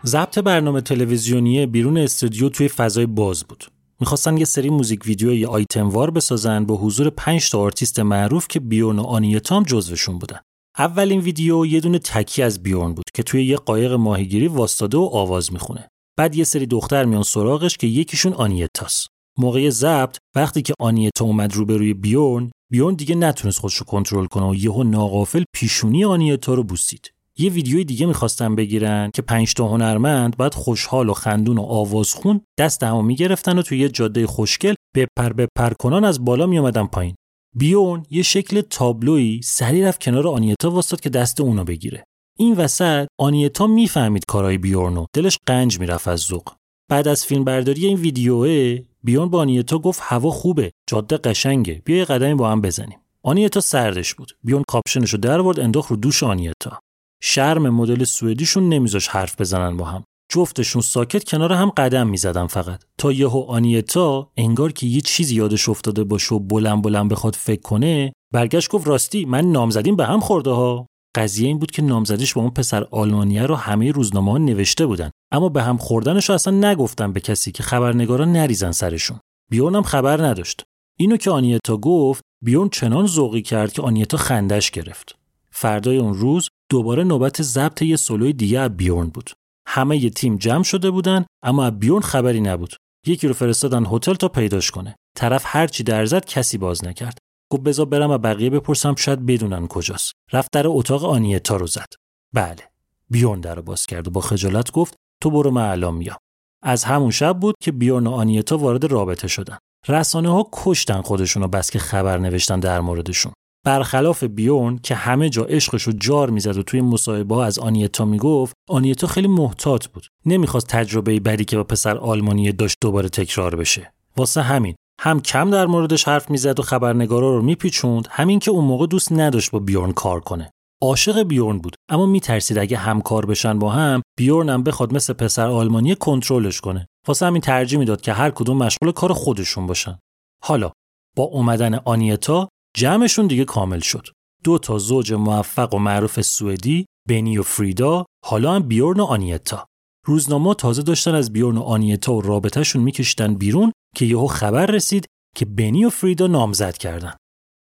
ضبط برنامه تلویزیونی بیرون استودیو توی فضای باز بود. می‌خواستن یه سری موزیک ویدیو یا آیتم وار بسازن با حضور 5 تا آرتیست معروف که بیورن و آنیتا هم جزوشون بودن. اولین ویدیو یه دونه تکی از بیورن بود که توی یه قایق ماهیگیری واستاده و آواز می‌خونه. بعد یه سری دختر میان سراغش که یکیشون آنیتاست. موقع ضبط وقتی که آنیتا اومد روبروی بیورن بیورن دیگه نتونست خودش رو کنترل کنه و یهو ناقافل پیشونی آنیتا رو بوسید. یه ویدیوی دیگه می‌خواستن بگیرن که پنج تا هنرمند بعد خوشحال و خندون و آوازخون دست همو می‌گرفتن و توی یه جاده خوشگل بپر بپر کنان از بالا میومدن پایین. بیون یه شکل تابلویی سری رفت کنار آنیتا واسطاد که دست اونو بگیره. این وسط آنیتا می‌فهمید کارای بیورنو دلش قنج می‌رفت از ذوق. بعد از فیلم برداری این ویدیوه بیون با آنیتا گفت هوا خوبه جاده قشنگه بیا یه قدمی با هم بزنیم. آنیتا سردش بود. بیون کاپشنشو در آورد انداخت رو دوش آنیتا. شرم مدل سوئدیشون نمیذاش حرف بزنن با هم. جفتشون ساکت کنار هم قدم می‌زدن فقط. تا یهو آنیتا انگار که یه چیزی یادش افتاده باشه و بلند بلند بخواد فکر کنه برگشت گفت راستی من نامزدیم به هم خورده ها. قضیه این بود که نامزدیش با اون پسر آلمانیه رو همه روزنامه ها نوشته بودن. اما به هم خوردنش اصلا نگفتن به کسی که خبرنگارا نریزن سرشون. بیورن هم خبر نداشت. اینو که آنیتا گفت بیورن چنان ذوقی کرد که آنیتا خندش گرفت. فردای اون روز دوباره نوبت ضبط یه سولوی دیگه از بیورن بود. همه ی تیم جمع شده بودن اما از بیورن خبری نبود. یکی رو فرستادن هتل تا پیداش کنه. طرف هرچی در زد کسی باز نکرد. گفت بذار برم و بقیه بپرسم شاید بدونن کجاست. رفت در اتاق آنیتا رو زد. بله. بیورن در رو باز کرد و با خجالت گفت تو برو من میام. از همون شب بود که بیورن و آنیتا وارد رابطه شدن. رسانه ها کشتن خودشون و بس که خبر نوشتن در موردشون. برخلاف بیورن که همه جا عشقش رو جار می‌زد و توی مصاحبه از آنیتا می‌گفت آنیتا خیلی محتاط بود. نمی‌خواست تجربه بدی که با پسر آلمانی داشت دوباره تکرار بشه. واسه همین هم کم در موردش حرف می‌زد و خبرنگارا رو میپیچوند همین که اون موقع دوست نداشت با بیورن کار کنه. عاشق بیورن بود اما میترسید اگه همکار بشن با هم بیورن هم بخواد مثل پسر آلمانی کنترلش کنه. واسه همین ترجیح می‌داد که هر کدوم مشغول کار خودشون باشن. حالا با اومدن آنیتا جمعشون دیگه کامل شد. دو تا زوج موفق و معروف سوئدی، بنی و فریدا، حالا هم بیورن و آنیتا. روزنامه تازه داشتن از بیورن و آنیتا و رابطهشون میکشیدن بیرون که یهو خبر رسید که بنی و فریدا نامزد کردن.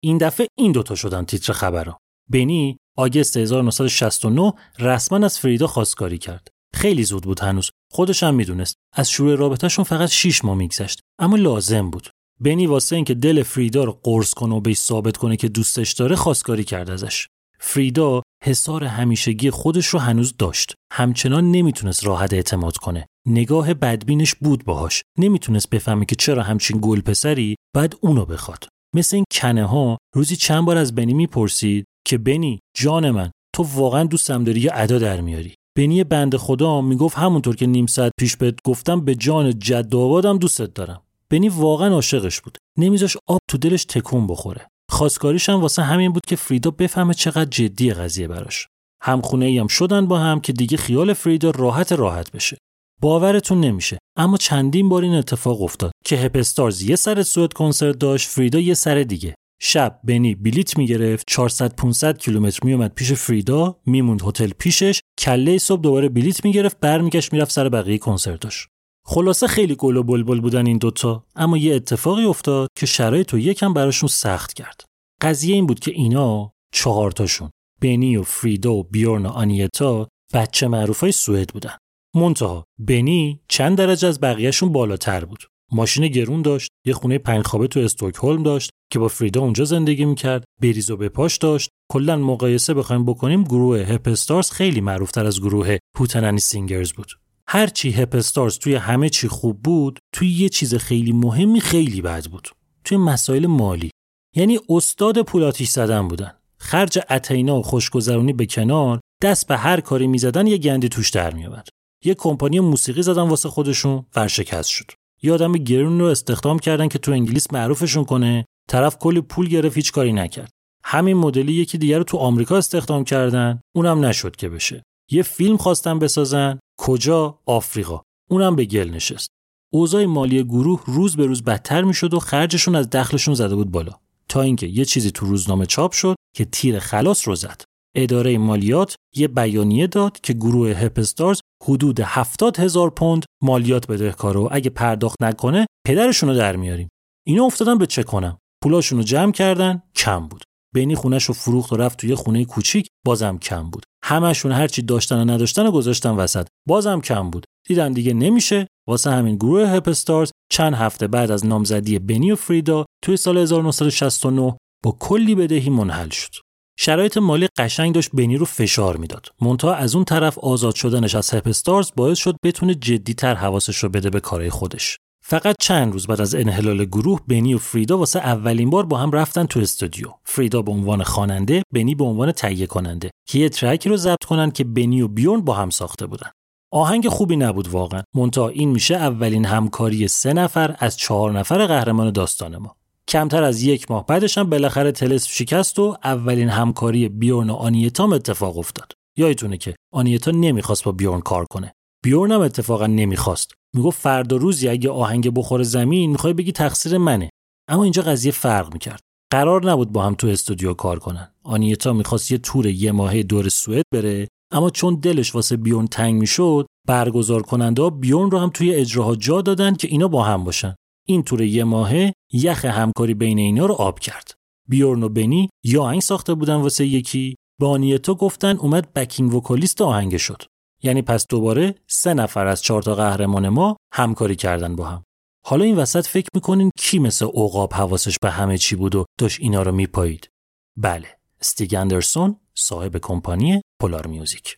این دفعه این دوتا شدن تیتر خبرها. بنی آگست 1969 رسما از فریدا خواستگاری کرد. خیلی زود بود هنوز. خودش هم می‌دونست. از شروع رابطهشون فقط 6 ماه میگذشت. اما لازم بود. بنی واسه اینکه دل فریدا رو قرص کنه و بهش ثابت کنه که دوستش داره خواستگاری کرد ازش. فریدا حسار همیشگی خودش رو هنوز داشت. همچنان نمی‌تونست راحت اعتماد کنه. نگاه بدبینش بود باهاش. نمی‌تونست بفهمه که چرا همچین گل پسری بعد اونو بخواد. مثل این کنه ها روزی چند بار از بنی می‌پرسید که بنی جان من تو واقعا دوستم داری یا ادا در میاری بنی بند خدا می‌گفت همونطور که نیم ساعت پیش بهت گفتم به جان جد آبادم دوستت دارم بنی واقعا عاشقش بود. نمیذاش آب تو دلش تکون بخوره. خواستگاریش هم واسه همین بود که فریدا بفهمه چقدر جدی قضیه براش. همخونه ای هم شدن با هم که دیگه خیال فریدا راحت راحت بشه. باورتون نمیشه. اما چندین بار این اتفاق افتاد که هپستارز یه سر سوئد کنسرت داشت فریدا یه سر دیگه. شب بنی بلیت می‌گرفت 400 500 کیلومتر میومد پیش فریدا میموند هتل پیشش کله صبح دوباره بلیت می‌گرفت برمیگشت می‌رفت سر بقیه کنسرتاش. خلاصه خیلی گل و بلبل بودن این دوتا اما یه اتفاقی افتاد که شرایط رو یکم براشون سخت کرد. قضیه این بود که اینا چهارتاشون بنی و فریدا و بیورن و آنیتا بچه معروفای سوئد بودن. منتها بنی چند درجه از بقیهشون بالاتر بود. ماشین گرون داشت یه خونه پنج خوابه تو استوکهلم داشت که با فریدا اونجا زندگی می‌کرد بریز و بپاش داشت. کلا مقایسه بخوایم بکنیم گروه هپستارز خیلی معروفتر از گروه هوتنانی سینگرز بود. هرچی هپستارز توی همه چی خوب بود توی یه چیز خیلی مهمی خیلی بد بود. توی مسائل مالی. یعنی استاد پول آتیش زدن بودن. خرج اتینا و خوشگذرونی به کنار دست به هر کاری می‌زدن یه گندی توش در میومد یه کمپانی موسیقی زدن واسه خودشون ورشکست شد. یه آدم گرون رو استخدام کردن که تو انگلیس معروفشون کنه طرف کلی پول گرفت هیچ کاری نکرد. همین مدلی یکی دیگر رو تو آمریکا استخدام کردن اونم نشد که بشه. یه فیلم خواستن بسازن کجا آفریقا؟ اونم به گل نشست. اوضاع مالی گروه روز به روز بدتر می‌شد و خرجشون از دخلشون زده بود بالا. تا اینکه یه چیزی تو روزنامه چاپ شد که تیر خلاص رو زد. اداره مالیات یه بیانیه داد که گروه هپستارز حدود 70 هزار پوند مالیات بدهکاره و اگه پرداخت نکنه پدرشون رو در میاریم. اینا افتادن به چه کنم پولاشون رو جمع کردن کم بود. بینی خونش رو فروخت و رفت توی خونه کوچیک بازم کم بود. همشون هرچی داشتن و نداشتن و گذاشتن وسط. بازم کم بود. دیدن دیگه نمیشه. واسه همین گروه هپستارز چند هفته بعد از نامزدی بنی و فریدا توی سال 1969 با کلی بدهی منحل شد. شرایط مالی قشنگ داشت بنی رو فشار می‌داد. مونتا از اون طرف آزاد شدنش از هپستارز باعث شد بتونه جدیتر حواسش رو بده به کارهای خودش. فقط چند روز بعد از انحلال گروه بنی و فریدا واسه اولین بار با هم رفتن تو استودیو. فریدا به عنوان خواننده، بنی به عنوان تهیه کننده که یه ترکی رو ضبط کنن که بنی و بیورن با هم ساخته بودن. آهنگ خوبی نبود واقعا. مونتا این میشه اولین همکاری سه نفر از چهار نفر قهرمان داستان ما. کمتر از یک ماه بعدش هم بالاخره تلس شکست و اولین همکاری بیورن و آنیتام اتفاق افتاد. یادتونه که آنیتا نمی‌خواست با بیورن کار کنه. بیورن هم اتفاقا نمی‌خواست. می‌گفت فردا روزی اگه آهنگ بخوره زمین می‌خوای بگی تقصیر منه. اما اینجا قضیه فرق می‌کرد. قرار نبود با هم تو استودیو کار کنن. آنیتا می‌خواست یه تور یه ماهه دور سوئد بره اما چون دلش واسه بیورن تنگ می‌شد برگزار کننده بیورن رو هم توی اجراها جا دادن که اینا با هم باشن. این تور یه ماهه یخ همکاری بین اینا رو آب کرد. بیورن و بنی یا آهنگ ساخته بودن واسه یکی با آنیتا گفتن اومد بکینگ وکالیست آهنگ شد. یعنی پس دوباره سه نفر از چهار تا قهرمان ما همکاری کردن با هم. حالا این وسط فکر می‌کنین کی مثل اوقاب حواسش به همه چی بود و داشت اینا رو میپایید؟ بله، استیگ اندرسون صاحب کمپانی پولار میوزیک.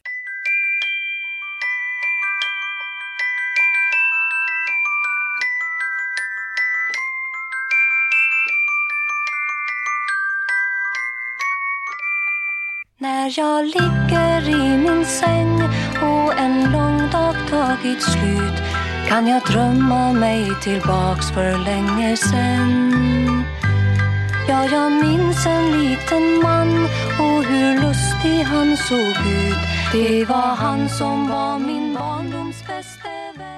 När jag ligger i min säng och en lång dag tagit slut kan jag drömma mig tillbaks för länge sen. Ja, jag minns en liten man och hur lustig han såg ut. Det var han som var min barndoms bäste vän.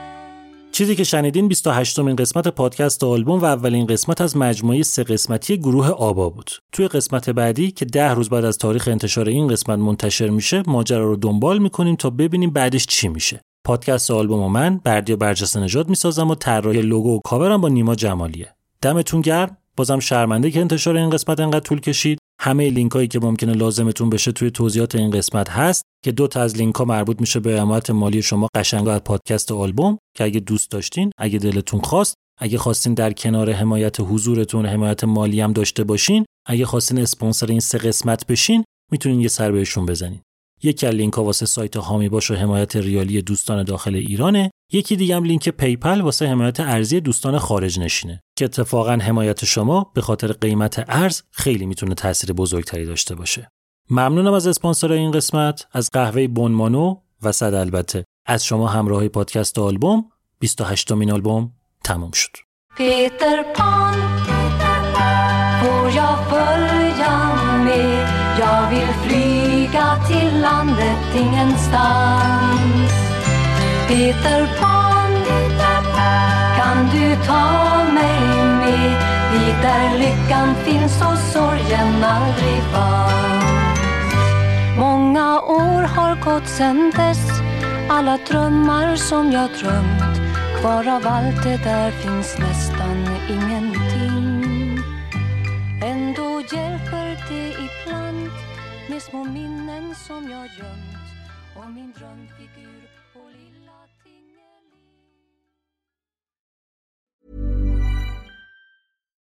چیزی که شنیدین 28 مین قسمت پادکست آلبوم و اولین قسمت از مجموعه سه قسمتی گروه آبا بود. توی قسمت بعدی که ده روز بعد از تاریخ انتشار این قسمت منتشر میشه ماجرا رو دنبال می‌کنیم تا ببینیم بعدش چی میشه. پادکست آلبوم و من بردیا برجسته نژاد می‌سازم و طراحی لوگو و کاورم با نیما جمالیه. دمتون گرم. بازم شرمنده که انتشار این قسمت انقدر طول کشید. همه لینک هایی که ممکنه لازمتون بشه توی توضیحات این قسمت هست که دو تا از لینک ها مربوط میشه به حمایت مالی شما قشنگا از پادکست آلبوم که اگه دوست داشتین اگه دلتون خواست اگه خواستین در کنار حمایت حضورتون حمایت مالی هم داشته باشین اگه خواستین اسپانسر این سه قسمت بشین می‌تونین یه سر بهشون بزنین. یکی از لینک واسه سایت حامی باش و حمایت ریالی دوستان داخل ایرانه. یکی دیگه هم لینک PayPal واسه حمایت ارزی دوستان خارج نشینه. که اتفاقا حمایت شما به خاطر قیمت ارز خیلی می‌تونه تاثیر بزرگتری داشته باشه. ممنونم از اسپانسر این قسمت از قهوه بونمانو و صد البته. از شما همراهی پادکست آلبوم 28 مین آلبوم تموم شد. Peter Pan får jag följa med Jag vill flyga till landet ingenstans. Peter Pan kan du ta mig med? Dit där lyckan finns och sorgen aldrig fanns. Många år har gått sen dess. Alla drömmar som jag drömt. Kvar av allt det där finns nästan ingenting. Ändå hjälper det Små minnen som jag gömt Och min drömfigur och lilla Tingeling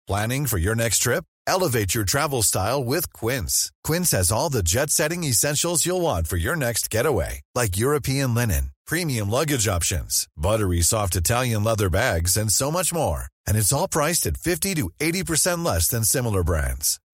Planning for your next trip? Elevate your travel style with Quince. Quince has all the jet setting essentials you'll want for your next getaway, like European linen, premium luggage options, buttery soft Italian leather bags, and so much more. And it's all priced at 50 to 80% less than similar brands.